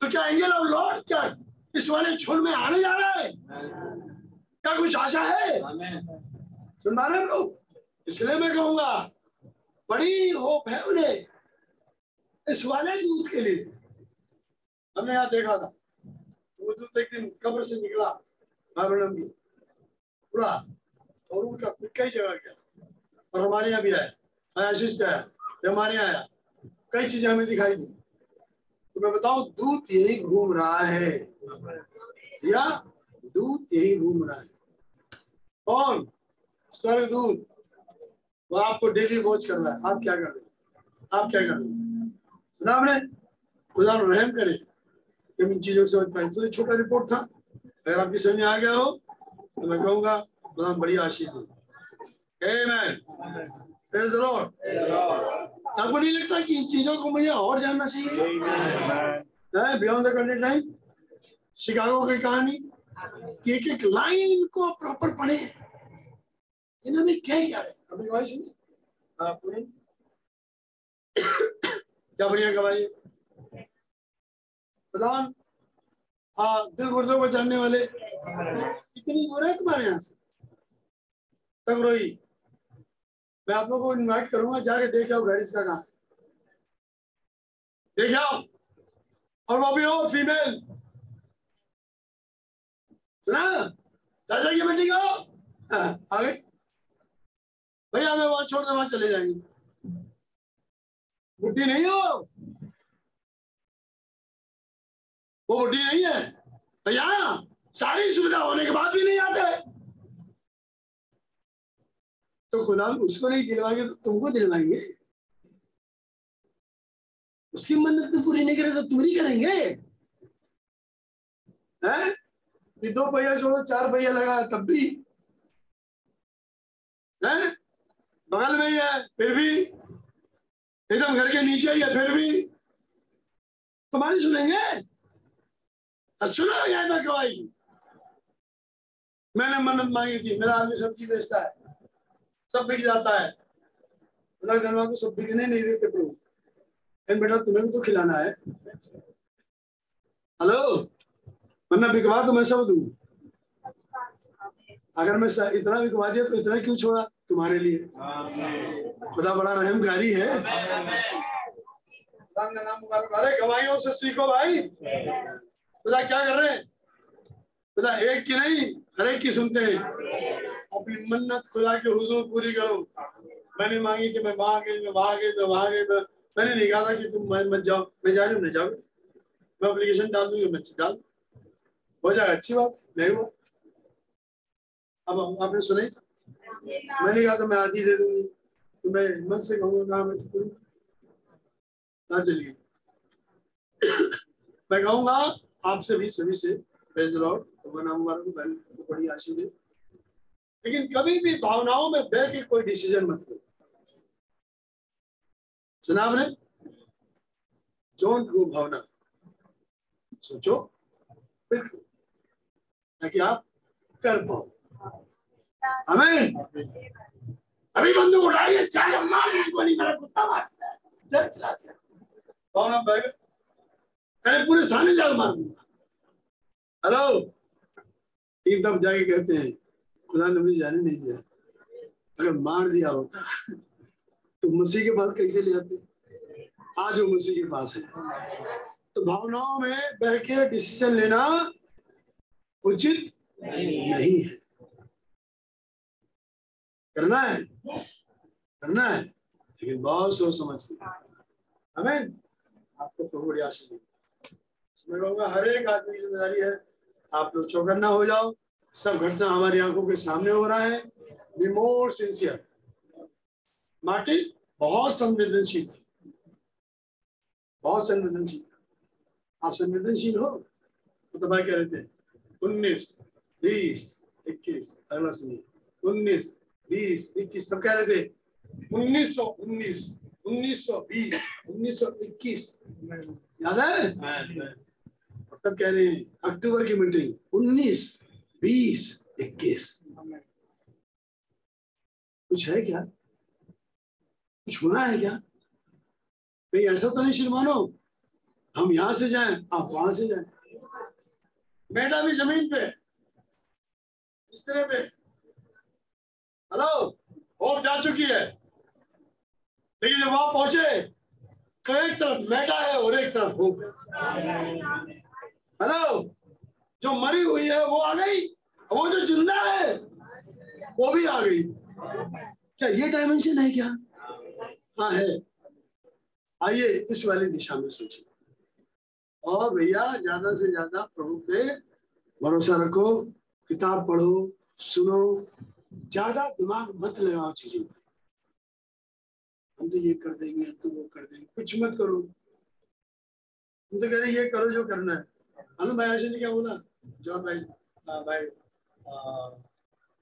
तो क्या एंजल ऑफ़ लॉर्ड क्या इस वाले छोर में आने जा रहा है? क्या कुछ आशा है? सुन पा रहे लोग? इसलिए मैं कहूँगा बड़ी होप है उन्हें इस वाले दूध के लिए। हमने यहाँ देखा था। वो दूध एक दिन कब्र से निकला बाबरम की। पूरा और उनका कई जगह गया। और हमारे यहाँ भी आया। आशीष भी आया। हमारे यहाँ आया। कई चीज़ें हमें दिखाई दी। तो मैं बताऊँ दूध यही घूम रहा है। या दूध यही घूम रहा है। कौन? स्वर्ग दूध। वो आपको डेली वॉच कर रहा है। आप क्या कर रहे हो? आप क्या कर रहे हो? सुना आपने? खुदा रहम करे। जब इन चीज़ों को समझ पाए। तो छोटा रिपोर्ट था। अगर आपकी समझ में आ गया हो तो मैं कहूँगा खुदा बड़ी आशीष दे. आपको नहीं लगता कि इन चीज़ों को मुझे और जानना चाहिए? Beyond the content line Chicago की कहानी? एक एक लाइन को प्रॉपर पढ़े। इन्होंने क्या क्या है अभी गवाही सुनी हाँ पूरी। क्या बढ़िया गवाही प्रधान हाँ दिल गुर्दों को जानने वाले। इतनी दूर है तुम्हारे यहाँ से? तगरोई मैं आप लोगों को इनवाइट करूँगा, जाके देख आओ घर इसका कहा है। देख आओ। और वो भी हो फीमेल सुना चाचा की बेटी को। हाँ, आ गई। भैया हमें वहाँ छोड़ दो वहाँ चले जाएँगे। बुढ़ी नहीं हो? वो बुढ़ी नहीं है? भैया सारी सुविधा होने के बाद भी नहीं आते। तो खुदा उसको नहीं दिलवाएँगे तो तुमको दिलवाएँगे? उसकी मन्नत तो पूरी नहीं करे तो पूरी करेंगे। हैं? कि दो पहिया छोड़ो चार पहिया लगा तब भी। हैं? बगल में ही है, फिर भी। एकदम घर के नीचे ही है, फिर भी। तुम्हारी सुनेंगे? सुना मैं गवाही मैंने मन्नत मांगी थी, मेरा आदमी सब्ज़ी बेचता है। सब बिक जाता है। खुदा धन्यवाद तो सब बिकने नहीं देते प्रभु। बेटा, तुम्हें भी तो खिलाना है। हेलो? वरना बिकवा तो मैं सब दू। अगर मैं इतना बिकवा दिया तो इतना क्यों छोड़ा तुम्हारे लिए? खुदा बड़ा रहमकारी है। अरे गवाहियों से सीखो भाई। खुदा क्या कर रहे हैं? खुदा एक की नहीं, हर एक की सुनते हैं। अपनी मन्नत खुदा के हुजूर पूरी करो। मैंने मांगी कि मैं गई मैं मैं मैं मैंने नहीं कहा था कि तुम मत जाओ मैं जा रही हूँ नहीं जाओ मैं एप्लीकेशन डाल दूँगी मैं डाल? दूँ। हो जाएगा अच्छी बात, नहीं हुआ। अब आपने सुना था। मैंने कहा तो मैं आधी दे दूँगी। तो मैं मन से कहूँगा, कहा मैं तो ना चलिए मैं कहूँगा, आपसे भी सभी से प्रेज लॉर्ड तो नाम को बड़ी आशीष दे लेकिन कभी भी भावनाओं में बह के कोई डिसीज़न मत लो। सुना आपने? डोंट गो भावना। सोचो। बिल्कुल। ताकि आप कर पाओ। हमें अभी बंदूक उठाइए, चाहे मारिए गोली मेरा कुत्ता मारता है जल्द चला से भावना बह गए अरे पूरे थाने जाकर मार दूँगा। हेलो। एक दम जाके कहते हैं, खुदा ने मुझे जाने नहीं दिया। अगर मार दिया होता तो मसीह के पास कैसे ले आते आज वो मसीह के पास है। तो भावनाओं में बह के डिसीज़न लेना उचित नहीं है। करना है। करना है। लेकिन बहुत सोच समझ के। हमें आपको प्रभु बड़ी आशीष मैं कहूँगा, हर एक आदमी की ज़िम्मेदारी है, आप लोग चौकन्ना हो जाओ। सब घटना हमारी आँखों के सामने हो रहा है। बी मोर सिंसियर मार्टिन बहुत संवेदनशील बहुत संवेदनशील आप संवेदनशील हो? तो दबा क्या रहते हैं। उन्नीस, बीस, इक्कीस अगला सुनिए उन्नीस, बीस, इक्कीस, तब रहे थे उन्नीस सौ उन्नीस उन्नीस सौ बीस, उन्नीस सौ इक्कीस। याद है? तब कह रहे हैं, अक्टूबर की मीटिंग, उन्नीस, बीस, इक्कीस। कुछ है क्या? कुछ होना है क्या? कहीं ऐसा तो नहीं, श्रीमानो? हम यहाँ से जाएँ, आप वहाँ से जाएँ। बेटा भी ज़मीन पे। बिस्तरे पे। हेलो, होप जा चुकी है। लेकिन जब वहाँ पहुँचे तो एक तरफ़ मेटा है और एक तरफ़ होप हेलो, जो मरी हुई है वो आ गई, वो जो ज़िंदा है, वो भी आ गई। क्या ये डायमेंशन है क्या? हाँ है। आइए इस वाली दिशा में सोचिए। और भैया, ज़्यादा से ज़्यादा प्रभु पे भरोसा रखो, किताब पढ़ो, सुनो, ज़्यादा दिमाग मत लगाओ चीज़ों पे। हम तो ये कर देंगे, हम तो वो कर देंगे, कुछ मत करो। हम तो कह रहे ये करो जो करना है। अनु भाई ने क्या बोला? जॉन भाई भाई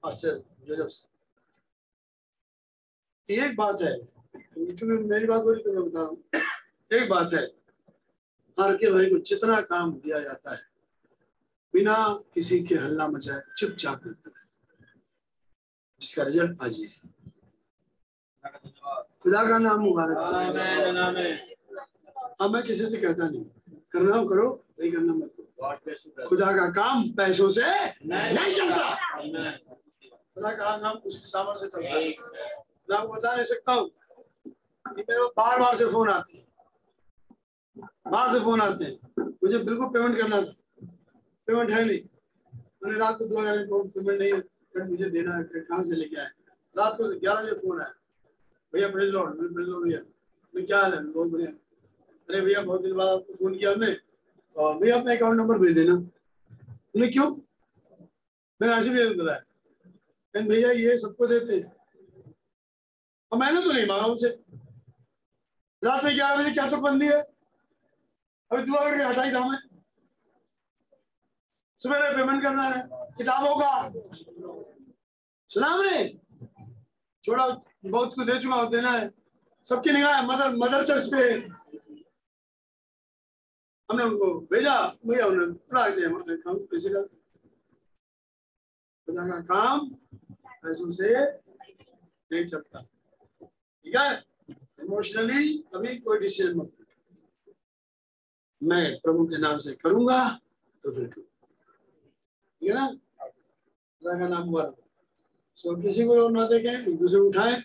पास्टर जोसेफ एक बात है, क्योंकि मेरी बात हो रही तो मैं बता रहा हूँ। एक बात है हर के भाई को जितना काम दिया जाता है बिना किसी के हल्ला मचाए चुपचाप करता है। जिसका रिज़ल्ट आज ये है। खुदा का नाम मुबारक हो। अब मैं किसी से कहता नहीं। करना हो करो नहीं करना मत करो। खुदा का काम पैसों से नहीं चलता। खुदा का काम उसके सामर्थ्य से चलता है। मैं आपको बता नहीं सकता हूँ कि मेरे बार बार से फ़ोन आते हैं। बाहर से फ़ोन आते हैं। मुझे बिल्कुल पेमेंट करना था। पेमेंट है नहीं। मैंने रात को दो हज़ार पेमेंट नहीं है। मुझे देना है कहाँ से लेके आए? रात को ग्यारह बजे फ़ोन आया। भैया प्रेज लॉर्ड मैं प्रेज लॉर्ड भैया मैं क्या हाल है? बहुत बढ़िया। अरे भैया, बहुत दिन बाद आपको फ़ोन किया हमने। और भैया, अपना अकाउंट नंबर भेज देना। उन्हें क्यों? मैंने ऐसे भी बताया। भैया, ये सबको देते हैं। मैंने तो नहीं मांगा उनसे। रात में ग्यारह बजे क्या तो बंदी है। अभी दुआ करके हटाई था मैं सुबह पेमेंट करना है, किताबों का। सुना हमने? छोड़ा, बहुत कुछ दे चुका देना है। सबकी निगाह है मदर मदर चर्च पे। हमने उनको भेजा, भैया उन्होंने पूरा ऐसे काम पैसे का। का काम, पैसों से नहीं चलता। ठीक है? इमोशनली कभी कोई डिसीज़न मत। मैं प्रभु के नाम से करूँगा तो फिर ठीक है ना? खुदा का नाम मुबारक सो किसी को और ना देखे, एक दूसरे को उठाए।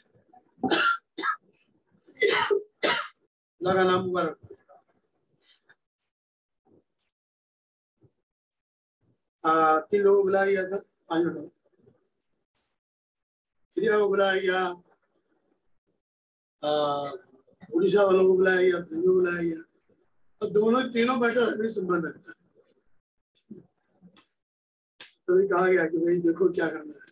खुदा का नाम मुबारक तीन लोगों को बुलाया गया था, पाँच मिनट क्रिया को बुलाया गया। उड़ीसा वालों को बुलाया गया को बुलाया गया। और दोनों, तीनों मैटर हमें संबंध रखता है। तभी कहा गया कि भाई देखो क्या करना है।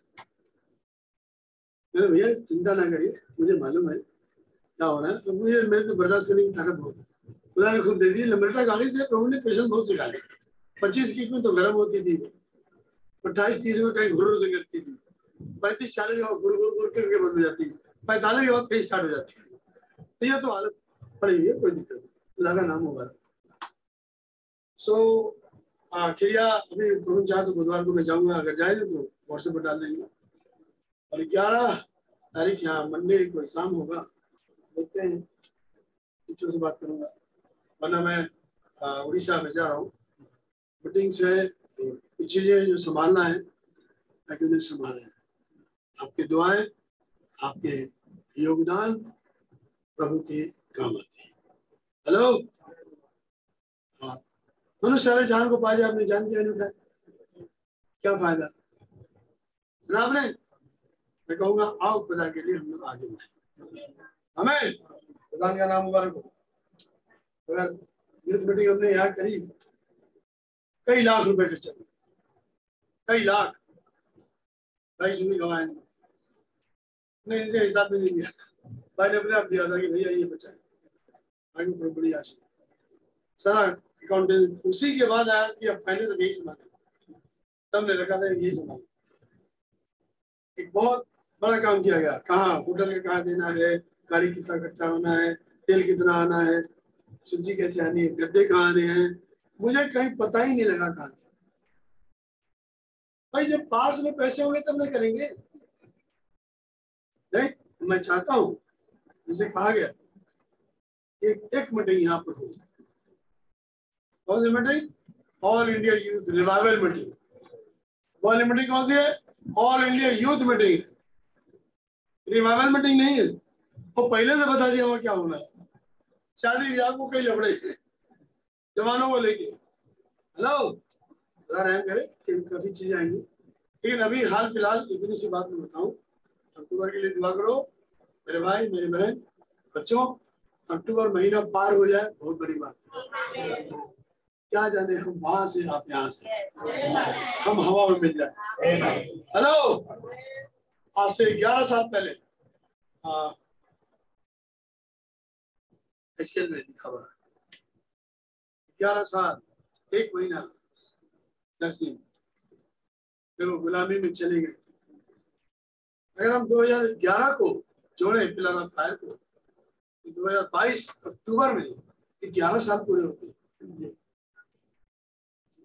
मैंने भैया, चिंता ना करिए, मुझे मालूम है क्या हो रहा है। तो मुझे मेरे तो बर्दाश्त करने की ताकत बहुत खुदा ने खुद दे दी लंबरेटा गाड़ी से प्रभु ने पेशेंस बहुत सिखा दिया पच्चीस की में तो गर्म होती थी। अट्ठाईस, तीस में कहीं घुर से करती थी। पैंतीस, चालीस के बाद घुर घुर घुर करके बंद हो जाती है पैंतालीस के बाद कहीं स्टार्ट हो जाती है तो ये तो हालत पड़ी है, कोई दिक्कत नहीं। खुदा का नाम होगा सो क्रिया, अभी प्रभु चाहे तो बुधवार को मैं जाऊँगा, अगर जाएँगे तो व्हाट्सएप पर डाल देंगे। और ग्यारह तारीख यहाँ मंडे को शाम होगा। देखते हैं। टीचर से बात करूँगा। वरना मैं उड़ीसा में जा रहा हूँ। मीटिंग्स है तो कुछ चीज़ें जो संभालना है, ताकि उन्हें संभालें। आपकी दुआएँ, आपके योगदान, प्रभु के काम आते हैं। हेलो मनुष्य सारे जान को पा जाए, अपनी जान क्या नहीं उठाए। क्या फ़ायदा? सुना आपने मैं कहूँगा, आओ खुदा के लिए हम लोग आगे बढ़े। हमें खुदा का नाम मुबारक हो। अगर यूथ मीटिंग हमने यहाँ करी, कई लाख रुपए खर्च हुए कई लाख। भाई जो भी कमाए नहीं इनके हिसाब में नहीं दिया। भाई ने अपने आप दिया था कि भैया, ये बचा आगे बड़ी आशा सारा अकाउंटेंट उसी के बाद आया कि अब पहले तो यही संभाले। तब ने रखा था, यही संभाले। एक बहुत बड़ा काम किया गया। कहाँ? होटल का कहाँ देना है? गाड़ी कितना खर्चा होना है? तेल कितना आना है? सब्ज़ी कैसे आनी है? गद्दे कहाँ आने हैं? मुझे कहीं पता ही नहीं लगा कहाँ भाई, जब पास में पैसे होंगे तब ना करेंगे। नहीं, मैं चाहता हूँ, जैसे कहा गया, एक एक मीटिंग यहाँ पर हो कौन सी meeting all India youth revival meeting all meeting कौन सी है? All India youth meeting revival meeting नहीं है। वो पहले से बता दिया हुआ क्या होना है। शादी ब्याह को कई लफड़े। जवानों को लेके। हेलो खुदा रहम करे काफ़ी चीज़ें आएँगी। लेकिन अभी हाल फ़िलहाल इतनी सी बात मैं बताऊँ, अक्टूबर के लिए दुआ करो। मेरे भाई, मेरे बहन, बच्चों, अक्टूबर महीना पार हो जाए, बहुत बड़ी बात है। क्या जाने हम वहाँ से आप यहाँ से? हम हवा में मिल जाए। हेलो आज से ग्यारह साल पहले। हाँ। एशियन में खबर। ग्यारह साल एक महीना दस दिन। फिर वो गुलामी में चले गए। अगर हम 2011 को जोड़े पिलर ऑफ़ फायर को दो हज़ार बाईस अक्टूबर में ग्यारह साल पूरे होते हैं।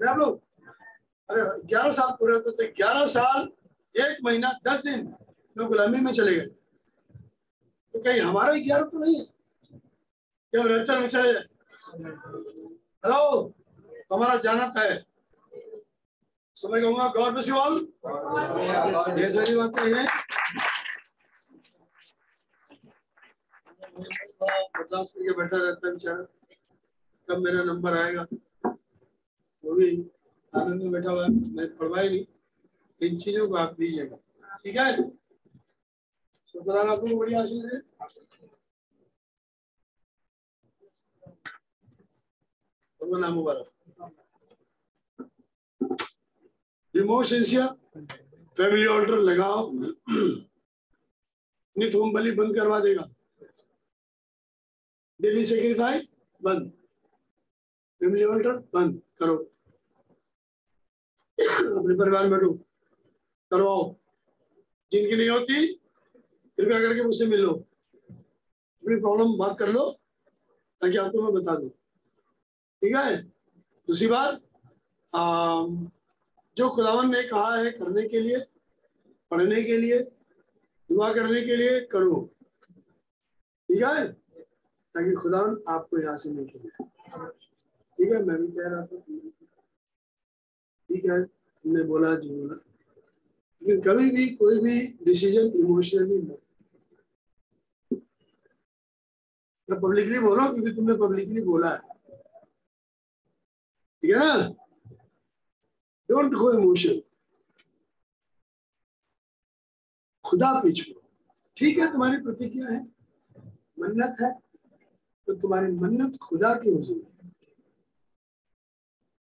समझे आप लोग अगर ग्यारह साल पूरे होते तो ग्यारह साल, एक महीना, दस दिन में गुलामी में चले गए। तो कहीं हमारा ग्यारह तो नहीं है? क्या रचल में चले जाए? हेलो हमारा जाना है तो मैं कहूँगा गॉड ब्लेस यू ये सारी बातें हैं। करके बैठा रहता है बेचारा। कब मेरा नंबर आएगा? वो भी आनंद में बैठा हुआ है, मैं पढ़वा नहीं। इन चीज़ों को आप लीजिएगा ठीक है? शुक्राना आपको बढ़िया आशीष है। नाम मुबारक। रिमोट फैमिली ऑल्टर लगाओ। नहीं तो बलि बंद करवा देगा। डेली सेक्रीफाइस बंद। फैमिली ऑल्टर बंद करो। अपने परिवार में बैठो। करवाओ जिनकी नहीं होती, कृपया करके मुझसे मिलो अपनी प्रॉब्लम बात कर लो, ताकि आपको मैं बता दूँ। ठीक है? दूसरी बात जो खुदावन ने कहा है करने के लिए, पढ़ने के लिए, दुआ करने के लिए करो। ठीक है? ताकि खुदावन आपको यहाँ से निकले ठीक है? मैं भी कह रहा था। ठीक है? तुमने बोला जो बोला। लेकिन कभी भी कोई भी डिसीज़न इमोशनली मत। मैं पब्लिकली बोल रहा हूँ क्योंकि तुमने पब्लिकली बोला है। ठीक है ना? डोंट गो इमोशन खुदा पे छोड़ो। ठीक है, तुम्हारी प्रतिज्ञा है। मन्नत है। तो तुम्हारी मन्नत खुदा की हजूर है।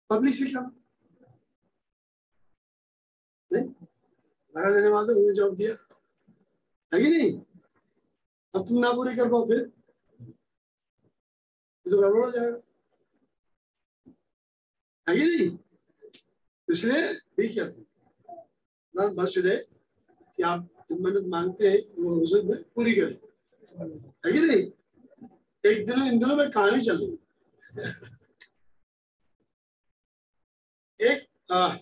पब्लिक से क्या नहीं लगा देने वाले उन्हें जॉब दिया। है कि नहीं? अब तुम ना पूरी कर पाओ फिर। तो गड़बड़ हो जाएगा। है कि नहीं? इसलिए भी क्या बस दे कि आप जो मन्नत मांगते हैं वो हुजूर में पूरी करें। है कि नहीं? एक दिनों इन दिनों में कहानी चल रही एक आ,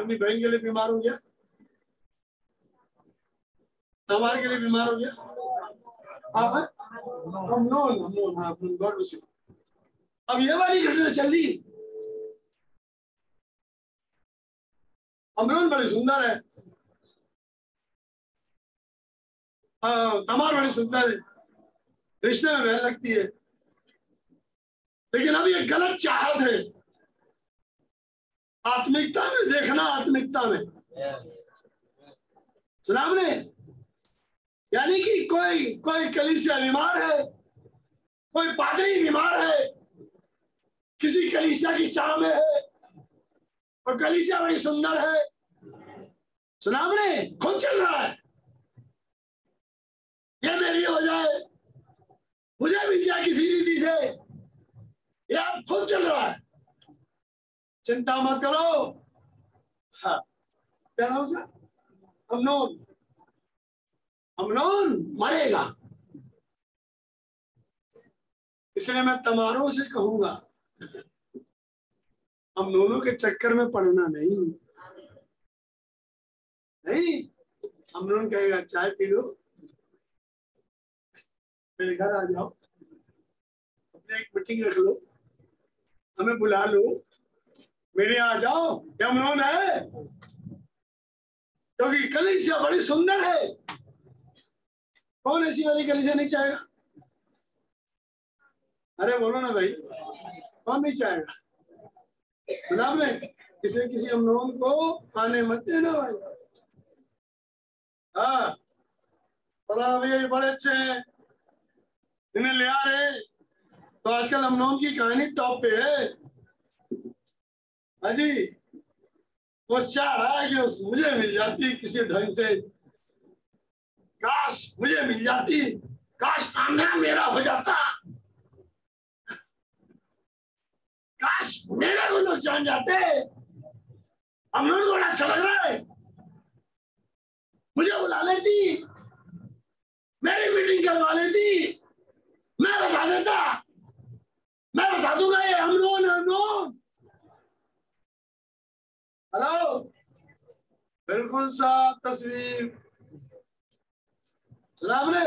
अपनी बहन के लिए बीमार हो गया? के लिए बीमार हो गया? है हाँ। विश अब ये वाली घटना चल रही अमरोन बड़ी सुंदर है। तमार बड़ी सुंदर है। रिश्ते में बहन लगती है। लेकिन अब ये गलत चाहत है। आत्मिकता में देखना आत्मिकता में। सुना आपने? यानी कि कोई कोई कलीसिया बीमार है, कोई पादरी बीमार है, किसी कलीसिया की चाह में है, और कलीसिया बड़ी सुंदर है। सुना आपने? खूब चल रहा है। ये मेरी हो जाए। मुझे मिल जाए किसी रीति से। ये अब खूब चल रहा है। चिंता मत करो। हाँ। क्या नाम उसका? अमनोन। अमनोन मरेगा। इसलिए मैं तमारों से कहूँगा अमनोनों के चक्कर में पड़ना नहीं। नहीं, अमनोन कहेगा, चाय पी लो। मेरे घर आ जाओ। अपने एक मीटिंग रख लो। हमें बुला लो। मेरे आ जाओ, क्या अमनोन है? क्योंकि तो कलिसिया बड़ी सुंदर है। कौन ऐसी वाली कलिसिया नहीं चाहेगा? अरे बोलो ना भाई, कौन नहीं चाहेगा? सुना में किसी किसी अमनोन को आने मत देना भाई। हाँ पता भैया बड़े अच्छे हैं। इन्हें ले आ रहे तो आजकल अमनोन की कहानी टॉप पे है। हाजी वो चाह रहा है कि मुझे मिल जाती किसी ढंग से। काश मुझे मिल जाती, काश आंगना मेरा हो जाता। काश मेरे को लोग जान जाते। अमन को बड़ा अच्छा लग रहा है। मुझे बुला लेती। मेरी मीटिंग करवा लेती। मैं बता देता। मैं बता दूँगा ये अमनोन अमनोन हेलो बिल्कुल सा तस्वीर। सुना आपने?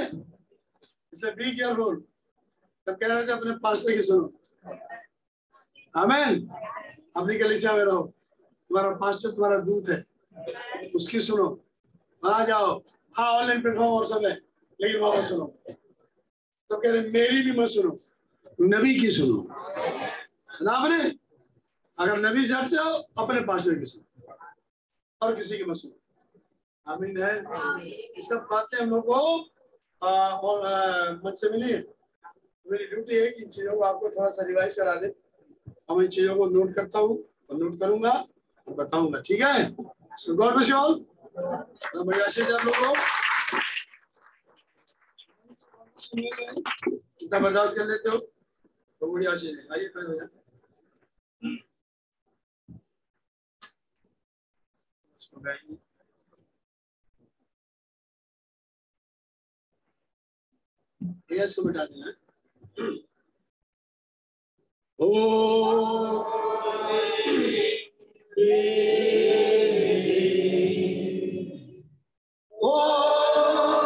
इसलिए बी केयरफुल तब कह रहे थे अपने पास्टर की सुनो। आमेन अपनी कलिसिया में रहो। तुम्हारा पास्टर तुम्हारा दूत है। उसकी सुनो। आ जाओ। हाँ ऑनलाइन प्लेटफॉर्म और सब है। लेकिन वहाँ सुनो। तो कह रहे मेरी भी मत सुनो। नबी की सुनो। सुना आपने अगर नबी से हटते हो, अपने पास्टर की सुनो। और किसी की मत सुनो। आमीन है। ये सब बातें हम लोग को और मुझसे मिली। मेरी ड्यूटी है कि इन चीज़ों को आपको थोड़ा सा रिवाइज करा दे। हम इन चीज़ों को नोट करता हूँ, और नोट करूँगा, और बताऊँगा। ठीक है? सो गॉड यू ऑल बढ़िया आशीष आप लोगों को। बर्दाश्त कर लेते हो? बड़ी आशीष है आइए खड़े हो जाए इसको गाइए ये इसको मिटा देना ओ I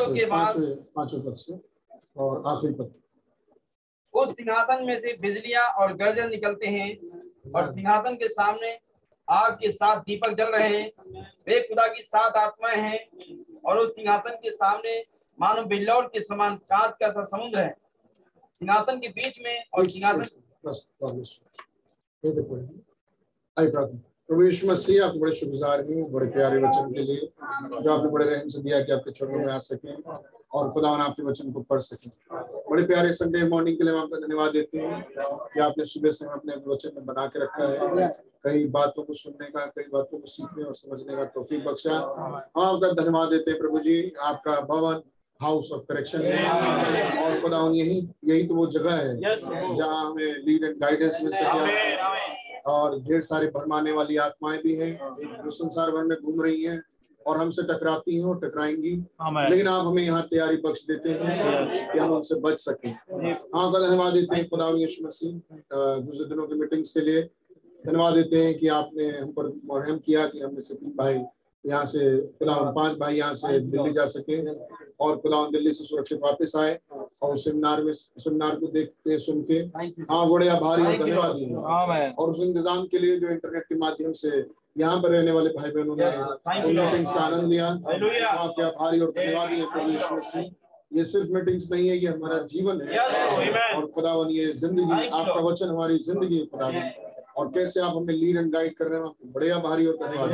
के बाद पाँचवें पद से और आखिरी पद उस सिंहासन में से बिजलियाँ और गर्जन निकलते हैं और सिंहासन के सामने आग के साथ दीपक जल रहे हैं। वे खुदा की सात आत्माएँ हैं और उस सिंहासन के सामने मानो बिल्लौर के समान कांच का सा समुद्र है। सिंहासन के बीच में और सिंहासन प्रार्थना। प्रभु यीशु मसीह आपको बड़े शुक्रगुजार हूँ बड़े प्यारे वचन के लिए। जो आपने बड़े रहम से दिया कि आपके चरणों में आ सके और खुदा आपके वचन को पढ़ सके। बड़े प्यारे संडे मॉर्निंग के लिए मैं आपका धन्यवाद देते हैं कि आपने सुबह से हमें अपने वचन में बना के रखा है। कई बातों को सुनने का कई बातों को सीखने और समझने का तौफीक बख्शा। हम आपका धन्यवाद देते हैं प्रभु जी आपका भवन हाउस ऑफ़ करेक्शन है। और खुदा यही यही तो वो जगह है जहाँ हमें लीड एंड गाइडेंस मिल सके। और ढेर सारे भरमाने वाली आत्माएँ भी हैं। जो संसार भर में घूम रही हैं। और हमसे टकराती हैं और टकराएँगी। लेकिन आप हमें यहाँ तैयारी बख्श देते हैं कि हम उनसे बच सकें। हाँ का धन्यवाद देते हैं खुदा यीशु मसीह गुजरे दिनों की मीटिंग्स के लिए। धन्यवाद देते हैं कि आपने हम पर मरहम किया कि हमने से तीन भाई यहाँ से खुदा पाँच भाई यहाँ से दिल्ली जा सके और खुदा दिल्ली से सुरक्षित वापस आए और सेमिनार में सेमिनार को देख के सुन के हाँ बड़े आभारी और धन्यवादी और उस इंतज़ाम के लिए जो इंटरनेट के माध्यम से यहाँ पर रहने वाले भाई बहनों ने उन मीटिंग्स का आनंद लिया आपके आभारी और धन्यवादी है प्रभु ये सिर्फ़ मीटिंग्स नहीं है ये हमारा जीवन है. और खुदावन ये ज़िंदगी आपका वचन हमारी ज़िंदगी है खुदावन। और कैसे आप हमें लीड एंड गाइड कर रहे हैं आपको बड़े आभारी और धन्यवाद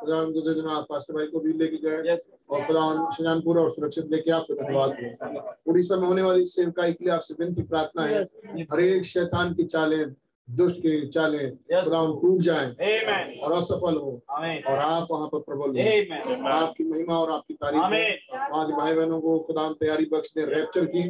खुदावन गुजर आप पास्टर भाई को भी लेके गए और खुदावन शजानपुर और सुरक्षित लेके आपको धन्यवाद उड़ीसा में होने वाली सेवकाई के लिए आपसे विनती प्रार्थना है। हर एक शैतान की चालें दुष्ट के चाले. खुदावन टूट जाए और असफल हो। और आप वहाँ पर प्रबल हो। आपकी महिमा और आपकी तारीफ़ हो। के भाई बहनों को खुदावन तैयारी बख्श ने रैप्चर की।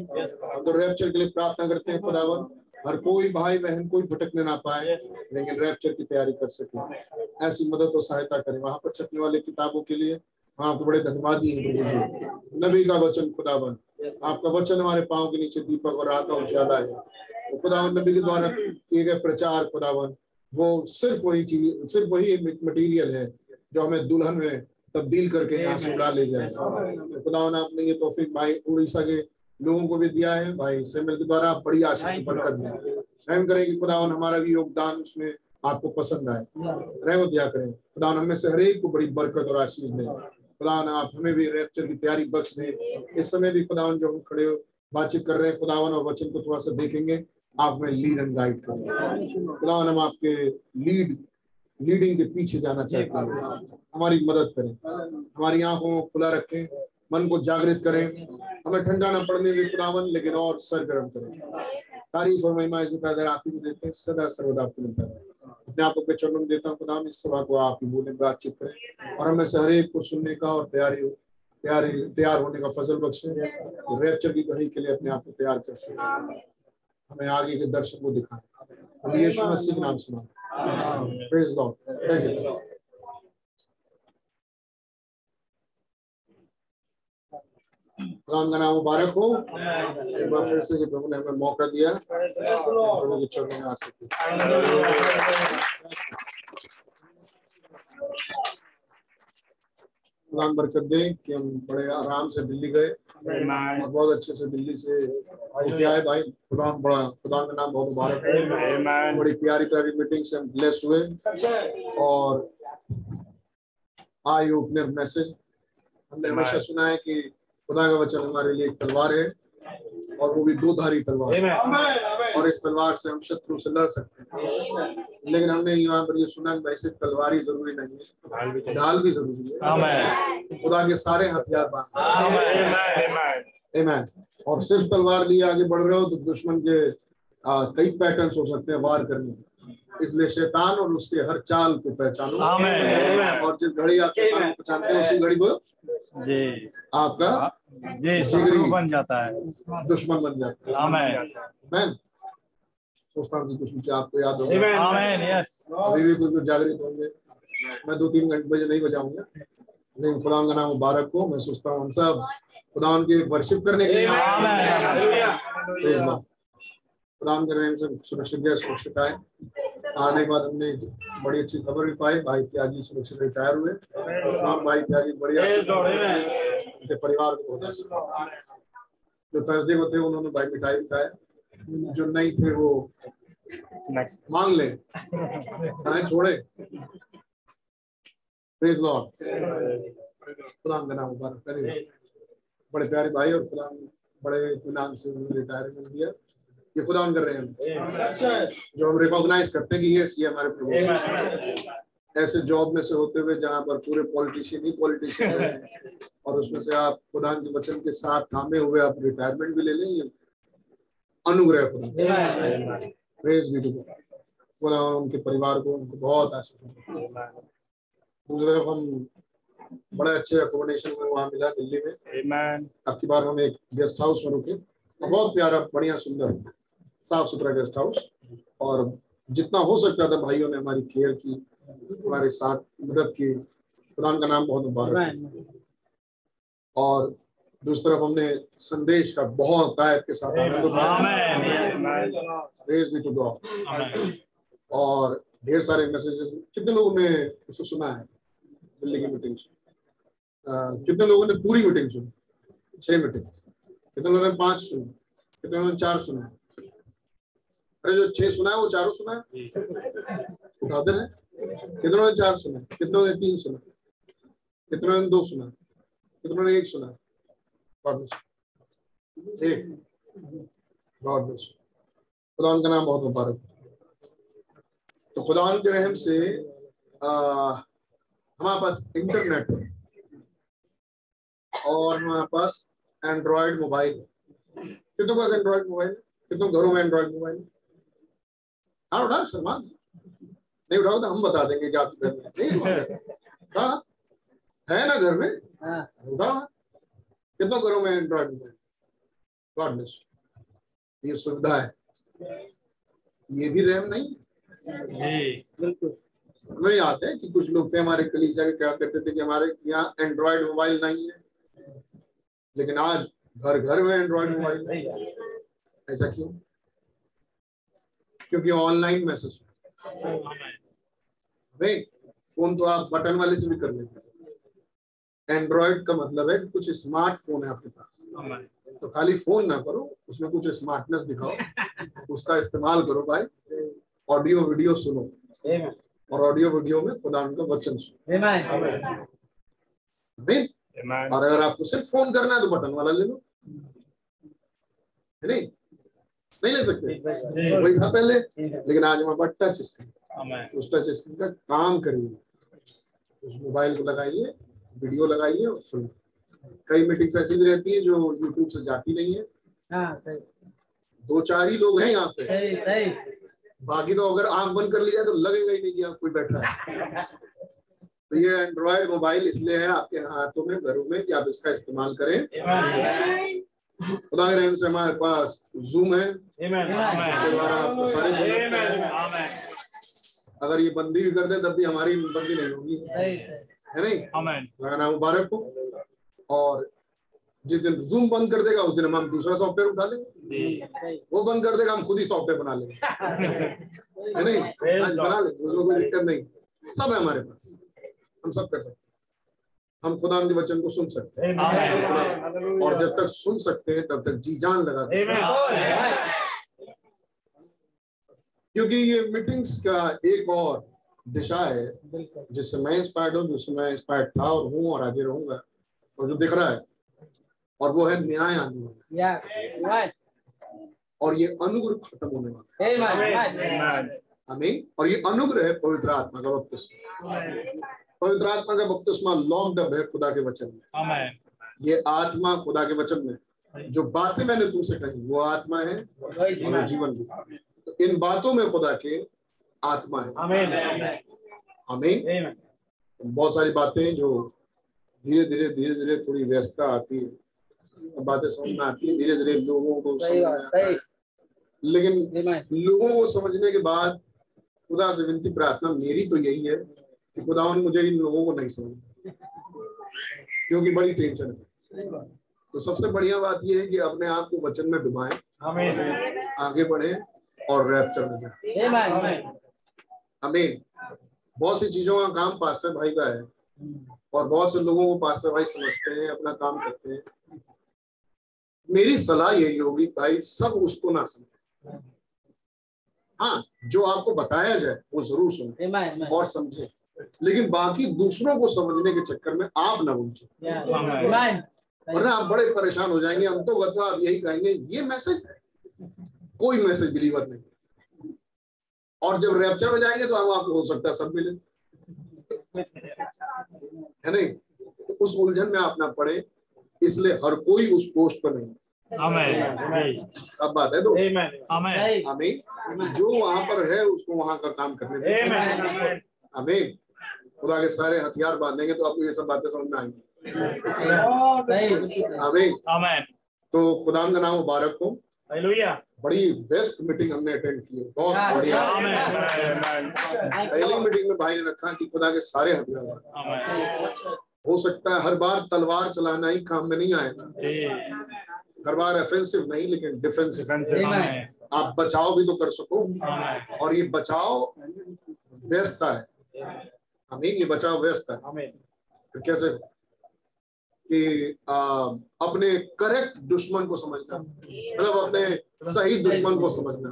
हम तो रैप्चर के लिए प्रार्थना करते हैं खुदावन। हर कोई भाई बहन कोई भटकने ना पाए लेकिन रैप्चर की तैयारी कर सके। ऐसी मदद और सहायता करें। वहाँ पर छपने वाले किताबों के लिए वहाँ आपके बड़े धन्यवादी हैं नबी का वचन खुदावन। आपका वचन हमारे पाँव के नीचे दीपक और रात का उजाला है। खुदावन नबी के द्वारा किए गए प्रचार, खुदावन, वो सिर्फ़ वही चीज़, सिर्फ़ वही मटेरियल है जो हमें दुल्हन में तब्दील करके यहाँ से उड़ा ले जाए। खुदावन, आपने ये तोफीक भाई उड़ीसा के लोगों को भी दिया है। भाई सेमल के द्वारा बड़ी आशीष की बरकत दें। रहम करें कि खुदावन हमारा भी योगदान उसमें आपको पसंद आए। रहमत दिया करें। खुदावन, हमें से हरेक को बड़ी बरकत और आशीष दें। खुदावन, आप हमें भी रैप्चर की तैयारी बख्श दें। इस समय भी खुदावन जो हम खड़े हो, बातचीत कर रहे हैं, खुदावन और वचन को थोड़ा सा देखेंगे। आप में लीड एंड गाइड करें। खुदावन हम आपके लीड लीडिंग के पीछे जाना चाहते हैं। हमारी मदद करें। हमारी आँखों को खुला रखें मन को जागृत करें। हमें ठंडा ना पड़ने दें खुदावन लेकिन और सरगर्म करें। तारीफ़ और महिमा इस कदर आप ही देते हैं। सदा सर्वदा आपको मिलता है अपने आप को चरणों में देता हूँ खुदा इस सभा को आप ही बोले बातचीत करें। और हमें से हर एक को सुनने का और तैयारी हो तैयारी तैयार होने का फ़सल बख्शे। रैप्चर की घड़ी के लिए अपने आप को तैयार कर सके। हमें आगे के दर्शन को दिखाएँ। हम यीशु मसीह के नाम से हैं। प्रेज लॉर्ड थैंक यू खुदावंद का नाम मुबारक हो। एक बार फिर से प्रभु ने हमें मौका दिया। प्रभु के चरणों में आ सके। खुदा बरकत दे कि हम बड़े आराम से दिल्ली गए। और बहुत अच्छे से दिल्ली से आए भाई खुदा बड़ा खुदा का नाम बहुत मुबारक है। बड़ी प्यारी प्यारी मीटिंग से हम ब्लेस हुए। और आई ओपनर मैसेज हमने हमेशा सुना है कि खुदा का वचन हमारे लिए एक तलवार है। और वो भी दो धारी तलवार और इस तलवार से हम शत्रु से लड़ सकते हैं। लेकिन हमने यहाँ पर ये सुना कि भाई सिर्फ़ तलवार ही ज़रूरी नहीं है। ढाल भी ज़रूरी है। खुदा के सारे हथियार बाँध और सिर्फ़ तलवार लिए आगे बढ़ रहे हो तो दुश्मन के कई पैटर्न हो सकते हैं वार करने के। इसलिए शैतान और उसके हर चाल को पहचानो। और जिस घड़ी आप शैतान को पहचानते हैं उसी घड़ी को जी। आपका जी बन जाता है। दुश्मन बन जाता है। आमेन। सोचता हूँ कि कुछ मुझे आपको याद होगा। अभी भी कुछ कुछ जागृत होंगे। मैं दो तीन घंटे बजे नहीं बजाऊँगा। लेकिन खुदा का नाम मुबारक हो। मैं सोचता हूँ हम सब खुदा उनके वर्शिप करने के लिए आमेन खुदा के रहम से सुरक्षित गए सुरक्षित आए। आने के बाद हमने बड़ी अच्छी खबर भी पाई। भाई त्यागी सुरक्षित रिटायर हुए। और भाई त्यागी बढ़िया उनके परिवार को बहुत अच्छा जो थर्सडे को थे उन्होंने भाई मिठाई खाया जो नहीं थे वो मांग ले। खाए छोड़े। प्रेज लॉर्ड का नाम मुबारक। करे बड़े प्यारे भाई और खुदा बड़े इत्मीनान से उन्होंने रिटायरमेंट दिया। ये खुदा कर रहे हैं अच्छा है जो हम रिकॉग्नाइज करते हैं कि ये हमारे प्रभु ऐसे जॉब में से होते हुए जहाँ पर पूरे पॉलिटिशियन ही पॉलिटिशियन है और उसमें से आप खुदा के वचन के साथ थामे हुए आप रिटायरमेंट भी ले लें ये अनुग्रह खुदा प्रेज भी टू खुदा उनके परिवार को उनको बहुत आशीष दूसरी हम बड़े अच्छे अकोमोडेशन में वहाँ मिला दिल्ली में। आमेन अब की बार हम एक गेस्ट हाउस में रुके। बहुत प्यारा बढ़िया सुंदर। साफ़ सुथरा गेस्ट हाउस और जितना हो सकता था भाइयों ने हमारी केयर की हमारे साथ मदद की। खुदा का नाम बहुत मुबारक। और दूसरी तरफ़ हमने संदेश का बहुत तायत के साथ आनंद. और ढेर सारे मैसेजेस कितने लोगों ने उसको सुना है? दिल्ली की मीटिंग कितने लोगों ने पूरी मीटिंग सुनी? छह मीटिंग कितने लोगों ने पाँच सुनी? कितने लोगों ने चार सुना? अरे जो छह सुना है वो चारों सुना है? उठाते रहे कितने ने चार सुना कितने ने तीन सुना कितनों ने दो सुना कितने ने एक सुना God एक। गॉड ब्लेस खुदा का नाम बहुत मुबारक तो खुदा के रहम से आ, हमारे पास इंटरनेट है और हमारे पास एंड्रॉयड मोबाइल है। कितनों के पास एंड्रॉयड मोबाइल है? कितनों घरों में एंड्रॉयड मोबाइल है? हाँ उठा शर्मा नहीं उठाओ तो हम बता देंगे कि आपके घर में नहीं हाँ है ना घर में? उठाओ कितनों घरों में एंड्रॉयड मोबाइल गॉड ये सुविधा है। ये भी रैम नहीं जी। हमें याद है कि कुछ लोग थे हमारे कलीसिया के क्या करते थे कि हमारे यहाँ एंड्रॉयड मोबाइल नहीं है। लेकिन आज घर घर में एंड्रॉयड मोबाइल ऐसा क्यों? क्योंकि ऑनलाइन मैसेज फ़ोन तो आप बटन वाले से भी कर लेते हैं। एंड्रॉयड का मतलब है कुछ स्मार्टफ़ोन है आपके पास। तो खाली फ़ोन ना करो उसमें कुछ स्मार्टनेस दिखाओ। उसका इस्तेमाल करो भाई। ऑडियो वीडियो सुनो। और ऑडियो वीडियो में खुदा का वचन सुनो। और अगर आपको सिर्फ़ फ़ोन करना है तो बटन वाला ले लो। है नहीं नहीं ले सकते। वही था पहले लेकिन आज हमारे पास टच स्क्रीन उस टच स्क्रीन का काम करिए। उस मोबाइल को लगाइए वीडियो लगाइए और सुनिए। कई मीटिंग्स ऐसी भी रहती है जो यूट्यूब से जाती नहीं है। दो चार ही लोग हैं यहाँ पे। बाकी तो अगर आँख बंद कर लिया तो लगेगा ही नहीं कि आप कोई बैठा है। तो ये एंड्रॉयड मोबाइल इसलिए है आपके हाथों में घरों में कि आप इसका इस्तेमाल करें। खुदा रहम से हमारे पास जूम है। इसके द्वारा प्रसारित हो सकते हैं। अगर ये बंदी भी कर दे तब भी हमारी बंदी नहीं होगी। है नहीं. नाम मुबारक हो। और जिस दिन जूम बंद कर देगा उस दिन हम दूसरा सॉफ्टवेयर उठा लेंगे। वो बंद कर देगा हम खुद ही सॉफ्टवेयर बना लेंगे। है नहीं? आज बना लेंगे कोई दिक्कत नहीं। सब है हमारे पास। हम सब कर सकते हैं। हम खुदा के वचन को सुन सकते हैं। और जब तक सुन सकते हैं तब तक जी जान लगा हैं। क्योंकि ये मीटिंग्स का एक और दिशा है जिससे मैं इंस्पायर्ड हूँ जिससे मैं इंस्पायर्ड था और हूँ और आगे रहूँगा। और जो दिख रहा है और वो है न्याय आने वाला। और ये अनुग्रह खत्म होने वाला. है। हमें और ये अनुग्रह है पवित्र आत्मा का बपतिस्मा पवित्र आत्मा का बपतिस्मा लॉन्ग डब है खुदा के वचन में। ये आत्मा खुदा के वचन में जो बातें मैंने तुमसे कही वो आत्मा है और जीवन भी तो इन बातों में खुदा के आत्मा है. हमें. बहुत सारी बातें जो धीरे धीरे धीरे धीरे थोड़ी व्यस्तता आती है। बातें समझ में आती है धीरे धीरे लोगों को लेकिन लोगों को समझने के बाद खुदा से विनती प्रार्थना मेरी तो यही है। कि खुदावन मुझे इन लोगों को नहीं समझ। क्योंकि बड़ी टेंशन है। तो सबसे बढ़िया बात यह है कि अपने आप को वचन में डुबाएँ. आगे बढ़े और रैप्चर में जाए। हमें बहुत सी चीज़ों का काम पास्टर भाई का है और बहुत से लोगों को पास्टर भाई समझते हैं अपना काम करते हैं। मेरी सलाह यही होगी भाई सब उसको ना समझे। हाँ जो आपको बताया जाए वो ज़रूर सुने। और समझे। लेकिन बाकी दूसरों को समझने के चक्कर में आप ना उलझे। वरना आप बड़े परेशान हो जाएँगे हम तो गतवा आप यही कहेंगे ये मैसेज कोई मैसेज बिलीवर नहीं। और जब रैप्चर में जाएँगे तो हम आपको हो सकता है सब मिले। है नहीं? तो उस उलझन में आप ना पड़े इसलिए हर कोई उस पोस्ट पर नहीं। सब बात है तो Amen. Amen. हमें जो वहाँ पर है उसको वहाँ का काम करने दें Amen. Amen. हमें खुदा के सारे हथियार बांधेंगे तो आपको ये सब बातें समझ में आएँगी। हमें तो खुदा का नाम मुबारक हो। बड़ी बेस्ट मीटिंग हमने अटेंड की है। बहुत बढ़िया। पहली मीटिंग में भाई ने रखा कि खुदा के सारे हथियार हो सकता है हर बार तलवार चलाना ही काम में नहीं आएगा हर बार ऑफेंसिव नहीं लेकिन डिफेंसिव आमेन आप बचाव भी तो कर सको। और ये बचाव व्यस्तता है। हमें ये बचाव व्यस्त है। आमेन। फिर कैसे? कि आ, अपने करेक्ट दुश्मन को समझना। मतलब अपने सही दुश्मन को समझना।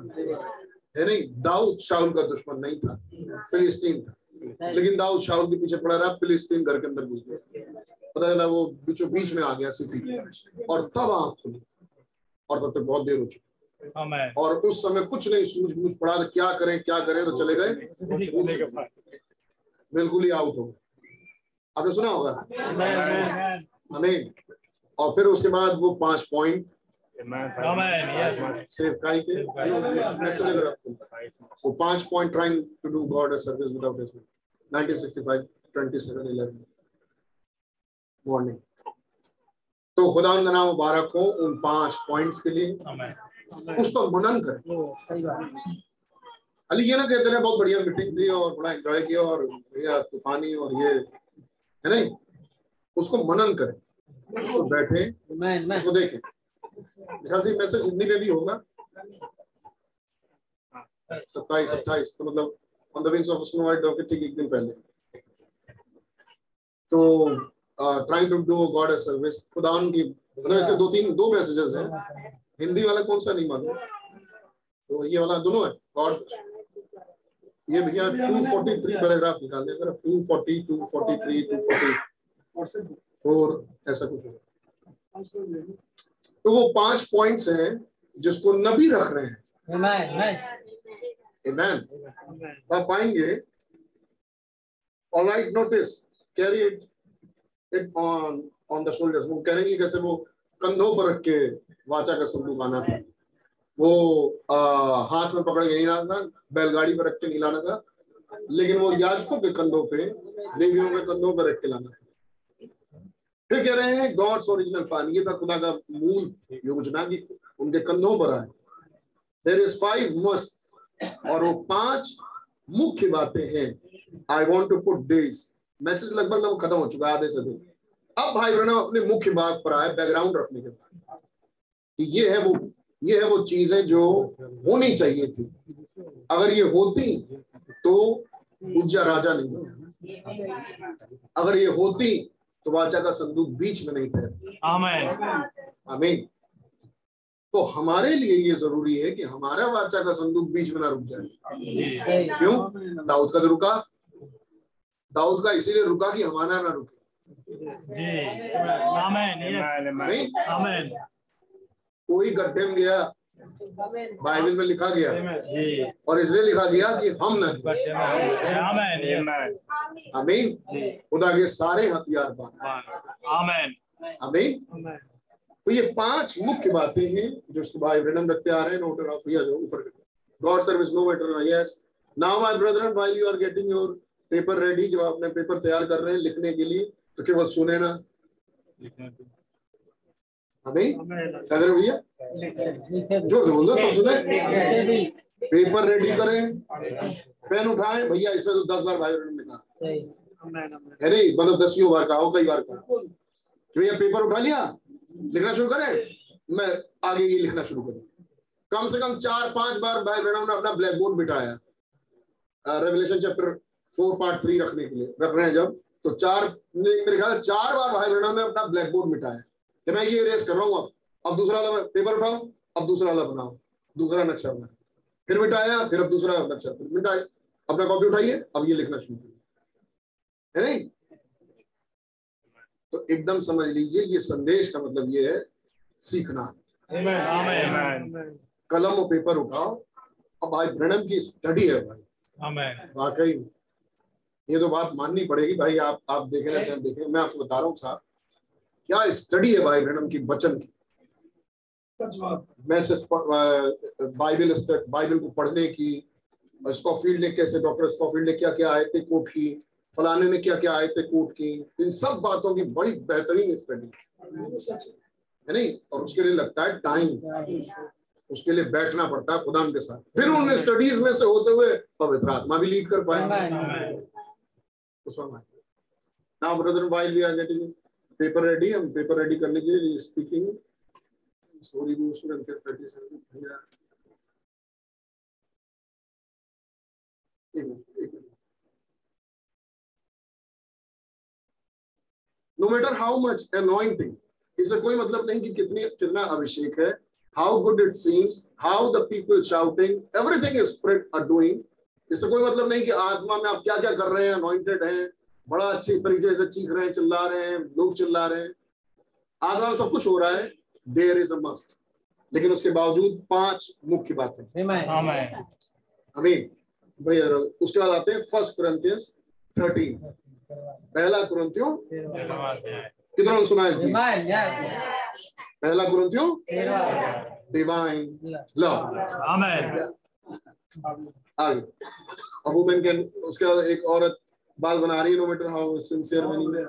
है नहीं? दाऊद शाहुल का दुश्मन नहीं था। फिलिस्तीन था। लेकिन दाऊद शाहुल के पीछे पड़ा रहा फिलिस्तीन घर के अंदर घुस गया। पता चला वो बीचों बीच में आ गया सिटी। और तब आँख खुली। और तब तक बहुत देर हो चुकी। और उस समय कुछ नहीं सूझबूझ पड़ा तो क्या करें क्या करें तो चले गए। बिल्कुल ही आउट हो गए आपने सुना होगा? आमेन हमें और फिर उसके बाद वो पाँच पॉइंट सेवकाई के मैसेज अगर आपको वो पाँच point trying to do God a service without dismiss 1965 27 11 morning तो खुदा का नाम मुबारक हो उन पाँच पॉइंट्स के लिए। उस पर मनन करें। अली ये ना कहते रहे बहुत बढ़िया मीटिंग थी और बड़ा एंजॉय किया और भैया तूफानी और ये है नहीं? उसको मनन करें। उसको बैठे उसको देखें। बिकॉज़ मैसेज हिंदी में भी होगा। सत्ताईस अट्ठाईस तो मतलब on the wings of snow white dog ठीक एक दिन पहले। तो trying to do God a service खुदा की मतलब इसके दो तीन दो मैसेजेस हैं। हिंदी वाला कौन सा नहीं मालूम? तो ये वाला दोनों है गॉड ये भैया 243 पैराग्राफ निकाल दिया सर 240 243 244 ऐसा कुछ होगा। तो वो पाँच पॉइंट्स हैं जिसको नबी रख रहे हैं। Amen. आप पाएँगे। Alright notice carry it it on on the shoulders वो करेंगे कैसे वो कंधों पर रख के वाचा का संदूक आना था। वो आ, हाथ में पकड़ के नहीं लाना बैलगाड़ी पर रख के नहीं लाना था। लेकिन वो याजकों के कंधों पे लेवियों के कंधों पर रख के लाना था। फिर कह रहे हैं गॉड्स ओरिजिनल प्लान ये था खुदा का मूल योजना की उनके कंधों पर आए। देर इज़ फाइव मस्ट और वो पाँच मुख्य बातें हैं। I want to put this message लगभग लगभग खत्म हो चुका है आधे से अब भाई बहनों अपने मुख्य बात पर आए बैकग्राउंड रखने के बाद। ये है वो ये है वो चीज़ें जो होनी चाहिए थी। अगर ये होती तो उज्जा राजा नहीं होता। अगर ये होती तो वाचा का संदूक बीच में नहीं आमीन। तो हमारे लिए ये ज़रूरी है कि हमारा वाचा का संदूक बीच में ना रुक जाए। क्यों? दाऊद का तो रुका। दाऊद का इसीलिए रुका कि हमारा ना रुके। जी। आमेन यस नहीं आमेन। कोई गड्ढे में गया बाइबल में लिखा गया। और इसलिए लिखा गया कि हम न गिरे। आमेन यस आमीन? खुदा के सारे हथियार आमीन। तो ये पाँच मुख्य बातें हैं जो भाई ब्रनम रखते आ रहे हैं नोटर ऑफ़ या जो ऊपर God service no matter yes now my brother while you are getting your paper ready जब आप अपने पेपर तैयार कर रहे हैं लिखने के लिए तो केवल सुने ना। आमीन क्या करें भैया? जो बोल सब सुने? पेपर रेडी करें। पेन उठाए। भैया इसमें तो दस बार भाई लिखा है नहीं? मतलब दसियों बार का हो कई बार का तो भैया पेपर उठा लिया? लिखना शुरू करें? मैं आगे ये लिखना शुरू करूँ। कम से कम चार पाँच बार भाई ब्रैनम ने अपना ब्लैक बोर्ड बिठाया। Revelation chapter four part three रखने के लिए। रख रहे हैं जब? तो चार मेरे ख्याल चार बार भाई ब्रैनम ने अपना ब्लैक बोर्ड मिटाया कि मैं ये रेस कर रहा हूँ अब। अब दूसरा वाला पेपर उठाओ अब दूसरा वाला बनाओ। दूसरा नक्शा बना फिर मिटाया फिर अब दूसरा नक्शा फिर मिटाया। अपना कॉपी उठाइए अब ये लिखना शुरू करिए। है नहीं? तो एकदम समझ लीजिए ये संदेश का मतलब ये है सीखना। कलम और पेपर उठाओ। अब भाई ब्रणम की स्टडी है भाई। वाकई। ये तो बात माननी पड़ेगी भाई आप आप देख हैं देख। मैं आपको बता रहा हूँ साहब क्या स्टडी है भाई ब्रणम की वचन की? मैसेज बाइबल बाइबल को पढ़ने की स्कॉफील्ड ने कैसे डॉक्टर स्कॉफील्ड ने क्या क्या आए थे कोट की फलाने ने क्या क्या आए थे कोट की इन सब बातों की बड़ी बेहतरीन स्टडी है नहीं? और उसके लिए लगता है टाइम उसके लिए बैठना पड़ता है खुदा के साथ। फिर उन स्टडीज़ में से होते हुए पवित्र आत्मा भी लीड कर पाए now brother while we are getting paper ready हम पेपर रेडी कर लीजिए स्पीकिंग सॉरी वो स्टूडेंट 37 भैया। एक मिनट एक minute. No matter how much anointing इससे कोई मतलब नहीं कि कितनी, कितना अभिषेक है। How good it seems how the people shouting everything is spread are doing इससे कोई मतलब नहीं कि आत्मा में आप क्या क्या कर रहे हैं अनॉइंटेड हैं। बड़ा अच्छे तरीके से चीख रहे हैं चिल्ला रहे हैं लोग चिल्ला रहे हैं। में सब कुछ हो रहा है देयर इज़ अ मस्ट लेकिन उसके बावजूद पाँच मुख्य बातें। आमेन अमीन। बढ़िया उसके बाद आते हैं फ़र्स्ट कुरंथियंस थर्टीन पहला कुरंथियों कितना सुना है पहला कुरंथियों डिवाइन लव आमेन आगे। अबू बेन के उसके बाद एक औरत बात बना रही है मैटर हाउ सिंसियर मनी में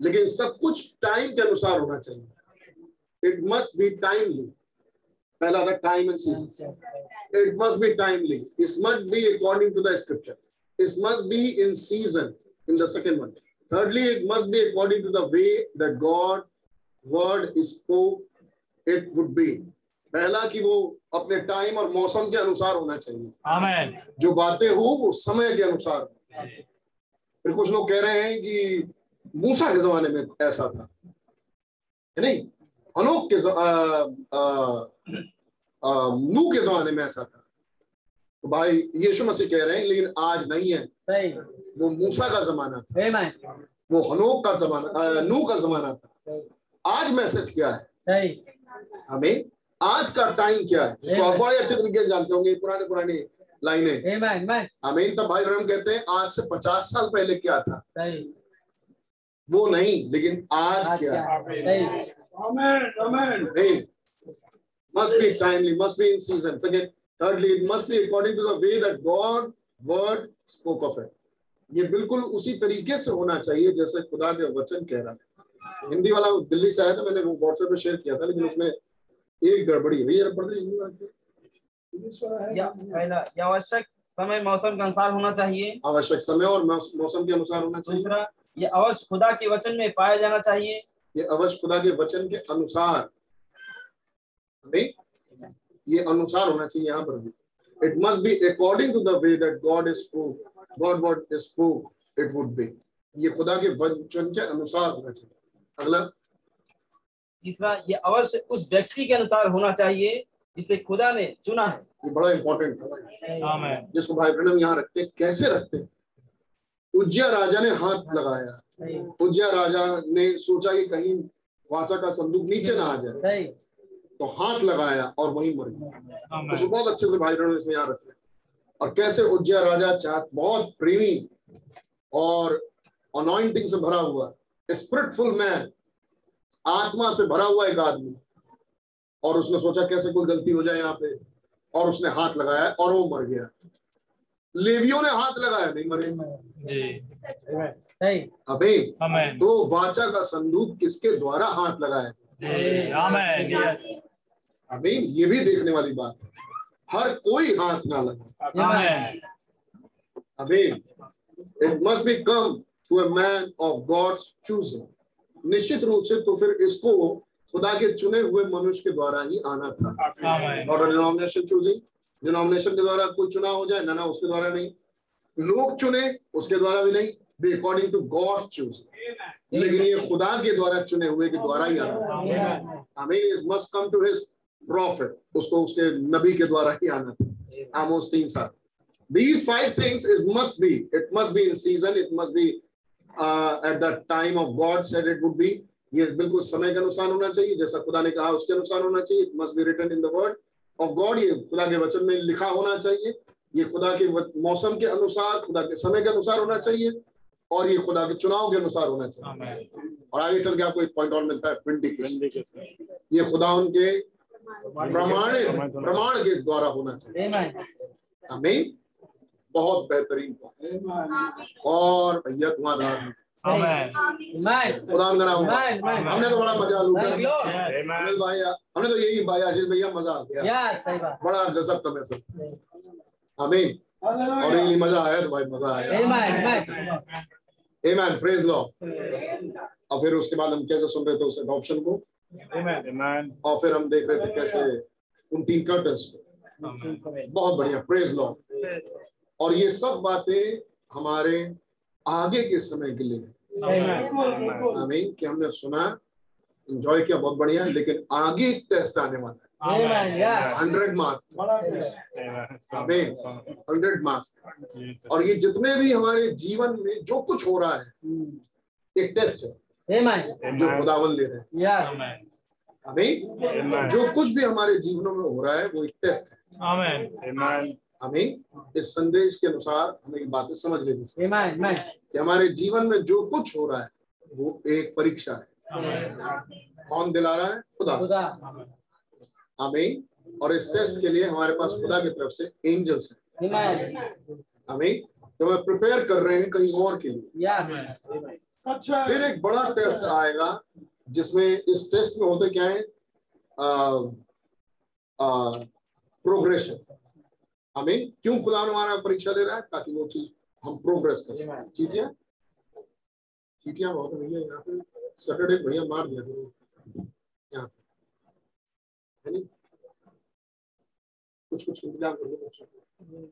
लेकिन सब कुछ टाइम के अनुसार होना चाहिए। इट मस्ट बी टाइमली पहला था time and season it must be timely it must be according to the scripture it must be in season in the second month Thirdly, it must be according to the way that God word is spoke. It would be. पहला कि वो अपने time और मौसम के अनुसार होना चाहिए। आमेन जो बातें हो वो समय के अनुसार। फिर कुछ लोग कह रहे हैं कि मूसा के जमाने में ऐसा था। है नहीं? अनोख के नूह के जमाने में ऐसा था। भाई यीशु मसीह कह रहे हैं लेकिन आज नहीं है। वो मूसा का जमाना था। वो हनोक का जमाना नूह का जमाना था। आज मैसेज क्या है? हमें आज का टाइम क्या है? जिसको आप बड़े अच्छे तरीके से जानते होंगे पुराने पुराने लाइनें। हमें तब भाई ब्रह्म कहते हैं आज से पचास साल पहले क्या था? वो नहीं लेकिन आज क्या है? Amen. Amen. Rain must be timely, must thirdly, it must be according to the way that God word spoke of it. ये बिल्कुल उसी तरीके से होना चाहिए जैसे खुदा के वचन कह रहा है। हिंदी वाला दिल्ली से आया था मैंने वो व्हाट्सएप पे शेयर किया था लेकिन उसमें एक गड़बड़ी है। ये पढ़ रही है आवश्यक समय मौसम के अनुसार होना चाहिए। आवश्यक समय और मौसम के अनुसार होना चाहिए। दूसरा ये अवश्य खुदा के वचन में पाया जाना चाहिए। ये अवश्य खुदा के वचन के अनुसार। हमें ये अनुसार होना चाहिए यहाँ पर भी। It must be according to the way that God is God what is spoke it would be ये खुदा के वचन के अनुसार होना चाहिए। अगला। तीसरा ये अवश्य उस व्यक्ति के अनुसार होना चाहिए जिसे खुदा ने चुना है। ये बड़ा इंपॉर्टेंट है। जिसको भाई ब्रहण यहाँ रखते कैसे रखते उज्जिया राजा ने हाथ लगाया। उज्जिया राजा ने सोचा कि कहीं वाचा का संदूक नीचे ना आ जाए। तो हाथ लगाया और वहीं मर गया। उसको बहुत अच्छे से भाई ब्रहण इसमें यहाँ रखते और कैसे उज्जया राजा चाह बहुत प्रेमी और अनॉइंटिंग से भरा हुआ स्पिरिटफुल मैन आत्मा से भरा हुआ एक आदमी। और उसने सोचा कैसे कोई गलती हो जाए यहाँ पे। और उसने हाथ लगाया और वो मर गया। लेवियों ने हाथ लगाया नहीं मरे। जी। अबे तो वाचा का संदूक किसके द्वारा हाथ लगाया? अबे ये भी देखने वाली बात है हर कोई हाथ ना लगा आमेन अबे it must be come to a man of God's choosing निश्चित रूप से तो फिर इसको खुदा के चुने हुए मनुष्य के द्वारा ही आना था और डिनोमिनेशन चूजिंग डिनोमिनेशन के द्वारा कोई चुनाव हो जाए ना ना उसके द्वारा नहीं लोग चुने उसके द्वारा भी नहीं be according to God choose लेकिन ये खुदा के द्वारा चुने हुए के द्वारा ही आना था हमें is must come to his prophet उसको उसके नबी के द्वारा ही आना था आमोस तीन साल these five things is must be it must be in season it must be uh, at the time of god said it would be. ये बिल्कुल समय के अनुसार होना चाहिए जैसा खुदा ने कहा उसके अनुसार होना चाहिए it must be written in the word of God ये खुदा के वचन में लिखा होना चाहिए। ये खुदा के मौसम के अनुसार खुदा के समय के अनुसार होना चाहिए और ये खुदा के चुनाव के अनुसार होना चाहिए। और आगे चल के आपको एक पॉइंट और मिलता है ये खुदा उनके प्रमाणित प्रमाण के द्वारा होना चाहिए। हमें बहुत बेहतरीन और भैया तुम्हारा खुदा का नाम। हमने तो बड़ा मज़ा लूटा। भाई हमने तो यही भाई आशीष भैया मज़ा आ गया। बड़ा गजब का मैसेज। हमें और यही मज़ा आया तो भाई मज़ा आया। Amen. Praise Lord. और फिर उसके बाद हम कैसे सुन रहे थे उस ऑप्शन को. और फिर हम देख रहे थे कैसे उन तीन कर्टन्स को। बहुत बढ़िया। प्रेज लॉर्ड और ये सब बातें हमारे आगे के समय के लिए। आमीन। कि हमने सुना एंजॉय किया बहुत बढ़िया लेकिन आगे टेस्ट आने वाला है। हंड्रेड मार्क्स हंड्रेड मार्क्स और ये जितने भी हमारे जीवन में जो कुछ हो रहा है एक टेस्ट है। जो खुदावन ले रहे हैं। आमीन जो कुछ भी हमारे जीवनों में हो रहा है वो एक टेस्ट है। Amen. हमें इस संदेश के अनुसार हमें ये बातें समझ लेनी चाहिए कि हमारे जीवन में जो कुछ हो रहा है वो एक परीक्षा है। कौन दिला रहा है? खुदा। हमें और इस टेस्ट के लिए हमारे पास खुदा की तरफ़ से एंजल्स हैं। हमें जो हमें प्रिपेयर कर रहे हैं कहीं और के लिए। अच्छा। फिर एक बड़ा अच्छा टेस्ट आएगा जिसमें इस टेस्ट में होते क्या है? प्रोग्रेशन हमें क्यों खुदा हमारा परीक्षा ले रहा है? ताकि वो चीज़ हम प्रोग्रेस करें। चीटियाँ? चीटियाँ बहुत है भैया यहाँ पे सैटरडे भैया मार दिया करो। यहाँ पे। है? कुछ कुछ इंतज़ाम कर लो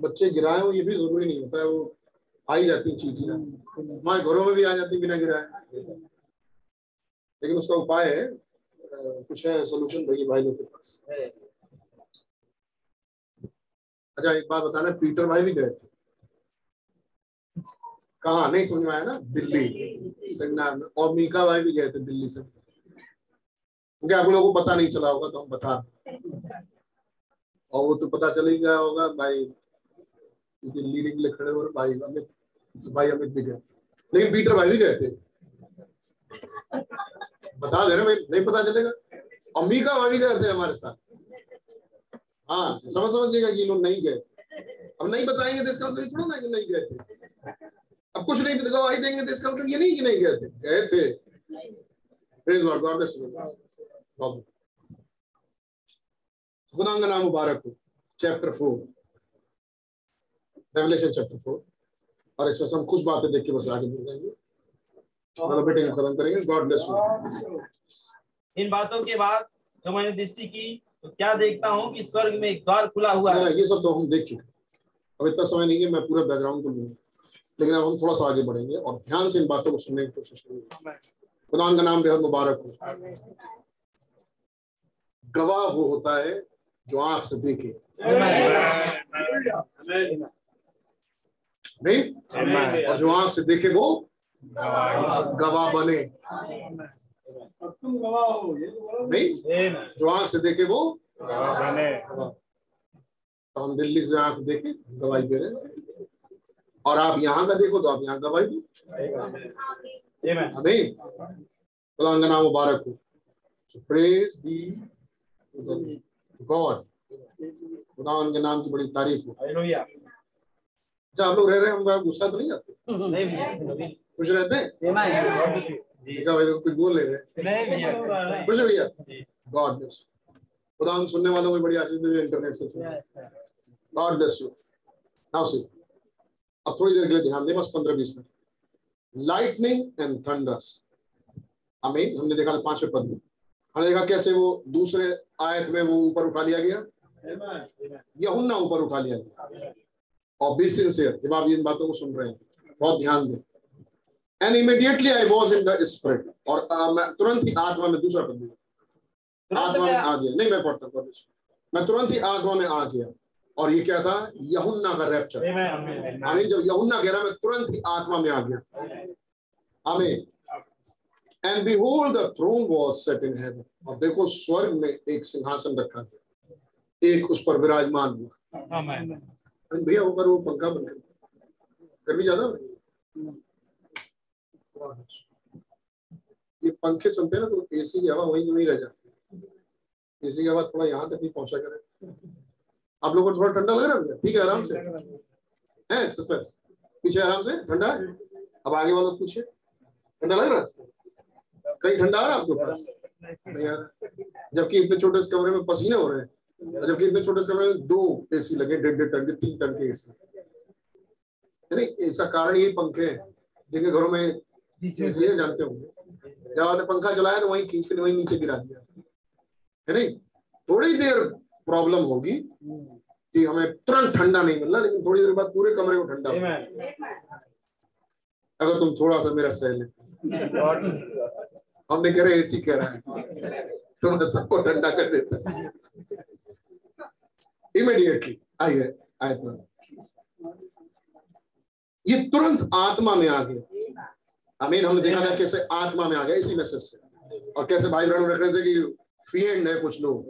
बच्चों गिराए हो ये भी ज़रूरी नहीं होता है वो आ ही जाती चीटियाँ हमारे घरों में भी आ जाती बिना गिराए। लेकिन उसका उपाय है कुछ है सोल्यूशन भैया भाई लोग के पास। अच्छा एक बात बताना पीटर भाई भी गए थे। कहा? नहीं समझ में आया ना? दिल्ली। सेमिनार में। और मीका भाई भी गए थे दिल्ली से। क्योंकि आप लोगों को पता नहीं चला होगा तो हम बता और वो तो पता चल ही गया होगा भाई क्योंकि लीडिंग लिए खड़े रहे भाई अमित भाई अमित भी गए। लेकिन पीटर भाई भी गए थे। बता दे रहे भाई, नहीं पता चलेगा। अम्बिका भाई भी गए थे हमारे साथ। हाँ समझ समझिएगा कि लोग नहीं गए। अब नहीं बताएँगे तो इसका मतलब थोड़ा ना कि नहीं गए थे। अब कुछ नहीं तो गवाही देंगे तो इसका मतलब ये नहीं कि नहीं गए थे। गए थे। God bless you. God bless. खुदा का नाम मुबारक हो। Chapter four revelation chapter four और इसमें से हम कुछ बातें देख के बस आगे बढ़ जाएँगे। मतलब बेटे को खत्म करेंगे। गॉड ब्लेस यू इन बातों के बाद जब मैंने दृष्टि की तो क्या देखता हूँ कि स्वर्ग में एक द्वार खुला हुआ है? ये सब तो हम देख चुके अब इतना समय नहीं है मैं पूरे बैकग्राउंड को लूँगा। लेकिन अब हम थोड़ा सा आगे बढ़ेंगे और ध्यान से इन बातों को सुनने की कोशिश करेंगे। खुदा का नाम बेहद मुबारक हो। गवाह वो होता है जो आँख से देखे। नहीं? और जो आँख से देखे वो? गवाह बने। अब तुम गवाह हो ये तो नहीं? जो आँख से देखे वो. तो हम दिल्ली से आँख देखे गवाही दे रहे हैं। और आप यहाँ का देखो तो आप यहाँ गवाही दो। अमीन खुदा का नाम मुबारक हो। प्रेज बी गॉड खुदा उनके नाम की बड़ी तारीफ़ हो। अच्छा आप लोग रह रहे हैं हम गुस्सा तो नहीं आते? खुश रहते हैं? भाई तो कुछ बोल ले रहे। खुश भैया? गॉड ब्लेस खुदा हम सुनने वालों को बड़ी आशीष दे इंटरनेट से। God bless you now see अब थोड़ी देर के लिए ध्यान दें बस पंद्रह बीस मिनट। लाइटनिंग एंड थंडर्स आमीन हमने देखा था पाँचवें पद में। हमने देखा कैसे वो दूसरे आयत में वो ऊपर उठा लिया गया? यहुन्ना ऊपर उठा लिया गया। और बी सिंसियर जब आप इन बातों को सुन रहे हैं। बहुत ध्यान दें। And immediately I was in the spirit और uh, मैं तुरंत ही आत्मा में दूसरा पद आत्मा में आ गया। नहीं मैं पढ़ता पढ़ मैं तुरंत ही आत्मा में आ गया। और ये क्या था? यहुन्ना का रैप्चर आमीन जब यहुन्ना कह रहा मैं तुरंत ही आत्मा में आ गया। Amen. And behold the throne was set in heaven और देखो स्वर्ग में एक सिंहासन रखा था एक उस पर विराजमान हुआ। भैया ऊपर वो पंखा बन गया गर्मी ज़्यादा हो रही है? ये पंखे चलते हैं ना तो एसी की हवा वहीं वहीं रह जाती है। एसी की हवा थोड़ा यहाँ तक नहीं पहुँचा करे। आप लोगों को थोड़ा ठंडा लग रहा है ठीक है आराम से। है। सिस्टर? पीछे आराम से? ठंडा है? अब आगे वालों को पूछिए। ठंडा लग रहा है? कहीं ठंडा आ रहा है आपके पास नहीं आ रहा। जबकि इतने छोटे से कमरे में पसीने हो रहे हैं। जबकि इतने छोटे से कमरे में दो एसी लगे डेढ़ डेढ़ टन के तीन टन के एसी इसका कारण यही पंखे हैं जिनके घरों में एसी है जानते होंगे। जब आपने पंखा चलाया तो वहीं खींच के वहीं नीचे गिरा दिया। है नहीं थोड़ी देर प्रॉब्लम होगी कि हमें तुरंत ठंडा नहीं मिलना लेकिन थोड़ी देर बाद पूरे कमरे को ठंडा अगर तुम थोड़ा सा मेरा सह ले हमने कह रहे एसी कह रहा है। तुम सबको ठंडा कर देता। है इमीडिएटली आइए आयत में ये तुरंत आत्मा में आ गया। अमीन हमने देखा था कैसे आत्मा में आ गया इसी मैसेज से। और कैसे भाई बहनों रख रहे थे कि फिएंड है कुछ लोग।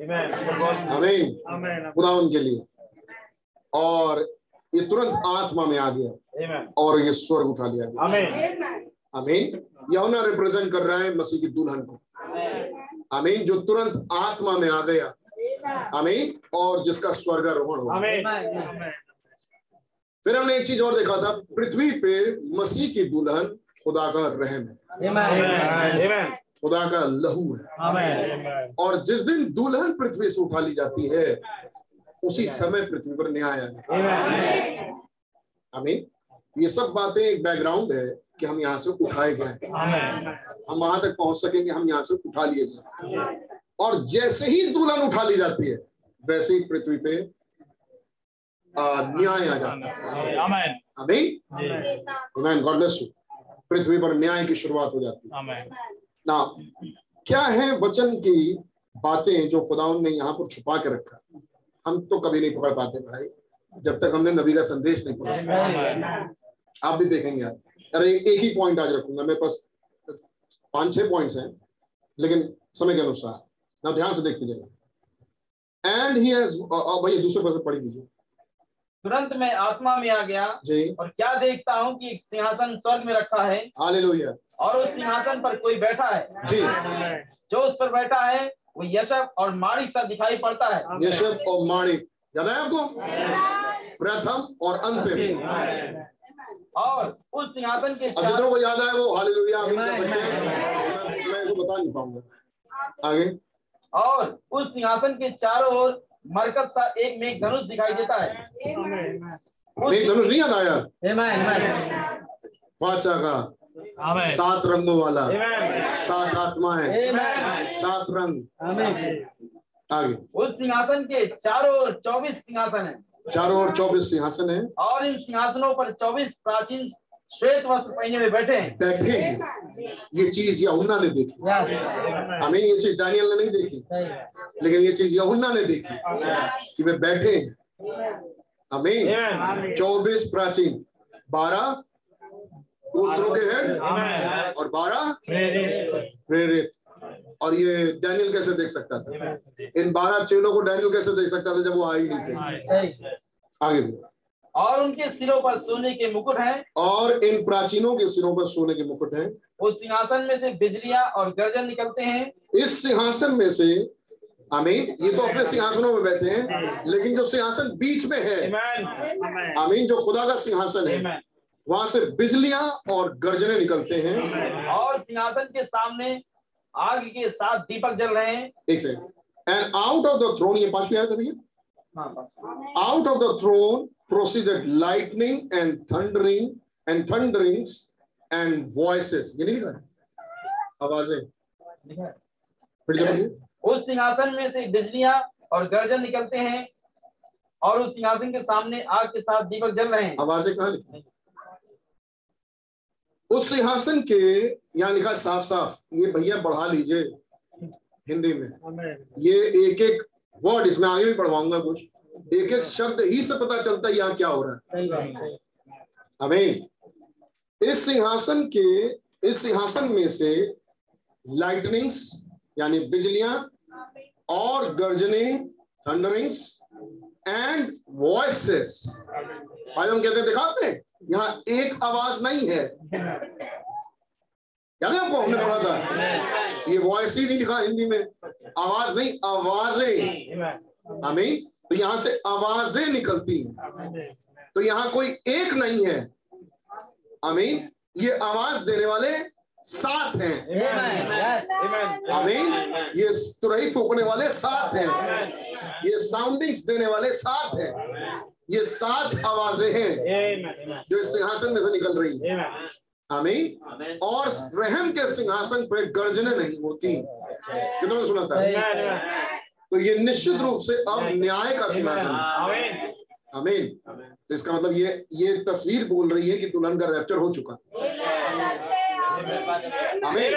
अमीन। खुदा उनके लिए। और ये तुरंत आत्मा में आ गया। और ये स्वर्ग उठा लिया गया। अमीन। यौना रिप्रेजेंट कर रहा है मसीह की दुल्हन को। अमीन जो तुरंत आत्मा में आ गया अमीन और जिसका स्वर्गारोहण हो फिर हमने एक चीज़ और देखा था पृथ्वी पे मसीह की दुल्हन खुदा का रहम है। खुदा का लहू है। और जिस दिन दुल्हन पृथ्वी से उठा ली जाती है उसी समय पृथ्वी पर न्याय आएगा अमीन ये सब बातें एक बैकग्राउंड है कि हम यहाँ से उठाए जाए। हम वहाँ तक पहुँच सकेंगे हम यहाँ से उठा लिए जाए। और जैसे ही दुल्हन उठा ली जाती है वैसे ही पृथ्वी पे न्याय आ जाता है। यू पृथ्वी पर न्याय की शुरुआत हो जाती है। ना क्या है वचन की बातें जो खुदाउन ने यहाँ पर छुपा के रखा? हम तो कभी नहीं पकड़ पाते भाई। जब तक हमने नबी का संदेश नहीं पढ़ा आप भी देखेंगे यार। अरे एक ही पॉइंट आज रखूँगा। मेरे पास पाँच छह पॉइंट्स हैं लेकिन समय के अनुसार। ना ध्यान से देखते जाइए। एंड ही हैज़ भैया दूसरे पर पढ़ी दीजिए तुरंत मैं आत्मा में आ गया जी। और क्या देखता हूँ कि एक सिंहासन स्वर्ग में रखा है? हालेलुया और उस सिंहासन पर कोई बैठा है? जी। जो उस पर बैठा है वो यशब और माड़ी सा दिखाई पड़ता है। यशब और माणिक याद है आपको? प्रथम और अंतिम और उस सिंहासन के अब चारों जितनों को याद है वो हालेलुया आमीन मैं इसको बता नहीं पाऊँगा। आगे। और उस सिंहासन के चारों ओर मरकत का एक मेघ धनुष दिखाई देता है। नहीं धनुष नहीं याद आया? पाचा का। सात रंगों वाला। सात आत्मा है। सात रंग। आगे। उस सिंहासन के चारों ओर चौबीस सिंहासन है। चारों ओर चौबीस सिंहासन है। और इन सिंहासनों पर चौबीस प्राचीन श्वेत वस्त्र पहने हुए बैठे हैं। बैठे हैं। ये चीज़ यहुन्ना ने देखी। हमें ये चीज़ दानियल ने नहीं देखी। लेकिन ये चीज़ यहुन्ना ने देखी कि वे बैठे हैं। हमें चौबीस प्राचीन बारह गोत्रों के हैं और बारह प्रेरित। और ये डैनियल कैसे देख सकता था? इन बारह चेलों को डैनियल कैसे देख सकता था जब वो आई नहीं थे? आगे भी और उनके सिरों पर सोने के मुकुट हैं। और इन प्राचीनों के सिरों पर सोने के मुकुट हैं। उस सिंहासन में से बिजलियाँ और गर्जन निकलते हैं। इस सिंहासन में से आमीन ये तो अपने सिंहासनों में बैठे हैं लेकिन जो सिंहासन बीच में है आमीन जो खुदा का सिंहासन है वहाँ से बिजलियाँ और गर्जने निकलते हैं। और सिंहासन के सामने आग के साथ दीपक जल रहे हैं। एक second and out of the throne ये पांचवी आयत है भैया। हाँ, out of the throne proceeded lightning and thundering and thunderings and voices. ये नहीं लिखा है? आवाज़ें। है। उस सिंहासन में से बिजलियाँ और गर्जन निकलते हैं और उस सिंहासन के सामने आग के साथ दीपक जल रहे हैं। आवाज़ें कहा लिखी? उस सिंहासन के यहाँ लिखा साफ़ साफ़ ये भैया बढ़ा लीजिए हिंदी में। ये एक एक वर्ड इसमें आगे भी पढ़वाऊँगा कुछ। एक एक शब्द ही से पता चलता है यहाँ क्या हो रहा है। हमें इस सिंहासन के इस सिंहासन में से लाइटनिंग्स यानी बिजलियाँ और गर्जने थंडरिंग्स एंड वॉइसेस भाई हम कहते हैं देखा आपने यहाँ एक आवाज़ नहीं है। याद है आपको हमने पढ़ा था? ये वॉइस ही नहीं लिखा हिंदी में। आवाज़ नहीं आवाज़ें। आमीन तो यहाँ से आवाज़ें निकलती हैं। तो यहाँ कोई एक नहीं है। आमीन। ये आवाज़ देने वाले सात हैं। आमीन। ये तुरही फूकने वाले सात हैं। ये साउंडिंग्स देने वाले सात हैं। ये सात आवाज़ें हैं जो इस सिंहासन में से निकल रही है। आमीन। और रहम के सिंहासन पर गर्जने नहीं होती। कितना ने सुना था? तो ये निश्चित रूप से अब न्याय का सिंहासन है आमीन तो इसका मतलब ये ये तस्वीर बोल रही है कि दुल्हन का रैप्चर हो चुका। आमीन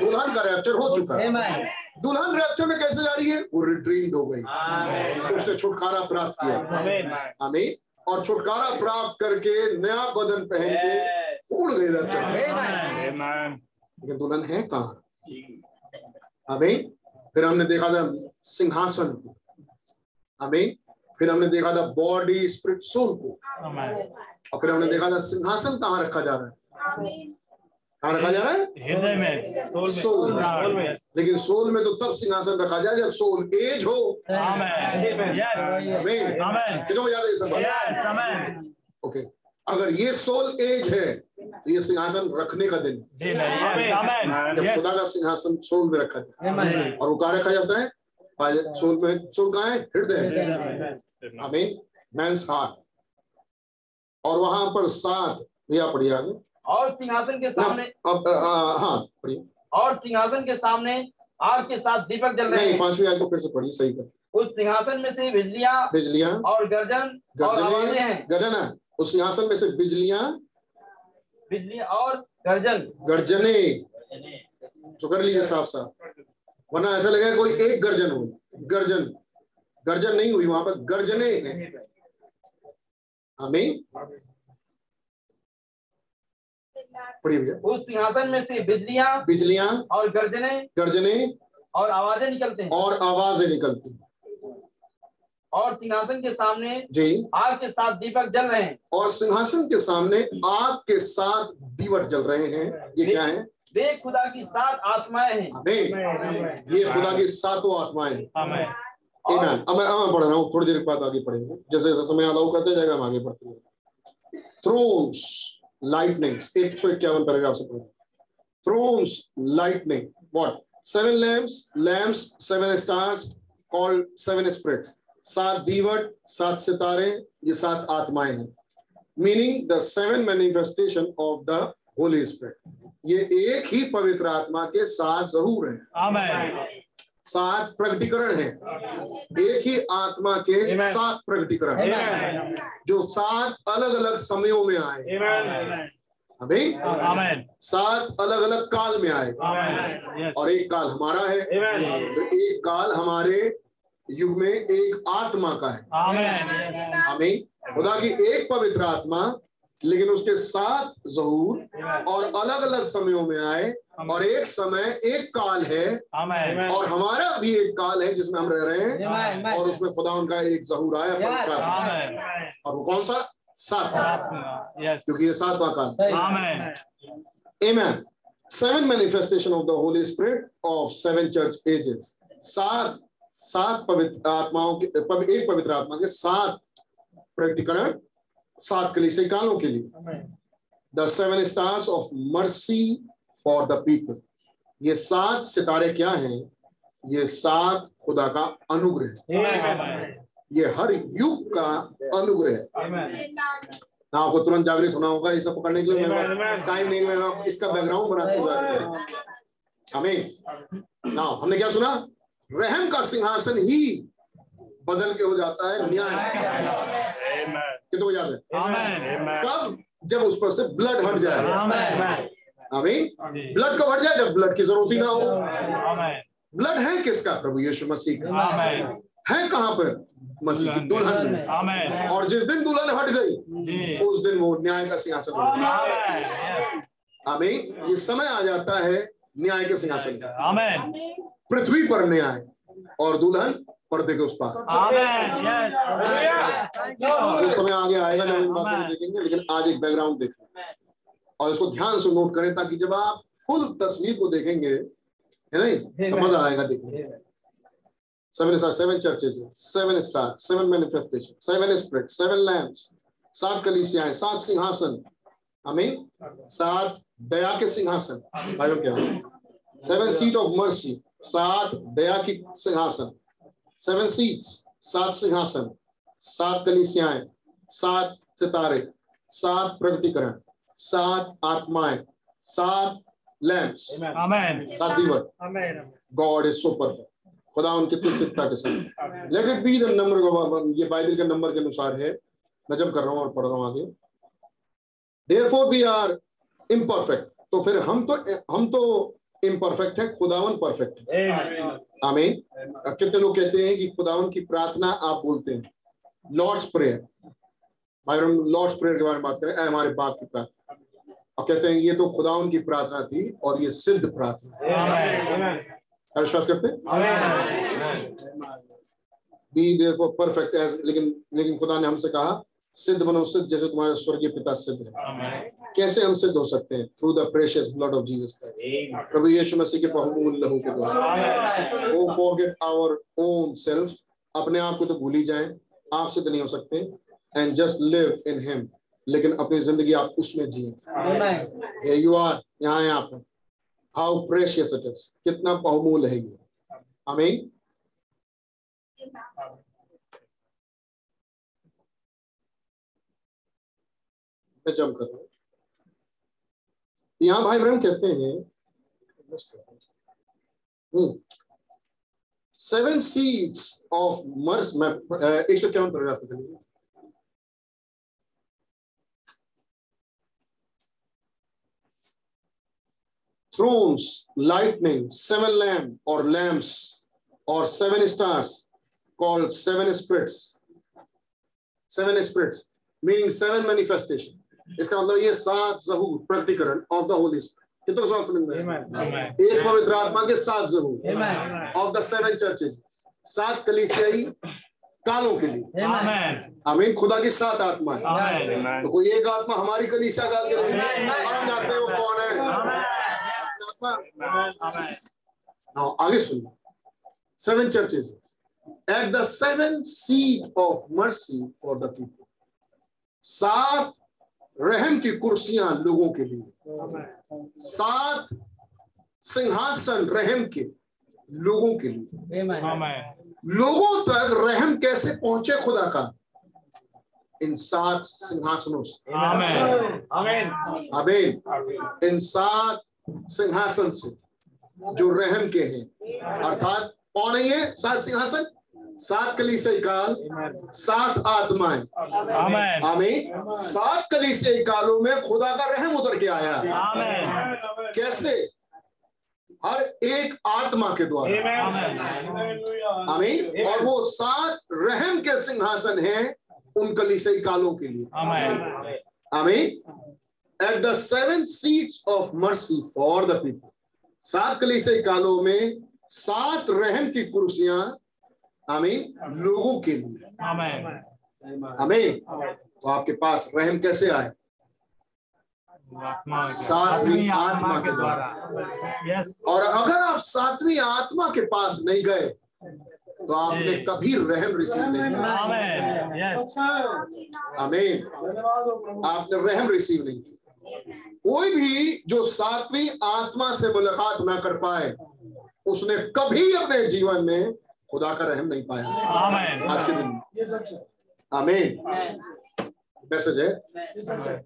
दुल्हन का रैप्चर हो चुका। है दुल्हन रैप्चर में कैसे जा रही है? वो रिट्रीट हो गई। तो उसने छुटकारा प्राप्त किया। आमीन और छुटकारा प्राप्त करके नया बदन पहन के उड़ गई रैप्चर लेकिन दुल्हन है कहाँ? आमीन फिर हमने देखा था सिंहासन को। आमीन। फिर हमने देखा था बॉडी स्प्रिट सोल को। और फिर हमने देखा था सिंहासन कहाँ रखा जा रहा है? कहाँ रखा जा रहा है? हृदय में सोल में। सोल में। में। लेकिन सोल में तो तब सिंहासन रखा जाए जब सोल एज हो। आमेन यस आमीन। आमेन कितनों याद है ये सब ओके अगर ये सोल एज है तो ये सिंहासन रखने का दिन। जब खुदा का सिंहासन सोल में रखा जाए। और वो कहा रखा जाता है? सोल में सोल कहाँ है? हृदय आमीन मैंस हार्ट और वहाँ पर सात। भैया पढ़िए आगे। और सिंहासन के सामने अब आ, आ, हाँ पढ़िए। और सिंहासन के सामने आग के साथ दीपक जल रहे हैं। पांचवी आयत को फिर से पढ़िए सही कर। उस सिंहासन में से बिजलियाँ बिजलियाँ। और गर्जन गर्जन। आवाज़ें गर्जने हैं। गर्जना। उस सिंहासन में से बिजलियाँ। बिजलियाँ और गर्जन। गर्जने। तो कर लीजिए साफ़ साफ़ वरना ऐसा लगेगा कोई एक गर्जन हो गर्जन गर्जन नहीं हुई वहाँ पर गर्जने हैं। आमीन। उस सिंहासन में से बिजलियाँ बिजलियाँ और गर्जने गर्जने और आवाज़ें निकलते हैं। और आवाज़ें निकलती हैं। और सिंहासन के सामने जी। आग के साथ दीपक जल रहे हैं। और सिंहासन के सामने आग के साथ दीवट जल रहे हैं। ये क्या है? वे खुदा की सात आत्माएँ हैं। आमीन। ये खुदा की सातों आत्माएँ हैं। आमेन। अब मैं अब पढ़ रहा हूँ थोड़ी देर बाद आगे पढ़ेंगे। जैसे जैसे समय अलाउ करते जाएगा हम आगे बढ़ते जाएँगे। थ्रोन्स लाइटनिंग्स एक सौ इक्यावन पैराग्राफ से पढ़ेंगे। Thrones lightning what seven lamps lamps seven stars called seven spirit सात दीवट सात सितारे ये सात आत्माएँ हैं। Meaning the seven manifestation of the holy spirit ये एक ही पवित्र आत्मा के सात ज़रूर है। सात प्रकटीकरण है। एक ही आत्मा के सात प्रकटीकरण जो सात अलग अलग समयों में आए। आमेन अभी सात अलग अलग काल में आए। और एक काल हमारा है। तो एक काल हमारे युग में एक आत्मा का है। आमेन। हमें खुदा की एक पवित्र आत्मा लेकिन उसके सात जहूर और अलग अलग समयों में आए और एक समय एक काल है और हमारा भी एक काल है जिसमें हम रह रहे हैं और उसमें खुदा उनका एक जहूर आया और वो कौन सा? सात क्योंकि ये सातवां काल। आमेन Amen. Seven manifestation of the Holy Spirit of seven church ages. सात सात पवित्र आत्माओं के पव, एक पवित्र आत्मा के सात प्रकटीकरण सात कलीसिया कालों के लिए। The seven stars of mercy for the people ये सात सितारे क्या हैं? ये सात खुदा का अनुग्रह। ये हर युग का अनुग्रह। है ना आपको तुरंत जागृत होना होगा ये सब पकड़ने के लिए मैं टाइम नहीं मैं आप इसका बैकग्राउंड बनाते हुए हमें ना हमने क्या सुना? रहम का सिंहासन ही बदल के हो जाता है न्याय कितने को याद है? कब? जब उस पर से ब्लड हट जाए। आमेन। हमें ब्लड कब हट जाए? जब ब्लड की ज़रूरत ही ना हो। ब्लड है किसका? प्रभु यीशु मसीह का। है कहाँ पर? मसीह की दुल्हन में। और जिस दिन दुल्हन हट गई उस दिन वो न्याय का सिंहासन हो आमेन आमीन। ये समय आ जाता है न्याय के सिंहासन का। पृथ्वी पर न्याय और दुल्हन पर्दे के उस पार। आमेन वो समय आगे आएगा जब इन बातों को देखेंगे लेकिन आज एक बैकग्राउंड देखें। और इसको ध्यान से नोट करें ताकि जब आप फुल तस्वीर को देखेंगे है नहीं तो मज़ा आएगा देखने seven star seven churches seven star seven manifestation seven spirit seven lamps सात कलीसियाएँ सात सिंहासन। आमीन सात दया के सिंहासन। भाइयों क्या? सेवन सीट ऑफ़ मर्सी सात दया की सिंहासन। सेवन सीट्स सात सिंहासन सात कलीसियाएँ सात सितारे सात प्रगटीकरण सात आत्माएँ सात लैंप्स Amen. सात दीवर Amen. God is so perfect खुदा उनकी तुलसिकता के साथ। Let it be the number ये बाइबल के नंबर के अनुसार है। मैं जब कर रहा हूँ और पढ़ रहा हूँ आगे। देयरफॉर वी आर इम्परफेक्ट तो फिर हम तो हम तो इम्परफेक्ट है खुदावन परफेक्ट है। अब कितने लोग कहते हैं कि खुदावन की प्रार्थना आप बोलते हैं? लॉर्ड्स प्रेयर भाई हम लॉर्ड्स प्रेयर के बारे में बात करें हमारे बाप की प्रार्थना। और कहते हैं ये तो खुदावन की प्रार्थना थी और ये सिद्ध प्रार्थना विश्वास करते be therefore perfect as लेकिन लेकिन खुदा ने हमसे कहा सिद्ध बनो सिद्ध जैसे तुम्हारे स्वर्गीय पिता सिद्ध है। कैसे हम सिद्ध हो सकते हैं? Through the precious blood of Jesus प्रभु यीशु मसीह के बहुमूल्य लहू के द्वारा। O forget our own self अपने आप को तो भूल ही जाएँ। आप सिद्ध नहीं हो सकते। And just live in him लेकिन अपनी ज़िंदगी आप उसमें जिए। यू आर यहाँ है आप। हाउ प्रेशियस इट इज़ कितना बहुमूल है। ये आमीन मैं जम कर रहा हूँ। यहाँ भाई ब्रह्म कहते हैं सेवन सीड्स ऑफ़ मर्स मैं एक सौ चौवन पर थ्रोन्स लाइटनिंग सेवन लैम्प और लैम्प्स और seven stars called seven spirits seven spirits meaning seven manifestation इसका मतलब ये सात जहूर प्रकटीकरण ऑफ़ द होली स्पिरिट कितने सवाल समझ में एक पवित्र आत्मा के सात जहूर ऑफ़ द सेवन चर्चेज सात कलीसियाई कालों के लिए। Amen. आमीन। खुदा की सात आत्मा है। तो कोई एक आत्मा हमारी कलीसिया काल के लिए? और हम जानते हैं वो कौन है? आत्मा आगे सुनिए। Seven churches at the seven seat of mercy for the people सात रहम की कुर्सियाँ लोगों के लिए। सात सिंहासन रहम के लोगों के लिए। लोगों तक रहम कैसे पहुँचे खुदा का? इन सात सिंहासनों से. अबेन इन सात सिंहासन से जो रहम के हैं। अर्थात कौन है ये सात सिंहासन? सात कलीसियाई काल सात आत्माएँ. आमीन। सात कलीसियाई कालों में खुदा का रहम उतर के आया. कैसे? हर एक आत्मा के द्वारा. आमीन। और वो सात रहम के सिंहासन हैं उन कलीसियाई कालों के लिए. Amen. At the seven seats of mercy for the people सात कलीसियाई कालों में सात रहम की कुर्सियाँ आमीन? लोगों के लिए. आमीन। तो आपके पास रहम कैसे आए? सातवीं आत्मा के द्वारा। और अगर आप सातवीं आत्मा के पास नहीं गए तो आपने कभी रहम रिसीव नहीं किया. आमीन हो प्रभु आपने रहम रिसीव नहीं किया। कोई भी जो सातवीं आत्मा से मुलाकात ना कर पाए उसने कभी अपने जीवन में खुदा का रहम नहीं पाया। आज के दिन। आमीन। मैसेज है? ये सच है।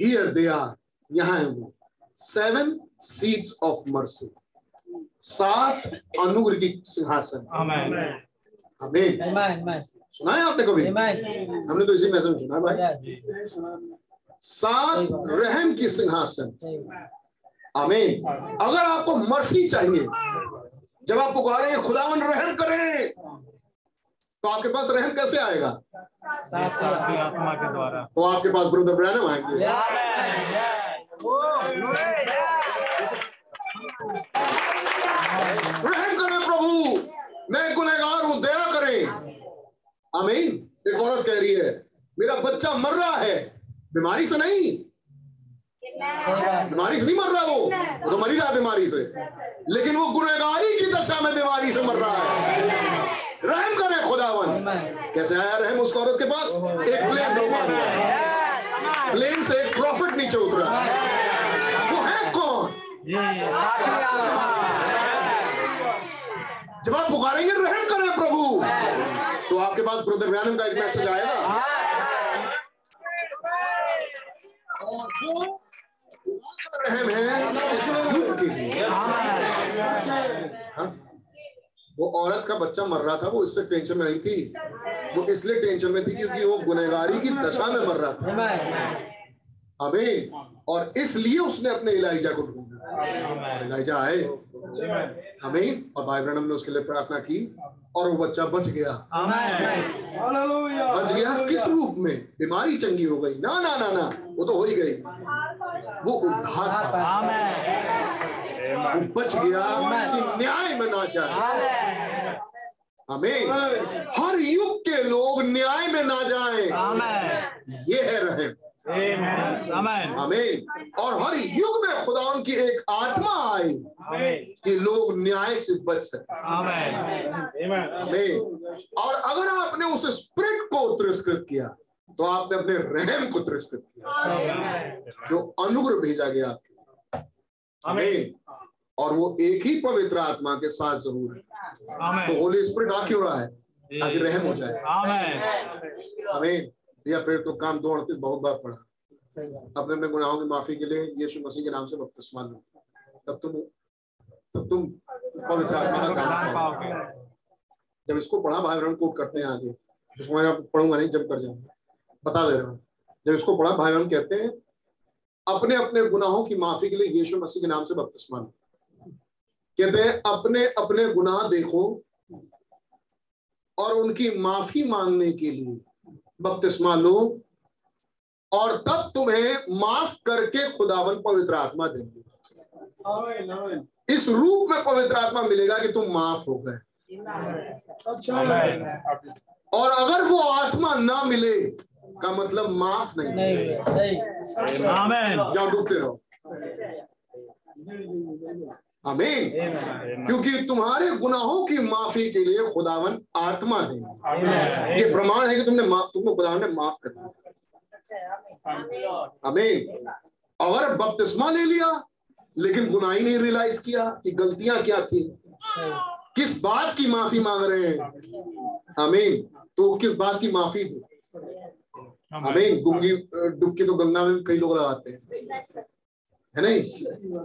हियर दे आर यहाँ है वो। सेवन सीट्स ऑफ़ मर्सी सात अनुग्रह की सिंहासन। Amen. आमीन। Amen. Amen. सुना है आपने कभी? हमने तो इसी मैसेज में सुना है भाई। सात रहम की सिंहासन। आमीन। अगर आपको मर्सी चाहिए जब आप पुकारे खुदावन रहम करें तो आपके पास रहम कैसे आएगा? आत्मा के द्वारा। तो आपके पास ब्रदर ब्रैनम आएँगे। रहम करें प्रभु मैं गुनहगार हूँ दया करें। आमीन। एक औरत कह रही है मेरा बच्चा मर रहा है बीमारी से नहीं. बीमारी से नहीं मर रहा वो? वो तो मर ही रहा बीमारी से। लेकिन वो गुनहगारी की दशा में बीमारी से मर रहा है। रहम करे खुदावन। कैसे आया रहम उस औरत के पास? एक प्लेन प्लेन से एक प्रॉफिट नीचे उतरा। वो है कौन? जब आप पुकारेंगे रहम करें प्रभु तो आपके पास ब्रदर व्यानम का एक मैसेज आएगा। और वो रहम है के लिए हाँ? वो औरत का बच्चा मर रहा था वो इससे टेंशन में नहीं थी। वो इसलिए टेंशन में थी क्योंकि वो गुनहगारी की दशा में मर रहा था। अमीन और इसलिए उसने अपने इलाइजा को ढूंढा। इलाइजा आए। अमीन और भाई ब्रहणम ने उसके लिए प्रार्थना की और वो बच्चा बच गया। बच गया किस रूप में? बीमारी चंगी हो गई। ना ना ना ना। वो तो हो ही गई। वो उद्धार वो बच गया कि न्याय में ना जाए हमें हर युग के लोग न्याय में ना जाए। ये है रहम। हमें और हर युग में खुदा की एक आत्मा आई कि लोग न्याय से बच सके। हमें और अगर आपने उस स्प्रिट को तिरस्कृत किया तो आपने अपने रहम को तिरस्कृत किया। जो अनुग्रह भेजा गया आपके हमें और वो एक ही पवित्र आत्मा के साथ ज़रूर है। तो होली स्पिरिट आ क्यों रहा है? ताकि रहम हो जाए। हमें भैया फिर तो काम दो अड़तीस बहुत बार पढ़ा। अपने अपने गुनाहों की माफ़ी के लिए यीशु मसीह के नाम से बपतिस्मा लो। तब तुम तब तुम पवित्र आत्मा का काम पाओगे। जब इसको पढ़ा भाई कोट करते हैं आगे। जिसको मैं पढ़ूँगा नहीं जब कर जाऊँगा। बता दे रहा हूँ। जब इसको पढ़ा भाई बहन कहते हैं अपने अपने गुनाहों की माफ़ी के लिए यीशु मसीह के नाम से बपतिस्मा लो। कहते हैं अपने अपने गुनाह देखो और उनकी माफ़ी मांगने के लिए बपतिस्मा लो और तब तुम्हें माफ़ करके खुदावन पवित्र आत्मा देंगे। इस रूप में पवित्र आत्मा मिलेगा कि तुम माफ़ हो गए। अच्छा और अगर वो आत्मा ना मिले का मतलब माफ़ नहीं। जाओ डूबते रहो। आमीन क्योंकि तुम्हारे गुनाहों की माफ़ी के लिए खुदावन आत्मा देंगे ये प्रमाण है कि तुमने तुमको खुदावन ने माफ़ कर दिया। आमीन अगर बपतिस्मा ले लिया लेकिन गुनाही नहीं रियलाइज़ किया कि गलतियाँ क्या थी। किस बात की माफ़ी मांग रहे हैं? आमीन तो किस बात की माफ़ी दे आमीन गुंगी डुबकी तो गंगा में कई लोग लगाते हैं। है नहीं?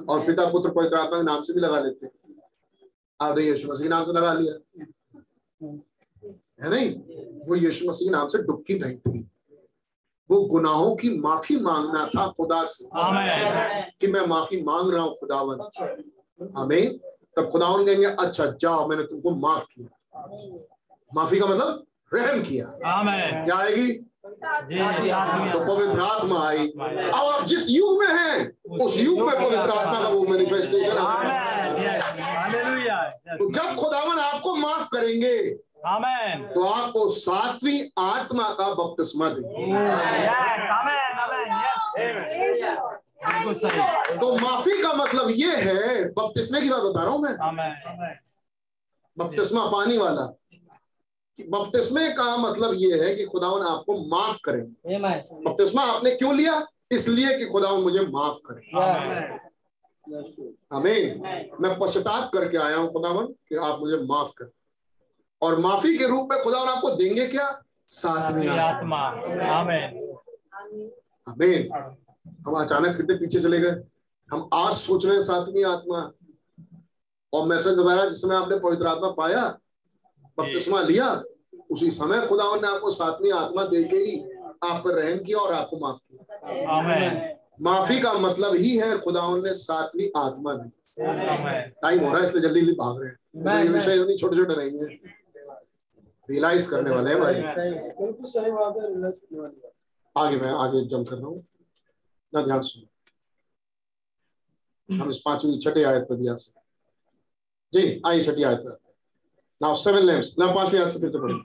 और पिता पुत्र पवित्र आत्मा के नाम से भी लगा लेते हैं। आपने यीशु मसीह के नाम से लगा लिया। है नहीं? वो यीशु मसीह के नाम से डुबकी नहीं थी। वो गुनाहों की माफ़ी मांगना था खुदा से। कि मैं माफ़ी मांग रहा हूँ खुदावन हमें तब खुदावन कहेंगे अच्छा जाओ मैंने तुमको माफ़ किया। माफ़ी का मतलब रहम किया। क्या आएगी? तो पवित्र आत्मा आई। अब आप जिस युग में हैं उस युग में पवित्र आत्मा का वो मैनिफेस्टेशन तो जब खुदावन आपको माफ़ करेंगे आमेन तो आपको सातवीं आत्मा का बपतिस्मा देंगे। तो माफ़ी का मतलब ये है बपतिस्मे की बात बता रहा हूँ मैं। बपतिस्मा पानी वाला। बपतिस्मे का मतलब ये है कि खुदावन आपको माफ़ करे बपतिस्मा आपने क्यों लिया? इसलिए कि खुदावन मुझे माफ़ करे। हमें मैं पश्चाताप करके आया हूँ खुदावन कि आप मुझे माफ़ करें। और माफ़ी के रूप में खुदावन आपको देंगे क्या? सातवीं आत्मा। आमीन। हम अचानक कितने पीछे चले गए? हम आज सोच रहे हैं सातवीं आत्मा। और मैसेज दोबारा जिस समय आपने पवित्र आत्मा पाया बपतिस्मा लिया उसी समय खुदा ने आपको सातवीं आत्मा दे के ही आप पर रहम किया और आपको माफ़ किया। माफ़ी का मतलब ही है खुदा ने सातवीं आत्मा दी। टाइम हो रहा है इसलिए जल्दी जल्दी भाग रहे हैं। तो ये विषय इतनी छोटे छोटे नहीं है। रियलाइज़ करने वाले हैं भाई। बिल्कुल सही बात है रियलाइज़ करने वाली बात आगे मैं आगे जम कर रहा हूँ। ना ध्यान सुनो। हम इस पांचवी छठी आयत पर से जी आइए छठी आयत पर। नाउ सेवन लैम्प्स ना पांचवी आयत से फिर से पढ़ें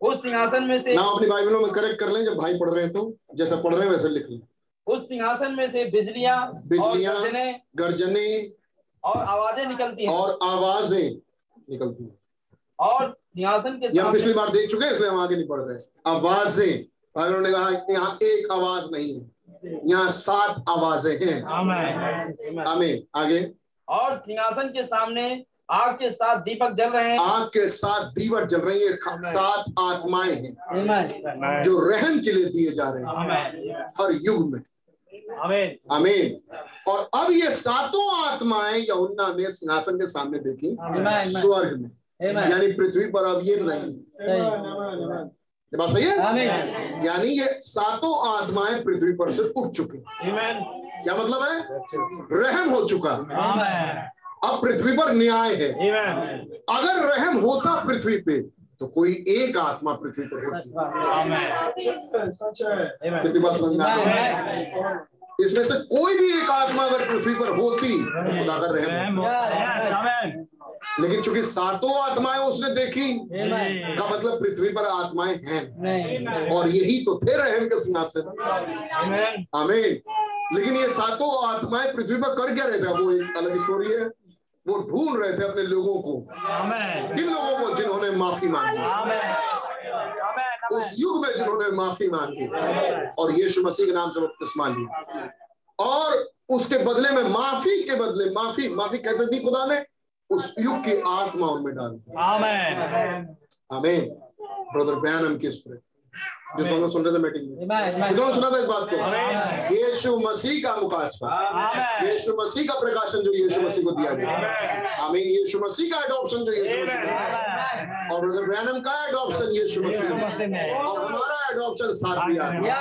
उस सिंहासन में से ना अपनी बाइबलों में करेक्ट कर लें जब भाई पढ़ रहे हैं तो। जैसा पढ़ रहे हैं वैसे लिख लें। उस सिंहासन में से बिजलियाँ बिजलियाँ, गर्जने गर्जने। और आवाज़ें निकलती हैं। और आवाज़ें निकलती हैं। और सिंहासन के यहाँ पिछली बार देख चुके हैं इसलिए हम आगे नहीं पढ़ रहे। आवाज़ें। भाई उन्होंने कहा यहाँ एक आवाज़ नहीं है। यहाँ सात आवाज़ें हैं। आमीन। आगे। और सिंहासन के सामने आग के साथ दीपक जल रहे हैं। आग के साथ दीवर जल रही है सात आत्माएँ हैं। जो रहन के लिए दिए जा रहे हैं। हर युग में। आमेन आमीन और अब ये सातों आत्माएँ यहुन्ना ने सिंहासन के सामने देखी। स्वर्ग में। यानी पृथ्वी पर अब ये नहीं। ये बात सही है? यानी ये सातों आत्माएँ पृथ्वी पर से उठ चुकी। क्या मतलब है? रहम हो चुका। आमेन अब पृथ्वी पर न्याय है। अगर रहम होता पृथ्वी पे तो कोई एक आत्मा पृथ्वी पर होती। कितनी बात समझ? इसमें से कोई भी एक आत्मा अगर पृथ्वी पर होती तो खुदा का रहम लेकिन चूँकि सातों आत्माएँ उसने देखी का मतलब पृथ्वी पर आत्माएँ हैं। और यही तो थे रहम के सिंहासन। आमीन। लेकिन ये सातों आत्माएँ पृथ्वी पर कर क्या रहे थे? वो एक अलग स्टोरी है। वो ढूंढ रहे थे अपने लोगों को। किन लोगों को जिन्होंने माफ़ी मांगी। उस युग में जिन्होंने माफ़ी मांगी। और यीशु मसीह के नाम से बपतिस्मा लिया और उसके बदले में माफ़ी के बदले माफ़ी माफ़ी कैसे दी खुदा ने? उस युग की आत्मा उनमें डाल दी। आमेन आमीन ब्रदर ब्रैनम की जिस वक्त सुन रहे थे मीटिंग में। कितनों सुना था इस बात को? यीशु मसीह का आमेन यीशु मसीह का प्रकाशन जो यीशु मसीह को दिया गया। आमीन। यीशु मसीह का अडॉप्शन जो यीशु मसीह को और ब्रदर ब्रैनम का अडॉप्शन यीशु मसीह में और हमारा अडॉप्शन साथ भी आ गया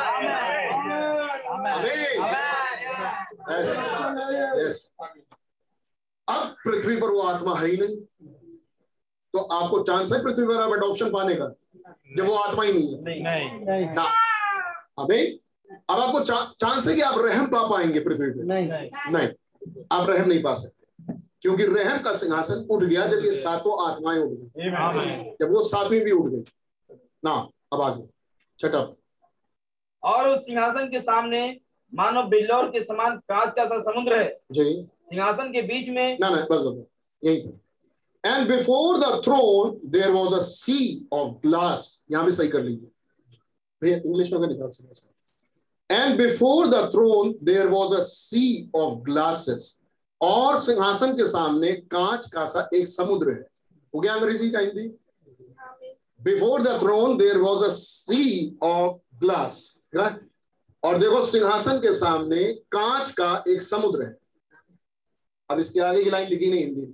आमीन यस अब पृथ्वी पर वो आत्मा है ही नहीं। तो आपको चांस है पृथ्वी पर आप अडॉप्शन पाने का? जब वो आत्मा ही नहीं है। नहीं। ना। अभी अब आपको चा, चांस है कि आप रहम पा पाएँगे पृथ्वी पे। नहीं। नहीं आप रहम नहीं पा सकते। क्योंकि रहम का सिंहासन उठ गया जब ये सातों आत्माएँ उठ गई। जब वो सातवीं भी उठ गई। ना अब आगे। छठा और उस सिंहासन के सामने मानो बिल्लौर के समान कांच का सा समुद्र है। जी। सिंहासन के बीच में ना ना बस बस यही and before the throne there was a sea of glass यहाँ भी सही कर लीजिए। भैया इंग्लिश में निकाल सकते and before the throne there was a sea of glasses और सिंहासन के सामने कांच का सा एक समुद्र है। हो गया अंग्रेज़ी का Hindi? Before the throne there was a sea of glass और देखो, सिंहासन के सामने कांच का एक समुद्र है। अब इसके आगे की लाइन लिखी नहीं हिंदी में।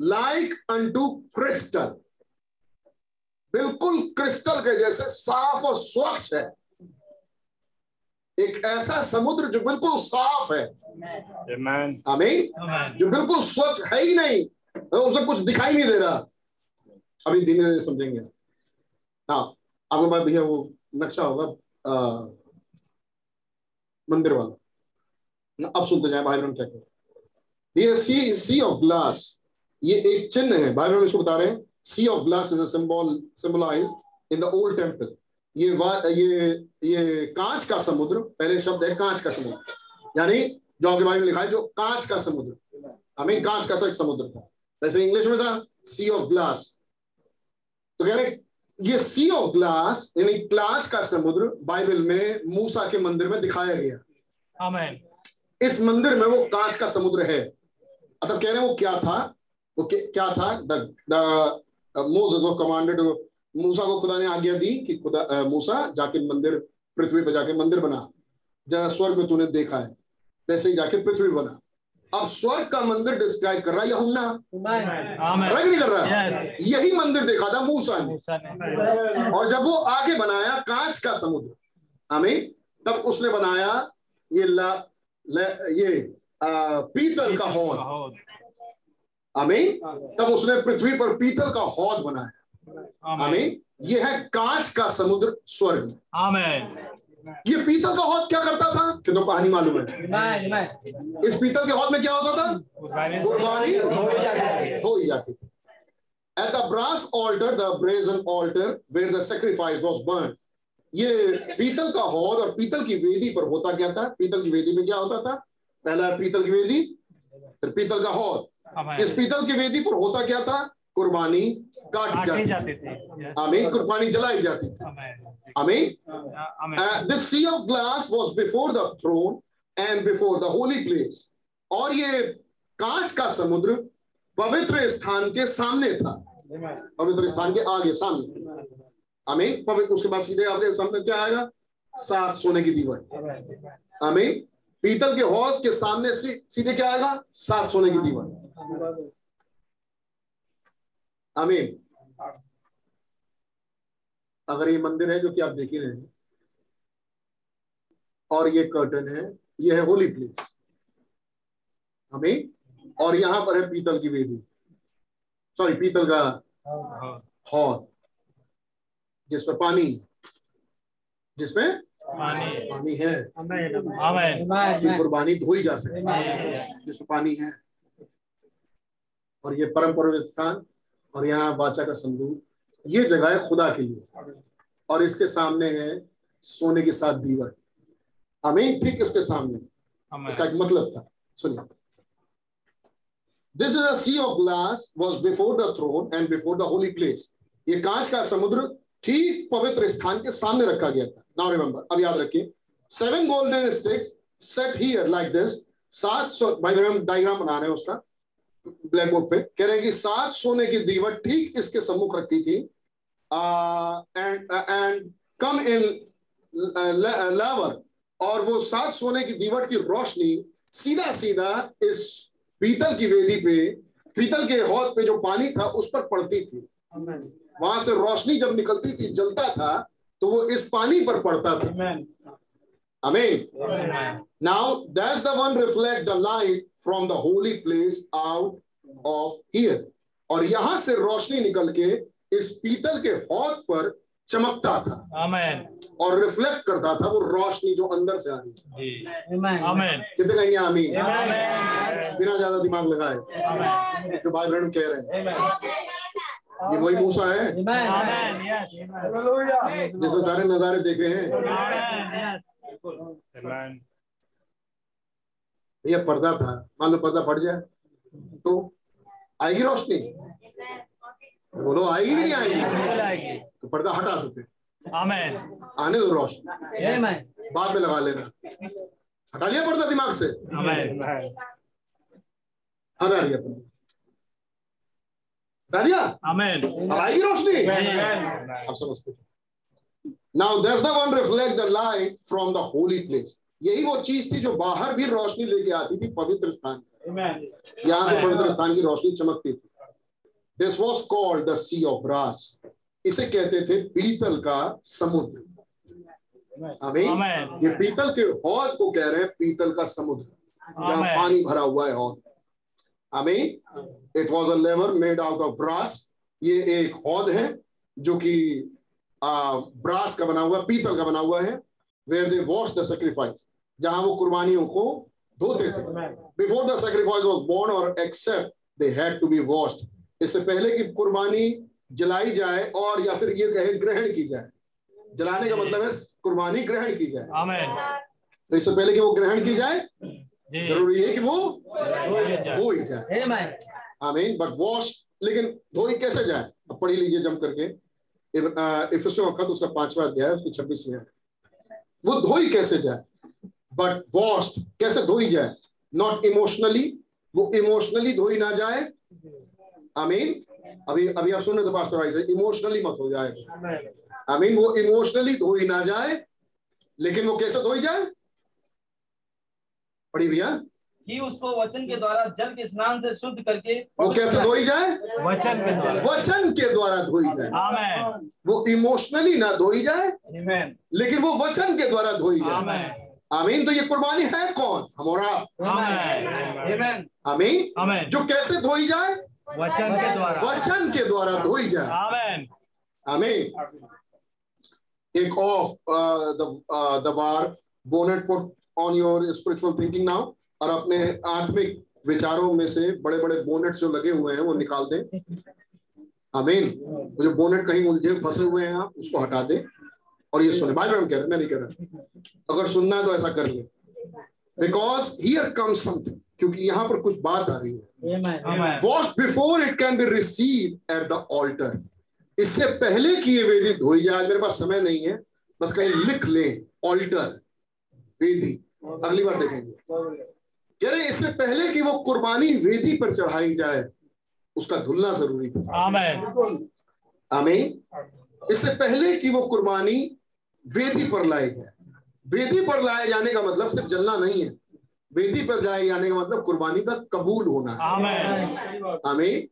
लाइक अनटू क्रिस्टल बिल्कुल क्रिस्टल के जैसे साफ़ और स्वच्छ है। एक ऐसा समुद्र जो बिल्कुल साफ़ है। आमेन। आमीन जो बिल्कुल स्वच्छ है ही नहीं उसे कुछ दिखाई नहीं दे रहा। अभी धीरे धीरे समझेंगे। हाँ आपके पास भैया वो नक्शा होगा मंदिर वाला। अब सुनते जाए भाई बहन क्या हैं। ये सी सी ऑफ़ ग्लास ये एक चिन्ह है भाई बहन इसको बता रहे हैं sea of glass is a symbol symbolize in the old temple ये ये ये कांच का समुद्र पहले शब्द है कांच का समुद्र। यानी जो आपके बाइबल में लिखा है जो कांच का समुद्र। हमें कांच का सा समुद्र था। वैसे इंग्लिश में था सी ऑफ़ ग्लास तो कह रहे ये सी ऑफ़ ग्लास यानी कांच का समुद्र बाइबल में मूसा के मंदिर में दिखाया गया। आमेन इस मंदिर में वो कांच का समुद्र है। अब कह रहे हैं वो क्या था? वो क्या- था? द मोसेस ऑफ़ कमांडेड मूसा को खुदा ने आज्ञा दी कि खुदा मूसा जाके मंदिर पृथ्वी पे जाके मंदिर बना। जरा स्वर्ग में तूने देखा है। वैसे ही जाके पृथ्वी बना। अब स्वर्ग का मंदिर डिस्क्राइब कर रहा है यहुन्ना। कि नहीं कर रहा? यही मंदिर देखा था मूसा ने। और जब वो आगे बनाया कांच का समुद्र आमीन तब उसने बनाया ये ला, ला ये आ, पीतल का हौद। आमीन। तब उसने पृथ्वी पर पीतल का हौद बनाया। आमेन। आमीन। ये है कांच का समुद्र स्वर्ग। आमेन। ये पीतल का हौद क्या करता था? कि तो कहानी मालूम है। इस पीतल के हौद में क्या होता था? कुर्बानी। हो ही जाती थी। At the brass altar, the brazen altar, where the sacrifice was burned, ये पीतल का हौद और पीतल की वेदी पर होता क्या था? पीतल की वेदी में क्या होता था? पहला है पीतल की वेदी फिर पीतल का हौद। इस पीतल की वेदी पर होता क्या था? कुर्बानी काटी जाती जाते थे. आमीन कुर्बानी जलाई जाती थी। आमेन। आमीन आमेन। Uh, the sea of glass was before the throne and before the और ये कांच का समुद्र पवित्र स्थान के सामने था। पवित्र स्थान के आगे सामने। आमीन। पवित्र उसके बाद सीधे आपके सामने क्या आएगा? सात सोने की दीवार। आमीन। पीतल के हौद के सामने से सीधे क्या आएगा? सात सोने की दीवार। आमीन। अगर ये मंदिर है जो कि आप देख ही रहे हैं और ये कर्टन है ये है होली प्लेस हमें और यहाँ पर है पीतल की वेदी। सॉरी पीतल का हौद जिसमें पानी जिसमें पानी पानी है। कुर्बानी धोई जा सके। जिसमें पानी है। और ये परम पवित्र स्थान और यहाँ बाचा का संदूक। ये जगह है खुदा के लिए। और इसके सामने है सोने के साथ दीवार। हमें ठीक इसके सामने। इसका एक मतलब था। सुनिए। This is a sea of glass was before the throne and before the holy place ये कांच का समुद्र ठीक पवित्र स्थान के सामने रखा गया था। नाउ रिमेंबर अब याद रखिए। Seven golden sticks set here like this सात सौ डायग्राम बना रहे हैं उसका। ब्लैक बोर्ड पे कह रहे हैं कि सात सोने की दीवट ठीक इसके सम्मुख रखी थी। एंड एंड कम इन लावर और वो सात सोने की दीवट की रोशनी सीधा सीधा इस पीतल की वेदी पे पीतल के हौद पे जो पानी था उस पर पड़ती थी। वहाँ से रोशनी जब निकलती थी जलता था तो वो इस पानी पर पड़ता था। अमीन now that's the one reflect the light from the holy place out of here और यहाँ से रोशनी निकल के इस पीतल के हौद पर चमकता था। आमेन और रिफ्लेक्ट करता था वो रोशनी जो अंदर से आ रही थी। कितने कहेंगे आमीन? बिना ज़्यादा दिमाग लगाए। जो भाई बहन कह रहे हैं। ये वही मूसा है? जैसे सारे नजारे देखे हैं। आमेन यस आमेन ये पर्दा था मान लो पर्दा फट जाए। तो आएगी रोशनी? बोलो आएगी कि नहीं आएगी? तो पर्दा हटा दो फिर। आने दो रोशनी। बाद में लगा लेना। हटा लिया पर्दा दिमाग से? हटा लिया पर्दा। हटा दिया आमेन। अब आएगी रोशनी? आप समझते now that's the one reflect the light from the holy place यही वो चीज़ थी जो बाहर भी रोशनी लेके आती थी पवित्र स्थान यहाँ से पवित्र स्थान की रोशनी चमकती थी। This was called the sea of brass इसे कहते थे पीतल का समुद्र। आमेन। ये पीतल के हौद को कह रहे हैं पीतल का समुद्र। जहाँ पानी भरा हुआ है हौद आमीन। It was a laver made out of brass ये एक हौद है जो कि ब्रास का बना हुआ पीतल का बना हुआ है। Where they wash the sacrifice जहाँ वो कुर्बानियों को धोते थे। Before the sacrifice was burn और accept they had to be washed इससे पहले कि कुर्बानी जलाई जाए और या फिर ये कहे ग्रहण की जाए। जलाने का मतलब है कुर्बानी ग्रहण की जाए। आमेन तो इससे पहले कि वो ग्रहण की जाए ज़रूरी है कि वो। हो ही जाए। आमीन बट वॉश लेकिन धोई कैसे जाए? अब पढ़ी लीजिए जम करके। इफिसियों का उसका पांचवा अध्याय उसकी छब्बीस में वो धोई कैसे जाए? बट वॉस्ट कैसे धोई जाए? नॉट इमोशनली वो इमोशनली धोई ना जाए। आई मीन अभी अभी आप सुन रहे थे पास्टर भाई से इमोशनली मत हो जाए। आई मीन वो इमोशनली धोई ना जाए, लेकिन वो कैसे धोई जाए? पढ़ी भैया? कि उसको वचन के द्वारा जल के स्नान से शुद्ध करके वो कैसे धोई जाए? वचन के द्वारा। वचन के द्वारा धोई जाए। आमेन। वो इमोशनली ना धोई जाए Amen. लेकिन वो वचन के द्वारा धोई जाए। आमेन। आमीन। तो ये कुर्बानी है कौन? हमारा आमेन। Amen. आमीन। जो कैसे धोई जाए? वचन के द्वारा। वचन के द्वारा धोई जाए। आमेन। आमीन। एक of the bar bonnet put on your spiritual thinking now और अपने आत्मिक विचारों में से बड़े बड़े बोनेट जो लगे हुए हैं वो निकाल दें। आमीन वो जो बोनेट कहीं उलझे फंसे हुए हैं आप उसको हटा दें। और ये सुने बाइबल में कह रहे मैं नहीं कह रहा। अगर सुनना है तो ऐसा कर ले। बिकॉज़ हियर कम्स समथिंग क्योंकि यहाँ पर कुछ बात आ रही है। Wash before it can be receive at the altar इससे पहले कि ये वेदी धोई जाए मेरे पास समय नहीं है बस कहीं लिख ले ऑल्टर वेदी। अगली बार देखेंगे। कह रहे इससे पहले कि वो कुर्बानी वेदी पर चढ़ाई जाए उसका धुलना ज़रूरी था। आमीन। इससे पहले कि वो कुर्बानी वेदी पर लाई जाए। वेदी पर लाए जाने का मतलब सिर्फ़ जलना नहीं है। वेदी पर जाए जाने का मतलब कुर्बानी का कबूल होना है। आमीन।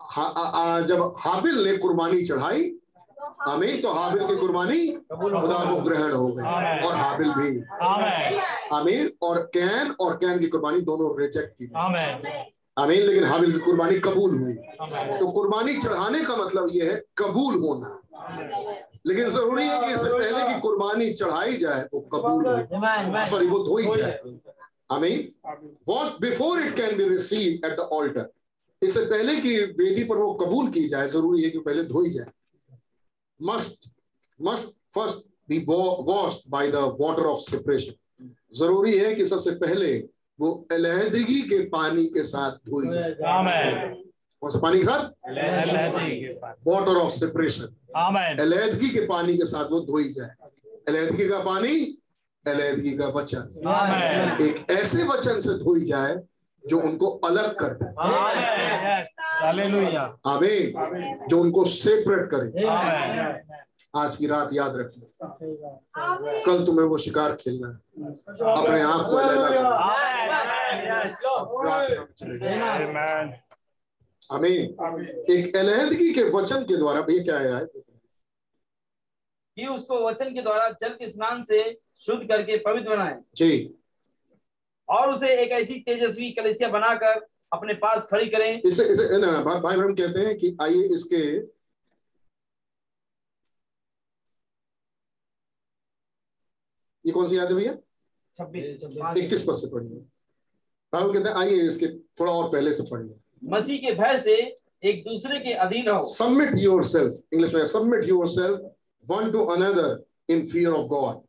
हा, जब हाबिल ने कुर्बानी चढ़ाई आमीन। तो हाबिल की कुर्बानी खुदा को ग्रहण हो गई। और हाबिल भी। आमीन। और कैन और कैन की कुर्बानी दोनों रिजेक्ट की आमीन। लेकिन हाबिल की कुर्बानी कबूल हुई। तो कुर्बानी चढ़ाने का मतलब यह है कबूल होना। लेकिन ज़रूरी है कि इससे पहले की कुर्बानी चढ़ाई जाए वो कबूल हो। सॉरी वो धोई जाए। आमीन। Wash before it can be receive at the altar इससे पहले कि वेदी पर वो कबूल की जाए ज़रूरी है कि पहले धोई जाए। Must must first be washed by the water of separation ज़रूरी है कि सबसे पहले वो अलहदगी के पानी के साथ धोई कौन सा पानी के साथ? वाटर ऑफ़ सेपरेशन अलहदगी के पानी के साथ वो धोई जाए। अलहदगी का पानी अलहदगी का वचन। एक ऐसे वचन से धोई जाए जो उनको अलग कर दे। आमीन। जो उनको सेपरेट करे। आज की रात याद रखना कल तुम्हें वो शिकार खेलना है। अपने आप को आमीन। एक अलहदगी के वचन के द्वारा भैया क्या आया है? कि उसको वचन के द्वारा जल के स्नान से शुद्ध करके पवित्र बनाए। जी। और उसे एक ऐसी तेजस्वी कलेसिया बनाकर अपने पास खड़ी करें। इसे इसे ना, भाई भाई हम कहते हैं कि आइए इसके ये कौन सी याद है भैया? छब्बीस। इक्कीस पद से पढ़िए। बाइबल कहते हैं आइए इसके थोड़ा और पहले से पढ़िए। मसीह के भय से एक दूसरे के अधीन रहो। सबमिट योर सेल्फ इंग्लिश में submit yourself one to another in fear of God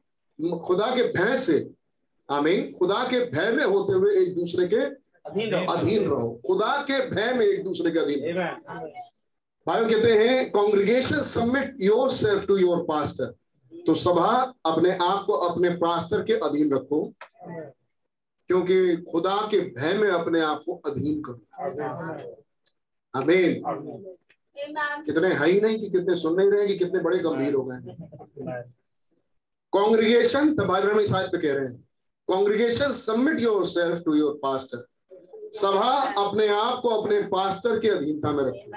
खुदा के भय से आमीन खुदा के भय में होते हुए एक दूसरे के अधीन रहो। खुदा के भय में एक दूसरे के अधीन रहो। बाइबल कहते हैं congregation submit yourself to your pastor तो सभा अपने आप को अपने पास्टर के अधीन रखो क्योंकि खुदा के भय में अपने आप को अधीन करो। आमीन कितने है ही नहीं कि कितने सुन नहीं रहे कि कितने बड़े गंभीर हो गए कांग्रेगेशन तो बाइबल में साइड पे कह रहे हैं congregation submit yourself to your pastor सभा अपने आप को अपने पास्टर के अधीनता में रखो।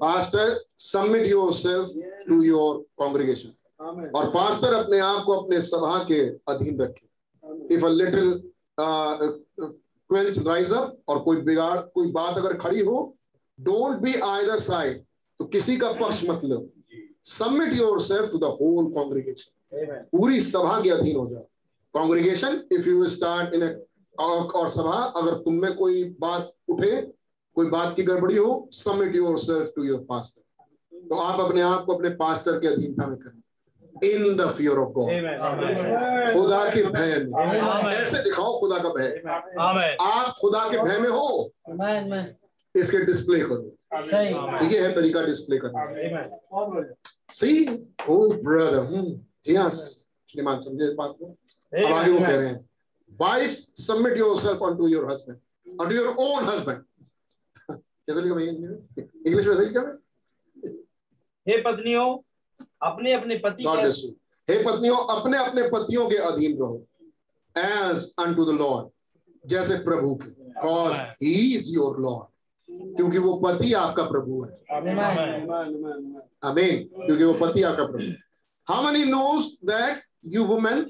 Pastor submit yourself to your congregation और पास्टर अपने आप को अपने सभा के अधीन रखे। If a little quench rise up और कोई बिगाड़ कोई बात अगर खड़ी हो डोंट बी आइदर साइड तो किसी का पक्ष मत लो। Submit yourself to the whole congregation पूरी सभा के अधीन हो जाओ। Congregation if you start in और और सभा अगर तुम में कोई बात उठे कोई बात की गड़बड़ी हो submit yourself to your pastor तो आप अपने आप को अपने पास्टर के अधीनता में करें। In the fear of God खुदा के भय में। ऐसे दिखाओ खुदा का भय। आप खुदा के भय में हो। इसके डिस्प्ले करो। तो ये है तरीका डिस्प्ले करना सी ओ ब्रदर हम्म जी हाँ श्रीमान समझे इस बात को? अब आगे वो कह रहे हैं। Self on to your husband on to your own husband कैसे लिखा भैया इंग्लिश में? सही क्या हे पत्नियों अपने अपने पति के हे पत्नियों अपने अपने पतियों के अधीन रहो। एज अनटू द लॉर्ड जैसे प्रभु के। Cause he is your lord क्योंकि वो पति आपका प्रभु है। आमीन क्योंकि वो पति आपका प्रभु how many knows that you women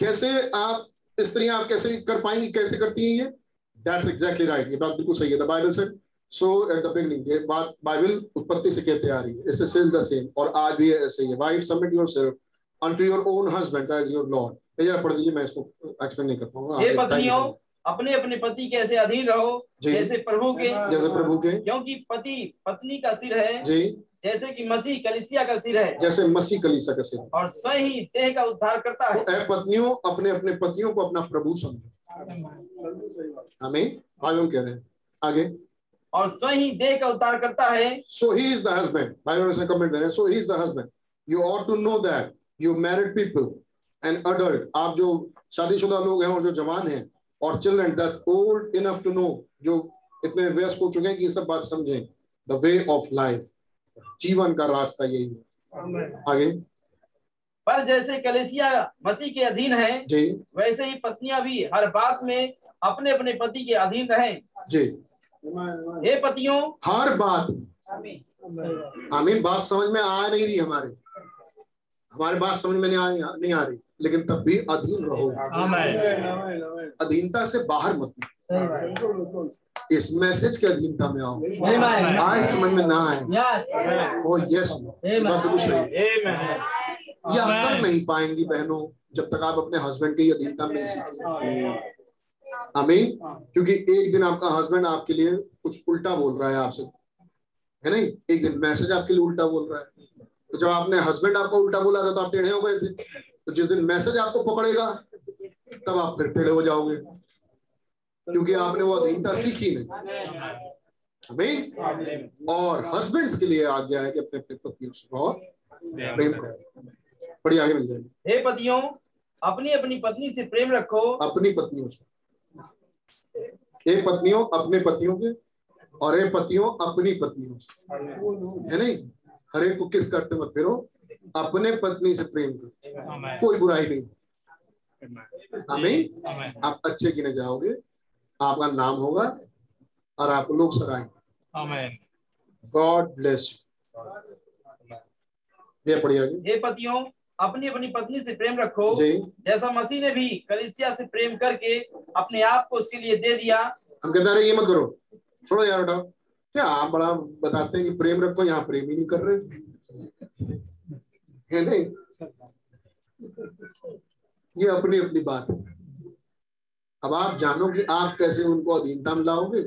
कैसे आप स्त्रियाँ आप कैसे कर पाएँगी कैसे करती हैं ये? दैट्स एग्जैक्टली राइट ये बात बिल्कुल सही है। द बाइबल से सो एट द बिगनिंग ये बात बाइबल उत्पत्ति से कहते आ रही है। इससे स्टिल द सेम और आज भी ऐसे ही wife submit yourself unto your own husband as your lord. ये जरा पढ़ दीजिए मैं इसको एक्सप्लेन नहीं कर पाऊँगा time पत्नियों अपने अपने पति के ऐसे अधीन रहो जैसे प्रभु के। जैसे प्रभु के। क्योंकि पति पत्नी का सिर है। जी। जैसे कि मसीह कलिसिया का सिर है। जैसे मसीह कलीसा का सिर और स्वयं ही देह का उद्धार करता है। तो पत्नियों अपने अपने पतियों को अपना प्रभु समझो। हमें हम कह रहे हैं। आगे। और स्वयं ही देह का उद्धार करता है। So he is the husband Bible में कमेंट दे रहे हैं so he is the husband you ought to know that you married people and adult आप जो शादीशुदा लोग हैं और जो जवान हैं और children that old enough to know जो इतने व्यस्त हो चुके हैं कि ये सब बात समझें। द वे ऑफ़ लाइफ जीवन का रास्ता यही है। आगे। पर जैसे कलेसिया मसीह के अधीन है जी। वैसे ही पत्नियाँ भी हर बात में अपने अपने पति के अधीन रहे। जी। हे पतियों। हर बात। आमीन। बात समझ में आ नहीं रही हमारे। हमारे बात समझ में नहीं आ नहीं आ रही। लेकिन तब भी अधीन रहो। अधीनता से बाहर मत निकलो। इस मैसेज के अधीनता में आओ आए समझ में ना आए यस ओ यस बात बिल्कुल सही ये आप कर नहीं पाएँगी बहनों जब तक आप अपने हस्बैंड के अधीनता में नहीं सीखेंगे आमीन क्योंकि एक दिन आपका हस्बैंड आपके लिए कुछ उल्टा बोल रहा है आपसे है नहीं एक दिन मैसेज आपके लिए उल्टा बोल रहा है तो जब आपने हस्बैंड आपको उल्टा बोला था तो आप टेढ़े हो गए थे तो जिस दिन मैसेज आपको पकड़ेगा तब आप फिर टेढ़े हो जाओगे क्योंकि आपने वो अधीनता सीखी नहीं। आमीन? और हस्बैंड्स के लिए आज्ञा है कि अपने अपने पतियों से बहुत प्रेम करो। बड़ी आगे मिल जाएगी हे पतियों अपनी अपनी पत्नी से प्रेम रखो। अपनी पत्नियों से। एक पत्नियों अपने पतियों के और हे पतियों अपनी पत्नियों से। है नहीं? हर एक को किस करते मत फिरो? अपने पत्नी से प्रेम करो। कोई बुराई नहीं। आमीन? आमेन आप अच्छे गिने जाओगे। आपका नाम होगा और आपको लोग सराहेंगे गॉड ब्लेस ये पढ़िए आगे। हे पतियों अपनी अपनी पत्नी से प्रेम रखो। जी। जैसा मसीह ने भी कलिसिया से प्रेम करके अपने आप को उसके लिए दे दिया। हम कहते रहे ये मत करो। छोड़ो यार उठाओ। क्या आप बड़ा बताते हैं कि प्रेम रखो यहाँ प्रेम ही नहीं कर रहे? है नहीं? ये अपनी अपनी बात है। अब आप जानो कि आप कैसे उनको अधीनता में लाओगे?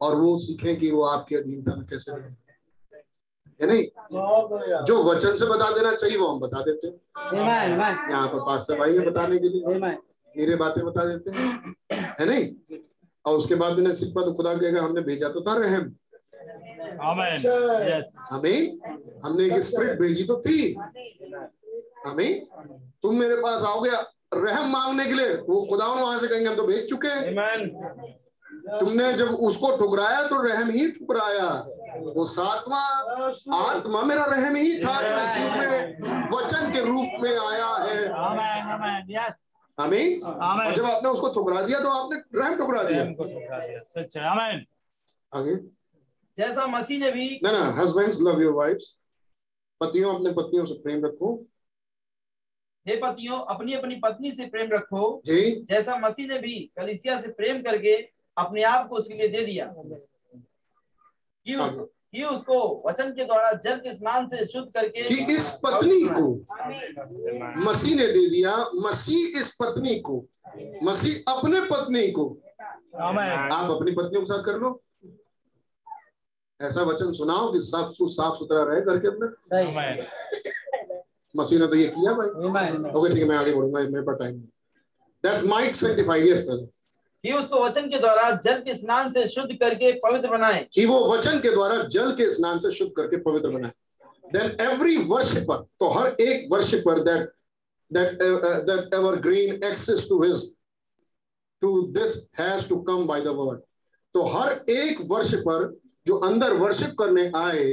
और वो सीखें कि वो आपकी अधीनता में कैसे रहें है नहीं? जो वचन से बता देना चाहिए वो हम बता देते हैं। यहाँ पर पास्टर भाई है बताने के लिए। मेरे बातें बता देते हैं। है नहीं? और उसके बाद मैंने सिख तो खुदा कहेगा हमने भेजा तो था रहम। हमें? हमने एक स्प्रिट भेजी तो थी। हमें? तुम मेरे पास आओगे? रहम मांगने के लिए वो खुदा वहाँ से कहेंगे हम तो भेज चुके हैं। तुमने जब उसको ठुकराया तो रहम ही ठुकराया। वो सातवां आत्मा मेरा रहम ही था में वचन के रूप में आया है। आमेन। और जब आपने उसको ठुकरा दिया तो आपने रहम ठुकरा दिया। आगे जैसा मसीह ने भी ना ना हस्बैंड्स लव योर वाइफ्स पतियों अपने पत्नियों से प्रेम रखो। हे पतियों अपनी अपनी पत्नी से प्रेम रखो। जी। जैसा मसीह ने भी कलिसिया से प्रेम करके अपने आप को उसके लिए दे दिया। कि उसको कि उसको वचन के द्वारा जल के स्नान से शुद्ध करके कि इस पत्नी को मसीह ने दे दिया। मसीह इस पत्नी को मसीह अपने पत्नी को। आप अपनी पत्नियों के साथ कर लो। ऐसा वचन सुनाओ कि साफ़ साफ़ सुथरा रहे घर के अंदर। मसीह ने तो ये किया भाई ओके ठीक है मैं आगे बढ़ूँगा मेरे पास time that's might sanctified yes brother कि उसको वचन के द्वारा जल के स्नान से शुद्ध करके पवित्र बनाए कि वो वचन के द्वारा जल के स्नान से शुद्ध करके पवित्र बनाए देन एवरी वर्शिपर तो हर एक worshipper that that uh, uh, that evergreen access to his to this has to come by the word. तो हर एक वर्ष पर जो अंदर वर्शिप करने आए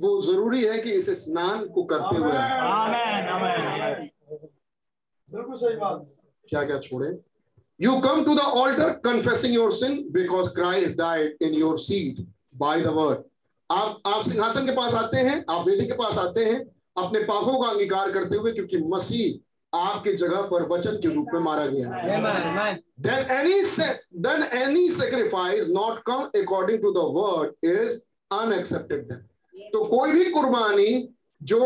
वो ज़रूरी है कि इस स्नान को करते हुए आए। आमेन आमेन बिल्कुल सही बात। क्या क्या छोड़े? You come to the altar confessing your sin because Christ died in your seat by the word आप आप सिंहासन के पास आते हैं आप वेदी के पास आते हैं अपने पापों का अंगीकार करते हुए क्योंकि मसीह आपकी जगह पर वचन के रूप में मारा गया है। Then any sa- then any sacrifice not come according to the word is unaccepted then. तो कोई भी कुर्बानी जो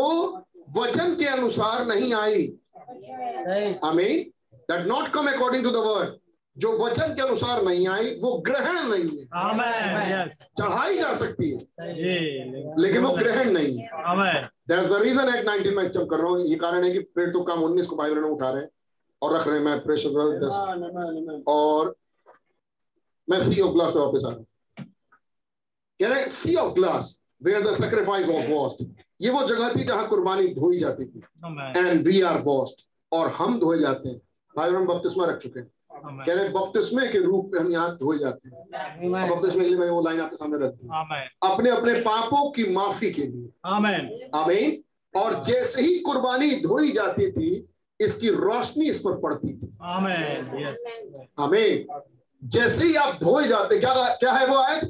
वचन के अनुसार नहीं आई। आमीन। That not come according to the word जो वचन के अनुसार नहीं आई वो ग्रहण नहीं है। चढ़ाई जा सकती है। लेकिन वो ग्रहण नहीं है। Amen. That's the reason at 19 में कर रहा हूँ ये कारण है कि तो काम 19 को बाइबल में उठा रहे हैं। और रख रहे हैं मैं प्रेशर दस. और मैं सी ऑफ़ ग्लास पे वापस आ रहा हूँ। कह रहे हैं sea of glass where the sacrifice was washed ये वो जगह थी जहाँ कुर्बानी धोई जाती थी। एंड वी आर वॉश्ड और हम धोए जाते हैं। भाई में बपतिस्मा रख चुके हैं. कह रहे बपतिस्मे के रूप में हम यहाँ धोए जाते हैं। और बपतिस्मे के लिए मैंने वो लाइन आपके सामने रख दी। अपने अपने पापों की माफ़ी के लिए। Amen. आमीन। और जैसे ही कुर्बानी धोई जाती थी इसकी रोशनी इस पर पड़ती थी. आमीन। जैसे ही आप धोए जाते क्या क्या है वो आयत?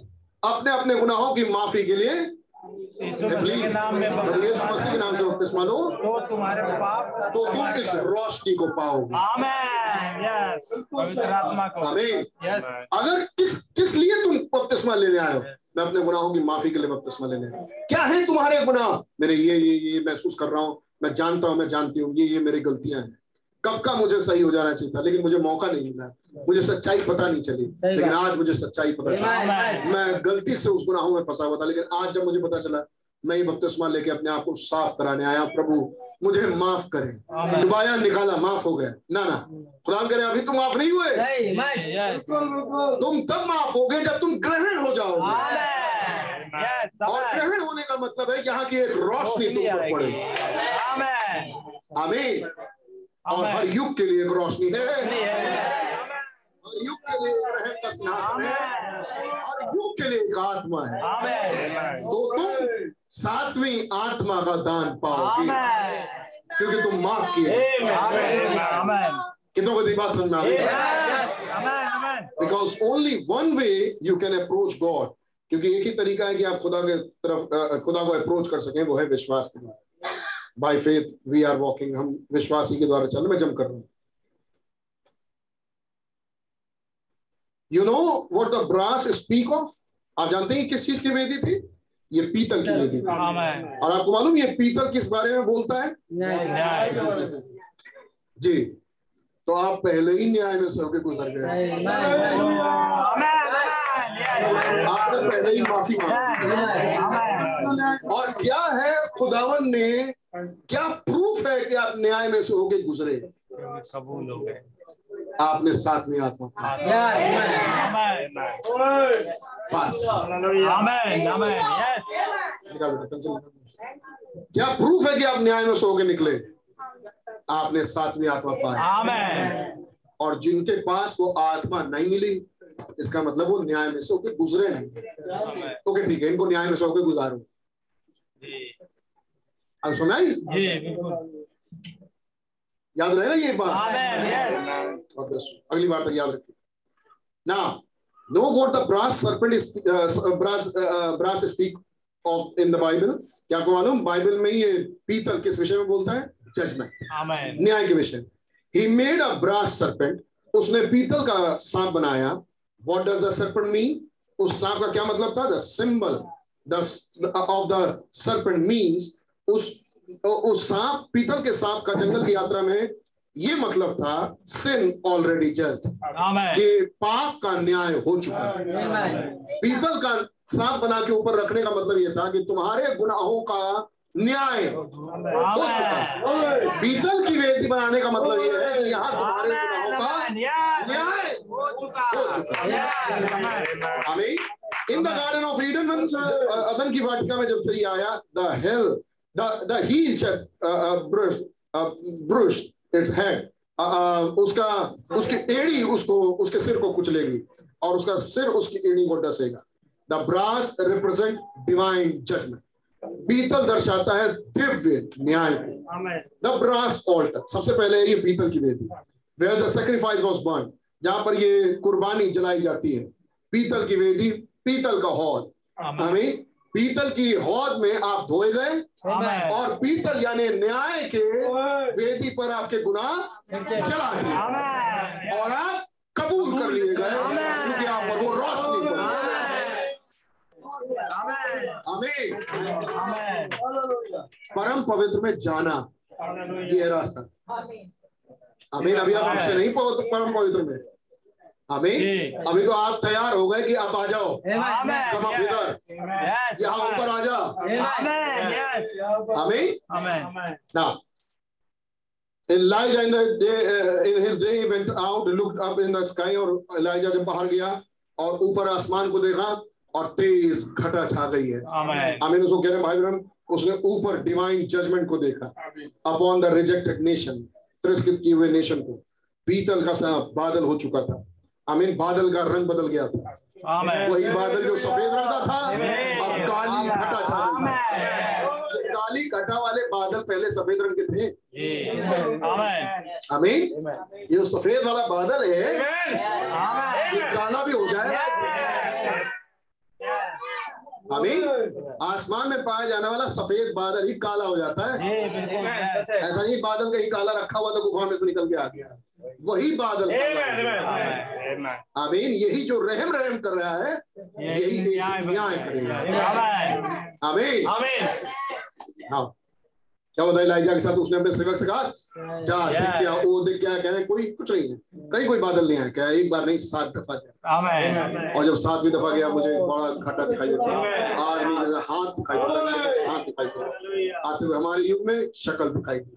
अपने अपने गुनाहों की माफ़ी के लिए के नाम में मसीह के नाम से बपतिस्मा लो। तो तुम्हारे पाप तो तुम इस रोशनी को पाओगे। Amen. Yes. पवित्र आत्मा को। आमीन। Yes. अगर किस किस लिए तुम बपतिस्मा लेने आए हो? मैं अपने गुनाहों की माफ़ी के लिए बपतिस्मा लेने आया क्या है तुम्हारे गुनाह? मेरे ये ये ये महसूस कर रहा हूँ। मैं जानता हूँ मैं जानती हूँ। ये ये मेरी गलतियाँ हैं। कब का मुझे सही हो जाना चाहिए था लेकिन मुझे मौका नहीं मिला। मुझे सच्चाई पता नहीं चली लेकिन आज मुझे सच्चाई पता चली. मैं गलती से उस गुनाहों में फंसा हुआ था लेकिन आज जब मुझे पता चला मैं ये बपतिस्मा लेके अपने आप को साफ़ कराने आया प्रभु मुझे माफ़ करें. डुबाया निकाला माफ़ हो गया। ना ना। खुदा करे अभी तुम माफ़ नहीं हुए? तुम तब माफ़ हो गए जब तुम ग्रहण हो जाओगे। और ग्रहण होने का मतलब है यहाँ की एक रोशनी तुम पर पड़े. आमीन। और हर युग के लिए एक रोशनी है। हर युग के लिए ग्रहण का सिंहासन है। हर युग के लिए एक आत्मा है। तो तुम सातवीं आत्मा का दान पाओगे। क्योंकि तुम माफ़ किए. कितनों को दी बात समझ में. Because only one way you can approach God क्योंकि एक ही तरीका है कि आप खुदा के तरफ़ खुदा को अप्रोच कर सकें वो है विश्वास के द्वारा by faith we are walking हम विश्वास ही के द्वारा चल मैं जम कर रहा हूँ। You know what the brass speak of आप जानते हैं किस चीज़ की वेदी थी? ये पीतल की वेदी थी। और आपको मालूम ये पीतल किस बारे में बोलता है? जी। तो आप पहले ही न्याय में से होके गुजर गए. आपने पहले ही माफ़ी मांगी। और क्या है? खुदावन ने क्या प्रूफ है कि आप न्याय में से होके गुजरे? कबूल हो गए। आपने आत्मा बस। बेटा, पेंसिल निकाल। क्या प्रूफ है कि आप न्याय में से होके निकले? आपने सातवीं आत्मा पाई और जिनके पास वो आत्मा नहीं मिली इसका मतलब वो न्याय में से होके गुजरे नहीं। ओके ठीक है इनको न्याय में से होके गुजारो। जी। सुना सुनाई याद रहे ना ये बात अगली बात याद रखिए ना know what the brass serpent brass brass speak of in the Bible क्या को मालूम? बाइबल में ये पीतल किस विषय में बोलता है? जजमेंट न्याय के विषय। He made a brass serpent उसने पीतल का सांप बनाया। What does the serpent mean उस सांप का क्या मतलब था? The symbol of the serpent means उस उस सांप पीतल के सांप का जंगल की यात्रा में ये मतलब था sin ऑलरेडी जस्ट. कि पाप का न्याय हो चुका है। पीतल का सांप बना के ऊपर रखने का मतलब ये था कि तुम्हारे गुनाहों का न्याय हो चुका है। पीतल की वेदी बनाने का मतलब ये है कि यहाँ तुम्हारे गुनाहों का न्याय हो चुका है। In the garden of Eden अदन की वाटिका में जब से ये आया the hell the the heel brush brush its head उसका उसकी एड़ी उसको उसके सिर को कुचलेगी और उसका सिर उसकी एड़ी को डसेगा। The brass represent divine judgement पीतल दर्शाता है दिव्य न्याय को। द ब्रास ऑल्टर सबसे पहले ये पीतल की वेदी। Where the sacrifice was burn जहाँ पर ये कुर्बानी जलाई जाती है। पीतल की वेदी पीतल का हौद। हमें पीतल की हौद में आप धोए गए. और पीतल यानी न्याय के वेदी पर आपके गुनाह चला दिए और आप कबूल कर लिए गए क्योंकि आप वो रोशनी हमें परम पवित्र में जाना. ये रास्ता। अमीन अभी आप उससे नहीं पहुँच परम पवित्र में। जी। अभी तो आप तैयार हो गए कि आप आ जाओ। कम अप इधर यहाँ ऊपर आ जा। Amen. Yes. आमीन Elijah in the day, uh, in his day he went out, looked up in the sky और Elijah जब बाहर गया और ऊपर आसमान को देखा और तेज घटा छा गई है। Amen. आमीन उसको कह रहे भाई बहन उसने ऊपर डिवाइन जजमेंट को देखा अपॉन द रिजेक्टेड नेशन तिरस्कृत किए हुए नेशन को। पीतल का सा बादल हो चुका था। आमीन बादल का रंग बदल गया। था. वही बादल जो सफ़ेद रंग का था अब काली घटा छा काली घटा वाले बादल पहले सफ़ेद रंग के थे. आमीन। ये सफ़ेद वाला बादल है काला भी हो जाए आमीन। आसमान में पाया जाने वाला सफ़ेद बादल ही काला हो जाता है. ऐसा नहीं बादल कहीं काला रखा हुआ तो गुफा में से निकल के आ गया। वही बादल. आमीन यही जो रहम रहम कर रहा है यही न्याय करेगा. आमीन। हाँ। क्या होता है इलाइजा के साथ उसने अपने सेवक से कहा जा देख क्या वो देख क्या कह रहे कोई कुछ नहीं है। कहीं कोई बादल नहीं है क्या एक बार नहीं सात दफ़ा जाए। और जब सातवीं दफ़ा गया मुझे बड़ा घाटा दिखाई देता आज भी जैसे हाथ दिखाई देता हाथ दिखाई देता आते हुए हमारे युग में शक्ल दिखाई देती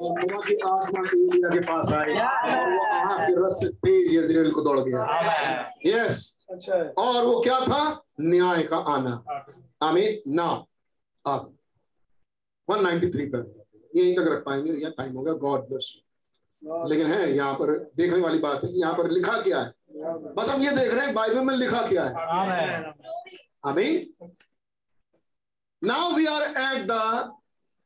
और नूह की आत्मा एलिया के पास आई और वो आग के रस से तेज यजरेल को दौड़ गया Amen. यस अच्छा और वो क्या था? न्याय का आना। आमीन। ना अब। 193 पर। यहीं तक रख पाएँगे। या टाइम हो गया। गॉड ब्लेस लेकिन है यहाँ पर देखने वाली बात है यहाँ पर लिखा क्या है? बस हम ये देख रहे हैं बाइबल में लिखा क्या है? आमीन। Now we are at the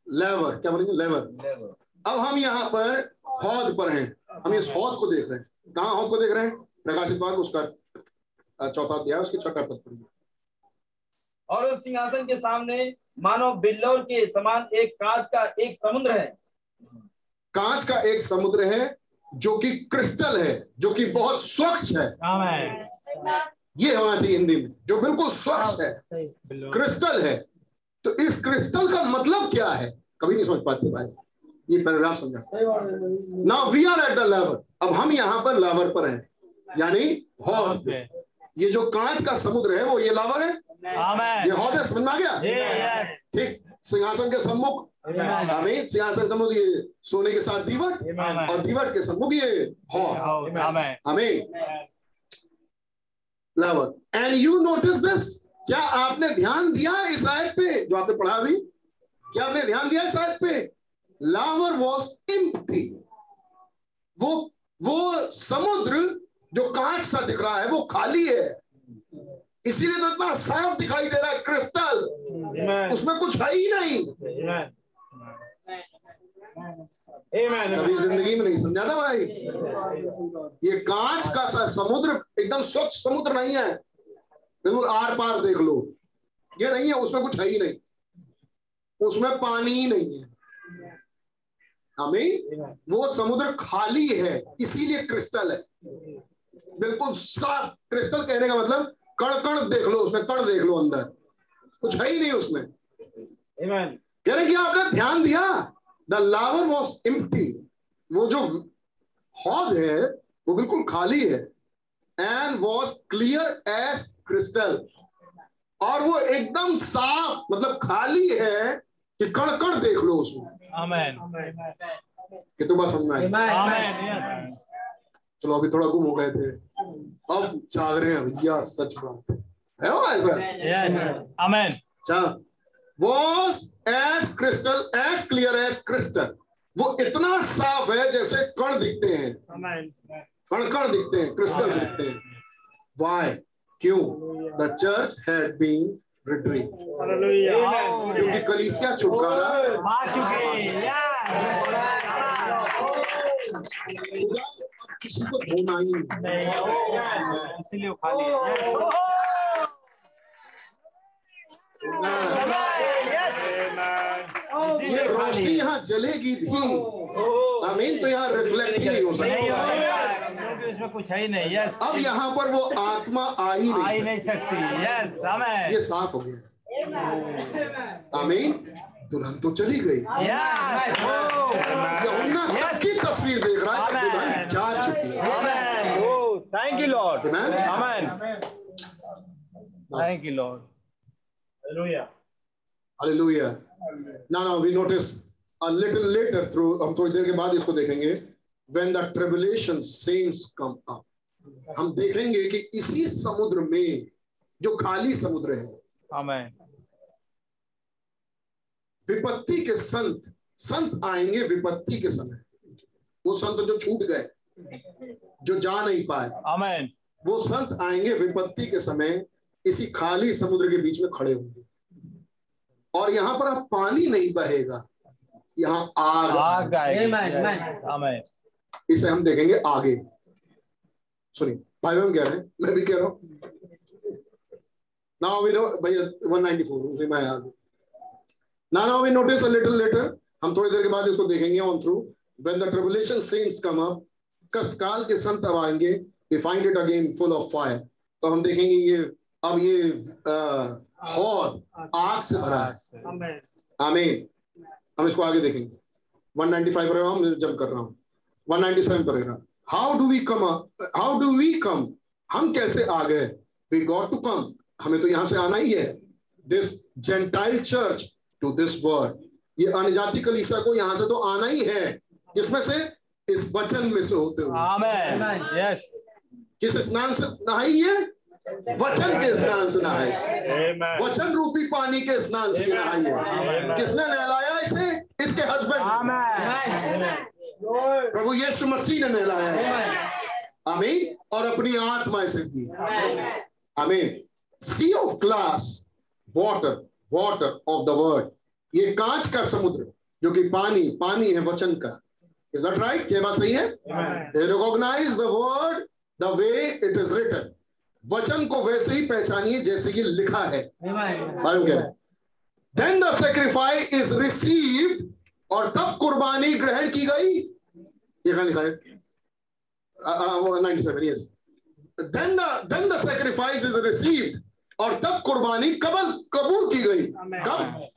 laver क्या बोलेंगे? लेवर अब हम यहाँ पर हौद पर हैं। हम इस हौद को देख रहे हैं। कहाँ हौद को देख रहे हैं? प्रकाशित बाग उसका चौथा अध्याय उसके छठा पद पर। और उस सिंहासन के सामने मानो बिल्लौर के समान एक कांच का एक समुद्र है। कांच का एक समुद्र है जो कि क्रिस्टल है जो कि बहुत स्वच्छ है। ये होना चाहिए हिंदी में जो बिल्कुल स्वच्छ है। क्रिस्टल है। तो इस क्रिस्टल का मतलब क्या है? कभी नहीं समझ पाते भाई। ये पैराग्राफ समझा। Now we are at the level अब हम यहाँ पर लावर पर हैं। यानी हौद पे। ये जो कांच का समुद्र है वो ये लावर है. ये हौद है? समझ में आ गया? ठीक। सिंहासन के सम्मुख. आमीन। सिंहासन सम्मुख ये सोने के साथ दीवट और दीवट के सम्मुख ये Amen. आमीन। लावर एंड यू नोटिस दिस क्या आपने ध्यान दिया इस आयत पे? जो आपने पढ़ा अभी। क्या आपने ध्यान दिया इस आयत पे? लावर वॉज़ एम्प्टी वो वो समुद्र जो कांच सा दिख रहा है वो खाली है। इसीलिए तो इतना साफ़ दिखाई दे रहा है क्रिस्टल उसमें कुछ है ही नहीं। कभी ज़िंदगी में नहीं समझा ना भाई? ये कांच का सा समुद्र एकदम स्वच्छ समुद्र नहीं है। बिल्कुल आर पार देख लो। ये नहीं है उसमें कुछ है ही नहीं। उसमें पानी ही नहीं है। हमें वो समुद्र खाली है इसीलिए क्रिस्टल है। बिल्कुल साफ़ क्रिस्टल कहने का मतलब कण कण देख लो उसमें कण देख लो अंदर। कुछ है ही नहीं उसमें। कह रहे कि आपने ध्यान दिया? द लावर वॉज़ एम्प्टी वो जो हौद है वो बिल्कुल खाली है। And was clear as crystal. और वो एकदम साफ़ मतलब खाली है कि कण कण देख लो उसमें। Amen. कि तुम बात समझ. चलो अभी थोड़ा गुम हो गए थे। अब जाग रहे हैं भैया सच बात है। वो ऐसा? Yes. Amen. अच्छा। Was as crystal as clear as crystal वो इतना साफ़ है जैसे कण दिखते हैं। कण कण दिखते हैं क्रिस्टल दिखते हैं। वाई क्यों? द चर्च हैड बीन क्योंकि कलीसिया छुटकारा किसी को धोना ही ये रोशनी यहाँ जलेगी भी। अमीन तो यहाँ रिफ्लेक्ट ही नहीं हो सकती। इसमें कुछ है ही नहीं यस अब यहाँ पर वो आत्मा आ ही आ ही नहीं नहीं सकती यस। हमें ये साफ़ हो गया आमीन दुल्हन तो चली गई Yes. Oh. यहुन्ना तब की तस्वीर देख रहा है दुल्हन जा चुकी है Amen. Oh, thank you, Lord. Amen. Amen. Thank you, Lord. Hallelujah. Hallelujah. Now, now we notice a little later through हम थोड़ी देर के बाद इसको देखेंगे when the tribulation saints come up हम देखेंगे कि इसी समुद्र में जो खाली समुद्र है Amen. विपत्ति के संत संत आएँगे विपत्ति के समय वो संत जो छूट गए जो जा नहीं पाए Amen. वो संत आएँगे विपत्ति के समय इसी खाली समुद्र के बीच में खड़े होंगे और यहाँ पर अब पानी नहीं बहेगा यहाँ आग आग आएगी। आएगी। इसे हम देखेंगे आगे। सुनिए भाई बहन कह रहे हैं? मैं भी कह रहा हूँ। नाउ वी नो भैया 194 उसे मैं आगे now now we notice a little later हम थोड़ी देर के बाद इसको देखेंगे on through when the tribulation saints come up कष्ट काल के संत अब आएँगे। We find it again full of fire तो हम देखेंगे ये अब ये अ, हौद आग से भरा है। आमीन हम इसको आगे देखेंगे। 195 पर हम जंप कर रहा हूँ। 197 पर how do we come how do we come हम कैसे आ गए? वी गॉट टू कम हमें तो यहाँ से आना ही है। This Gentile church to this word ये अनजाति कलीसा को यहाँ से तो आना ही है। किसमें से? इस वचन में से होते हुए। Amen. Yes. किस स्नान से नहाई है? वचन के स्नान से नहाई। वचन रूपी पानी के स्नान से नहाई है। किसने नहलाया इसे? इसके हस्बैंड. प्रभु यीशु मसीह ने नहलाया है। आमीन। और अपनी आत्मा से दी। आमीन। Sea of glass water water of the word ये कांच का समुद्र जो कि पानी पानी है वचन का। इज़ दैट राइट क्या बात सही है? Recognise the word the way it is written वचन को वैसे ही पहचानिए जैसे कि लिखा है। है then the sacrifice is received और तब कुर्बानी ग्रहण की गई। ये कहा लिखा है ninety seven yes then the then the sacrifice is received और तब कुर्बानी कबल कबूल की गई। कब?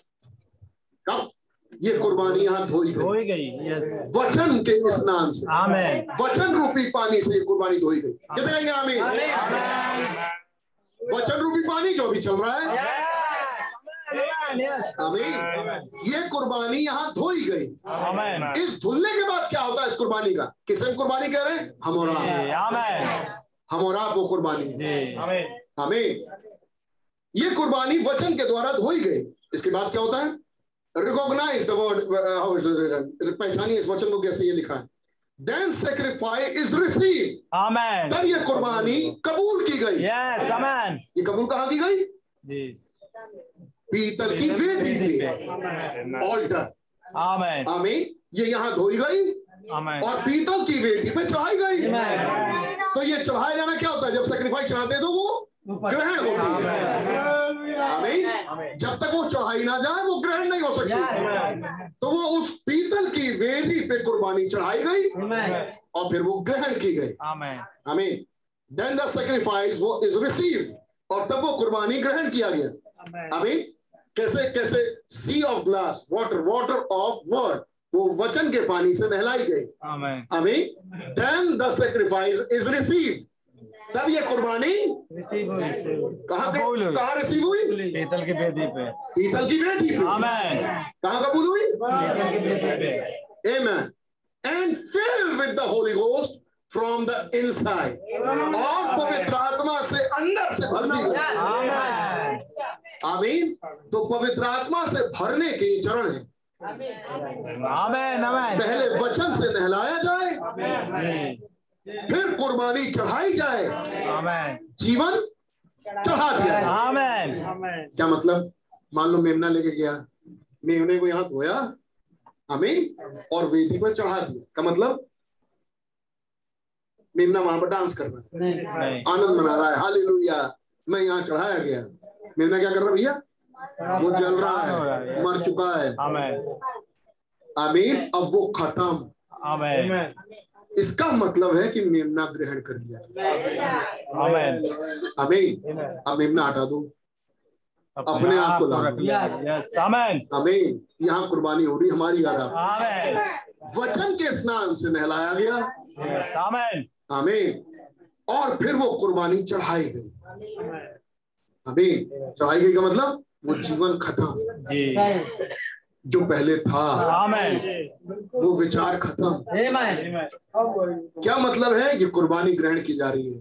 कब? ये कुर्बानी यहाँ धोई गई। गई यस वचन के स्नान से। आमेन वचन रूपी पानी से ये कुर्बानी धोई गई। कितने कहेंगे आमीन? वचन रूपी पानी जो भी चल रहा है आमीन। ये कुर्बानी यहाँ धोई गई। इस धुलने के बाद क्या होता है इस कुर्बानी का? किसे कुर्बानी कह रहे हैं? हम और आप। हम और आप वो कुर्बानी. हमें ये कुर्बानी वचन के द्वारा धोई गई। इसके बाद क्या होता है? रिकॉग्नाइज द वर्ड पहचानिए इस वचन को कैसे ये लिखा है। Then sacrifice is receive amen. तब ये कुर्बानी कबूल की गई। Yes amen. ये कबूल कहाँ की गई? पीतल की वेदी पे ऑल्टर आमेन आमीन। ये यहाँ धोई गई। आमेन और पीतल की वेदी पे चढ़ाई गई। तो ये चढ़ाया जाना क्या होता है? जब सेक्रीफाइस चढ़ाते तो वो ग्रहण होती है। आमीन। जब तक वो चढ़ाई ना जाए वो ग्रहण नहीं हो सकती। तो वो उस पीतल की वेदी पे कुर्बानी चढ़ाई गई। और फिर वो ग्रहण की गई। आमेन आमीन। देन द सेक्रीफाइस वो इज़ रिसीव और तब वो कुर्बानी ग्रहण किया गया। आमीन। कैसे कैसे? Sea of glass water water of word वो वचन के पानी से नहलाई गई। आमीन then the sacrifice is receive तब ये कुर्बानी कहाँ रिसीव हुई। पीतल की बेदी पे। पीतल की वेदी पे। कहाँ कबूल हुई? पीतल की बेदी पे. And filled with the Holy Ghost from the inside. और पवित्र आत्मा से अंदर से भर दी आमेन। तो पवित्र आत्मा से भरने के ये चरण है। आमेन। आमेन पहले वचन से नहलाया जाए। फिर कुर्बानी चढ़ाई जाए। आमेन। जीवन चढ़ा दिया जाए। क्या मतलब? मान लो मेमना लेके गया। मेमने को यहाँ धोया। अमीन और वेदी पर चढ़ा दिया। का मतलब? मेमना वहाँ पर डांस कर रहा है। आनंद मना रहा है। हालेलुया। मैं यहाँ चढ़ाया गया। मेमना क्या कर रहा है भैया? वो जल रहा है मर चुका है। आमेन आमीन अब वो खत्म। इसका मतलब है कि मेमना ग्रहण कर लिया। आमेन आमीन। अब मेमना हटा दो। अपने आप को हमें यहाँ कुर्बानी हो रही हमारी आप। वचन के स्नान से नहलाया गया। आमीन। और फिर वो कुर्बानी चढ़ाई गई। आमीन चढ़ाई गई का मतलब? वो जीवन खत्म। जो। पहले था। वो विचार खत्म। क्या मतलब है? ये कुर्बानी ग्रहण की जा रही है।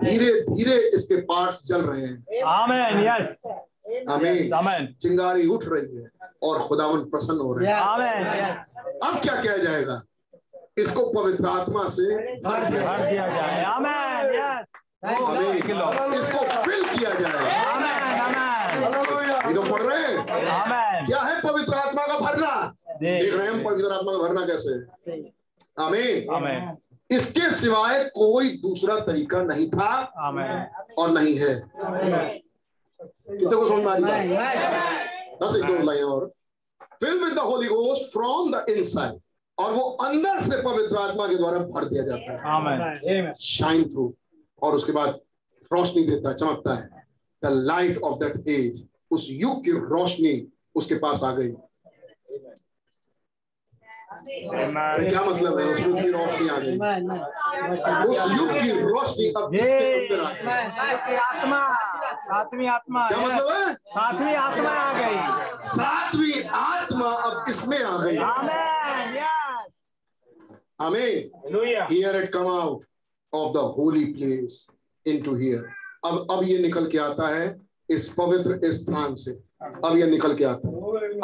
धीरे धीरे इसके पार्ट्स जल रहे हैं। आमेन यस आमीन। चिंगारी उठ रही है और खुदावन प्रसन्न हो रहे हैं। अब क्या किया जाएगा? इसको पवित्र आत्मा से भर दिया जाए। इसको फिल किया जाएगा आमेन आमेन ये तो पढ़ रहे हैं क्या है पवित्र आत्मा का भरना? देख रहे हैं हम पवित्र आत्मा का भरना कैसे? आमीन। इसके सिवाय कोई दूसरा तरीका नहीं था और नहीं है। कितने को समझ में आ रही बस एक दो लाइन और। Fill with the holy ghost from the inside और वो अंदर से पवित्र आत्मा के द्वारा भर दिया जाता है। शाइन थ्रू और उसके बाद रोशनी देता है चमकता है। The light of that age उस युग की रोशनी उसके पास आ गई। तो क्या मतलब है? उस युग की रोशनी आ गई। उस युग की रोशनी अब अंदर आ गई? आत्मा सातवीं आत्मा क्या मतलब है? सातवीं आत्मा आ गई। सातवीं आत्मा अब इसमें आ गई। आमेन यस हमें here it come out of the holy place into here अब अब ये निकल के आता है इस पवित्र स्थान से। अब ये निकल के आता है।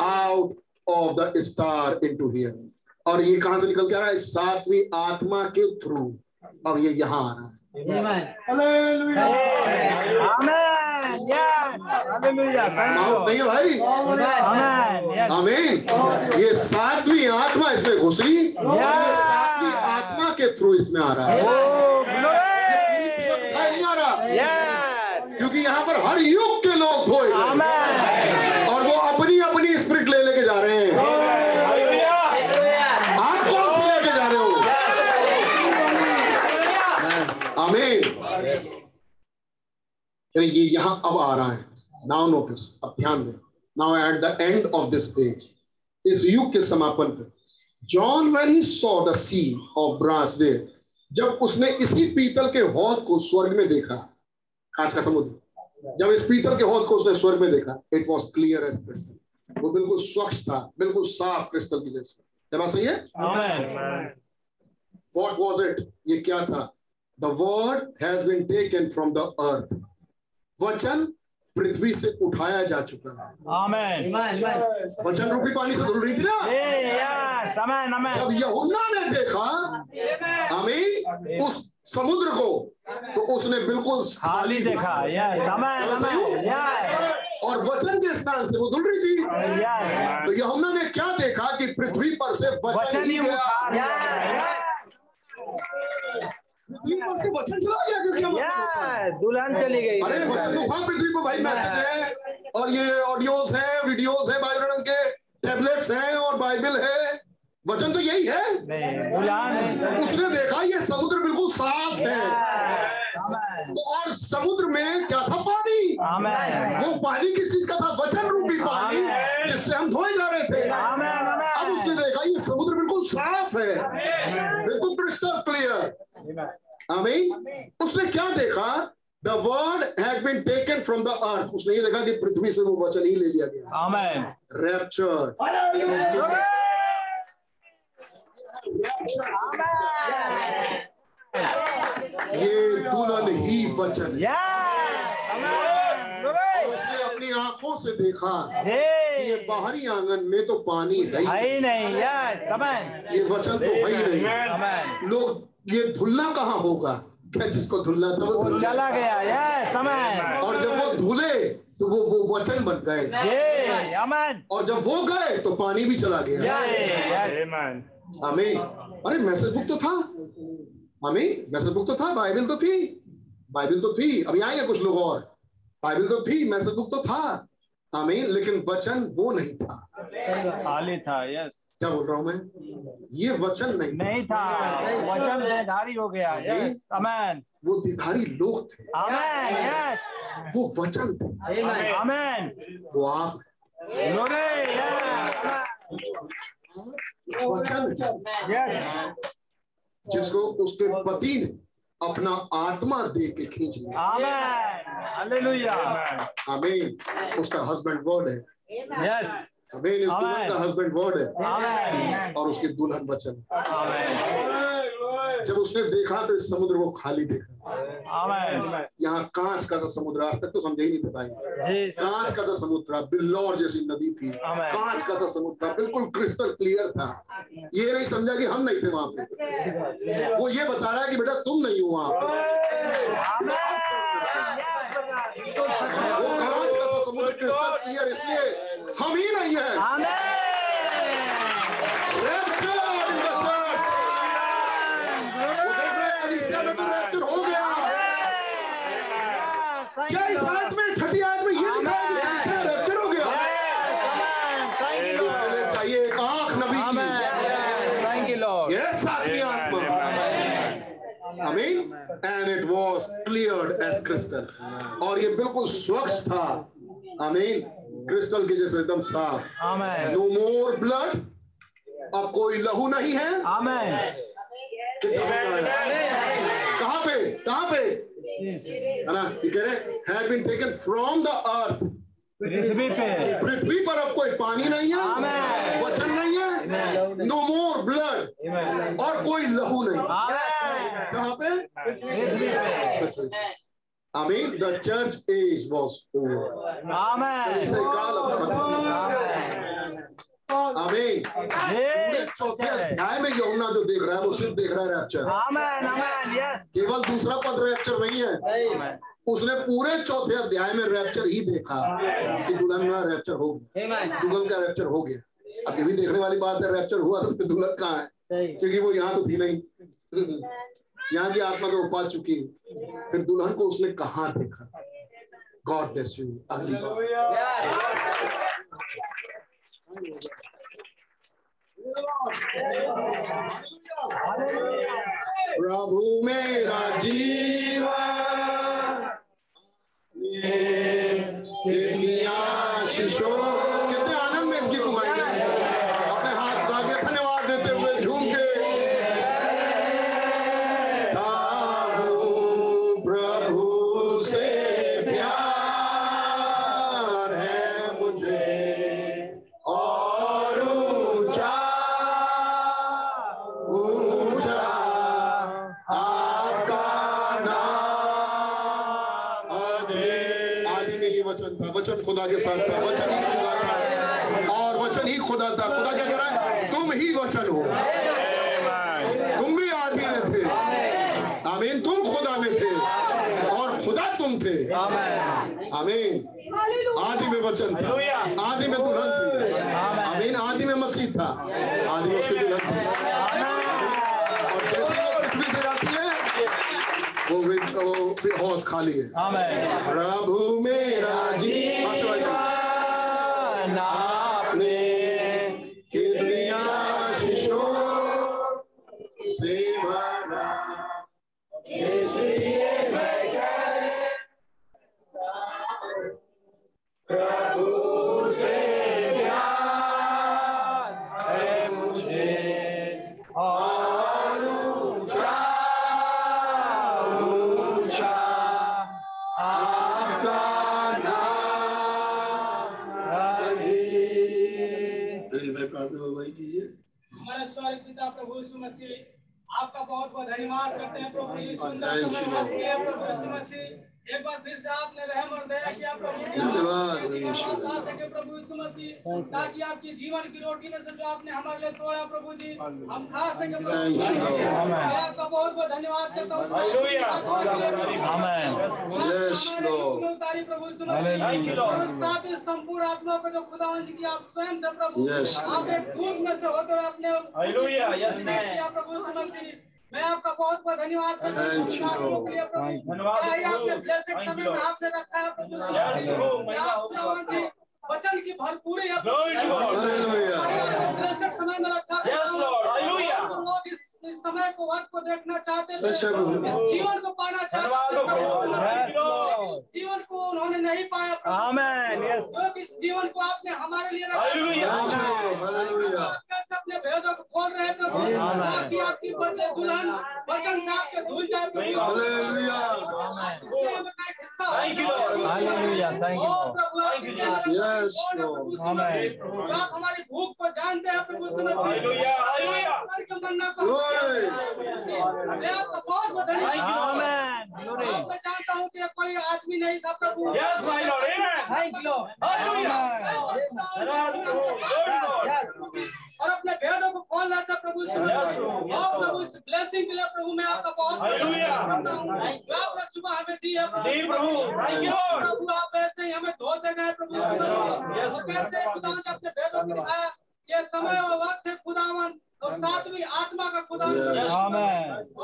Out of the star into here और ये कहाँ से निकल के आ रहा है? सातवीं आत्मा के थ्रू अब ये यहाँ आ रहा है। Hallelujah amen yes hallelujah mouth नहीं भाई? आमीन ये सातवीं आत्मा इसमें घुसी सातवीं आत्मा के थ्रू इसमें आ रहा है ओ दिखाई नहीं आ रहा यस क्योंकि यहाँ पर हर युग के लोग धोए और वो अपनी अपनी स्प्रिट ले लेके जा रहे हैं। आप कौन से लेके जा रहे हो? आमीन ये यहाँ अब आ रहा है। नाउ नोटिस अब ध्यान दें। Now at the end of this age इस युग के समापन पे John when he saw the sea of brass they जब उसने इसी पीतल के हौद को स्वर्ग में देखा कांच का समुद्र। जब इस पीतल के हौद को उसने स्वर्ग में देखा it was clear as crystal वो बिल्कुल स्वच्छ था बिल्कुल साफ़ क्रिस्टल की जैसे। क्या बात सही है? वॉट वॉज़ इट ये क्या था? The word has been taken from the earth वचन पृथ्वी से उठाया जा चुका है। आमेन वचन रूपी पानी से धुल रही थी ना? ए यस आमेन आमेन जब यहुन्ना ने देखा हमें उस समुद्र को तो उसने बिल्कुल खाली देखा यस आमेन आमेन और वचन के स्थान से वो धुल रही थी। यस तो यहुन्ना ने क्या देखा कि पृथ्वी पर से वचन ही ही गया? उठा से वचन चला गया क्योंकि हम- दुल्हन चली गई। अरे वचन तो वहाँ पृथ्वी पर भाई मैसेज है और ये ऑडियोस है वीडियोस है बाइबल के टेबलेट्स हैं और बाइबल है। वचन तो यही है। उसने देखा ये समुद्र बिल्कुल साफ़ है। तो और समुद्र में क्या था पानी? वो पानी किस चीज़ का था? वचन रूपी पानी जिससे हम धोए जा रहे थे। अब उसने देखा ये समुद्र बिल्कुल साफ़ है। बिल्कुल क्रिस्टल क्लियर आमीन। उसने क्या देखा? The word had been taken from the earth उसने ये देखा कि पृथ्वी से वो वचन ही ले लिया गया। आमेन रैप्चर ये दुल्हन ही। वचन उसने अपनी आँखों से देखा कि ये बाहरी आँगन में तो पानी नहीं। यस आमेन ये वचन तो है ही नहीं। लोग ये धुलना कहाँ होगा? क्या जिसको धुलना था वो चला गया आमेन और जब वो धुले तो वो वो वचन बन गए। और जब वो गए तो पानी भी चला गया। आमीन। अरे मैसेज बुक तो था। हमें मैसेज बुक तो था बाइबल तो थी। बाइबल तो थी अभी आएँगे कुछ लोग और। बाइबल तो थी मैसेज बुक तो था। आमीन लेकिन वचन वो नहीं था। खाली था यस क्या बोल रहा हूँ मैं? ये वचन नहीं नहीं था। वचन देहधारी हो गया यस अमेन वो दिधारी लोग थे। अमेन यस वो वचन थे। अमेन वो आप। वचन जिसको उसके पति ने अपना आत्मा दे के खींच लिया। आमेन आमीन उसका हस्बैंड वर्ड है। यस आमीन हस्बैंड वर्ड है। और उसकी दुल्हन वचन। आमेन जब उसने देखा तो इस समुद्र को खाली देखा। यहाँ कांच का सा समुद्र आज तक तो समझे ही नहीं पाई कांच का सा समुद्र बिल्लौर जैसी नदी थी। कांच का सा समुद्र था बिल्कुल क्रिस्टल क्लियर था। ये नहीं समझा कि हम नहीं थे वहाँ पे। वो ये बता रहा है कि बेटा तुम नहीं हो वहाँ पे। वो कांच का सा समुद्र क्रिस्टल क्लियर इसलिए हम ही नहीं है आमेन Rapture in the church. वो देख रहे हैं कलीसिया में तो rapture हो गया क्या इस आयत में छठी आयत में ये लिखा है कि कलीसिया रैप्चर हो गया चाहिए एक आँख नबी की। थैंक यू लॉर्ड ये सातवीं आत्मा आमीन and it was cleared as crystal और ये बिल्कुल स्वच्छ था। आमीन क्रिस्टल के जैसे एकदम साफ़। नो मोर ब्लड अब कोई लहू नहीं है। आमेन कहाँ पे? कहाँ पे? है ना? ये कह रहे had been taken from the earth पृथ्वी पे। पृथ्वी पर अब कोई पानी नहीं है आमेन। वचन नहीं है नो मोर ब्लड और कोई लहू नहीं। कहाँ पे? पृथ्वी पे। आमीन the church as was over amen चौथे अध्याय में यहुना जो देख रहा है वो सिर्फ़ देख रहा है रैप्चर आमेन आमेन यस केवल दूसरा पद रैप्चर नहीं है उसने पूरे चौथे अध्याय में रैप्चर ही देखा कि दुल्हन का रैप्चर हो गया दुल्हन का रैप्चर हो गया अब ये भी देखने वाली बात है रैप्चर हुआ तो दुल्हन कहाँ है क्योंकि वो यहाँ तो थी नहीं यहाँ की आत्मा तो पा चुकी फिर दुल्हन को उसने कहा देखा गॉड ब्लेस यू अगली बार प्रभु मेरा जीवन आशीषों खुदा के साथ था, वचन ही खुदा था। और वचन ही खुदा था। खुदा क्या कह रहा है? तुम ही वचन हो। तुम भी आदि में थे। आमीन। तुम खुदा में थे। और खुदा तुम थे। आमीन। आदि में वचन था। आदि में दुल्हन थी। आमीन। आदि में मसीह था। आदि में उसकी दुल्हन थी और जैसे ही वो पृथ्वी से जाती है वो विद- वो बहुत खाली है। प्रभु मेरा जी आपने कितनी आशीषों से भरा। बहुत करते हैं प्रभु यीशु एक बार फिर से आपने रहम और दया किया प्रभु धन्यवाद, यीशु। पास प्रभु यीशु मसीह ताकि आपकी जीवन की रोटी में से जो आपने हमारे लिए तोड़ा प्रभु जी हम खा सके. मैं आपका बहुत बहुत धन्यवाद करता हूँ. उतारी प्रभु यीशु मसीह। साथ ही संपूर्ण आत्मा को जो जी की आप स्वयं थे प्रभु। आप एक दूध में से Hallelujah. Yes, प्रभु यीशु मसीह। मैं आपका बहुत बहुत धन्यवाद हूँ। धन्यवाद, वचन की भरपूरी है समय में रखा Yes, Lord. Hallelujah. जो लोग इस, इस समय को वक्त को देखना चाहते थे जीवन को पाना चाहते हो जीवन को उन्होंने नहीं पाया इस जीवन को आपने हमारे लिए रखा अपने भेदों को खोल रहे प्रभु ताकि आपकी दुल्हन वचन से आपके धुल जाए प्रभु हालेलुया हो। प्रभु आप है हमारी भूख को जानते हैं प्रभु. मन्ना को मैं आपका बहुत बहुत धन्यवाद मैं जानता हूँ कि कोई आदमी नहीं था प्रभु. धन्यवाद प्रभु। और अपने भेदों को खोल रहा था प्रभु प्रभु इस ब्लेसिंग के लिए प्रभु मैं आपका बहुत. करता हूँ। जो आपने सुबह हमें दी है प्रभु। आप ऐसे ही हमें धोते गए प्रभु। कैसे खुदा ने अपने भेदों को दिखाया। ये समय और वक्त है खुदावन और सातवीं आत्मा का खुदा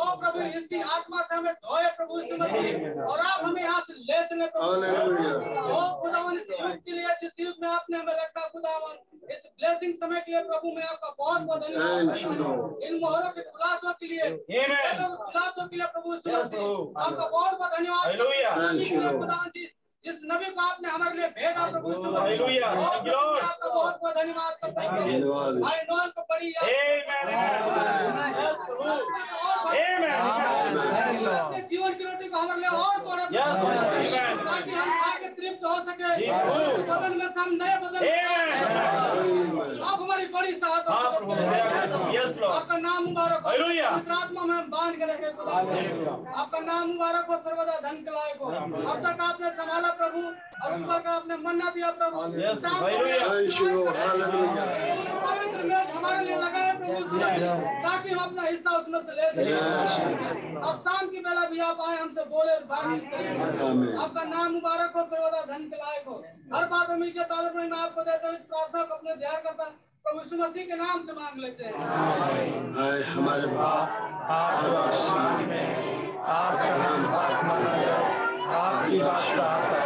ओ प्रभु इसी आत्मा से हमें धोए प्रभु यीशु मसीह और आप हमें यहाँ से ले चले प्रभु। ओ खुदावन इस युग के लिए जिस युग में आपने हमें रखा खुदावन इस ब्लेसिंग समय के लिए प्रभु मैं आपका बहुत बहुत धन्यवाद इन मोहरों के खुलासों के लिए खुलासों के लिए प्रभु यीशु मसीह। आपका बहुत बहुत धन्यवाद. खुदावन जी। जिस नबी को आपने हमारे लिए भेजा प्रभु आपका बहुत बहुत धन्यवाद करता हूँ धन्यवाद। नॉन को बड़ी अपने जीवन की रोटी को हमारे लिए और. ताकि हम खा के तृप्त हो सके। बदन में हम नए बदन आप हमारी बड़ी सहायता हाँ. आपका नाम मुबारक हो। आत्मा में हम बाँध के रखे। आपका नाम मुबारक हो सर्वदा धन के लायक हो। अब तक आपने संभाला प्रभु। और सुबह का आपने मन्ना दिया प्रभु। को पवित्र मेज हमारे लिए लगाए प्रभु ताकि हम अपना हिस्सा उसमें से ले सकें। अब शाम की बेला भी आप आए हमसे बोले और बातचीत करें आपका नाम मुबारक हो सर्वदा धन के लायक हो। हर बात हम इज़्ज़त आदर में मैं आपको देता हूँ। इस प्रार्थना को अपने ध्यान करता प्रभु यीशु मसीह के नाम से मांग लेते हैं। हमारे बाप। आपके नाम पाक माना जाए। आपकी बादशाह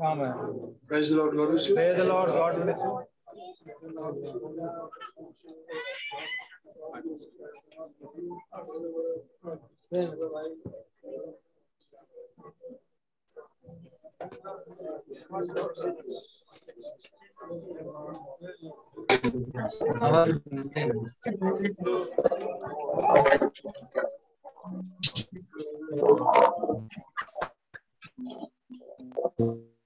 Amen. Praise the Lord, God bless you. Praise the Lord. God bless you.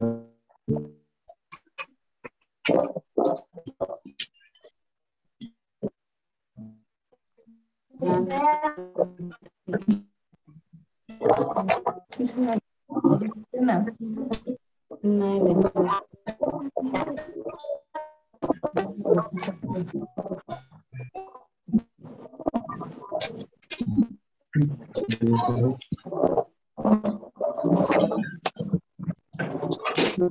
नहीं नहीं ला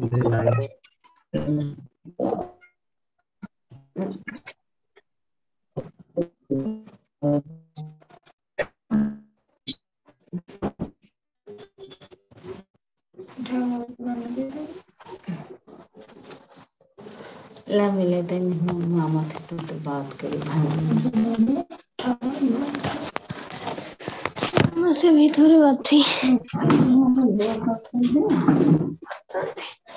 मिले दिन मामा थे तो, तो बात करी से भी थोड़ी बात थी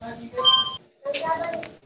Nta kintu.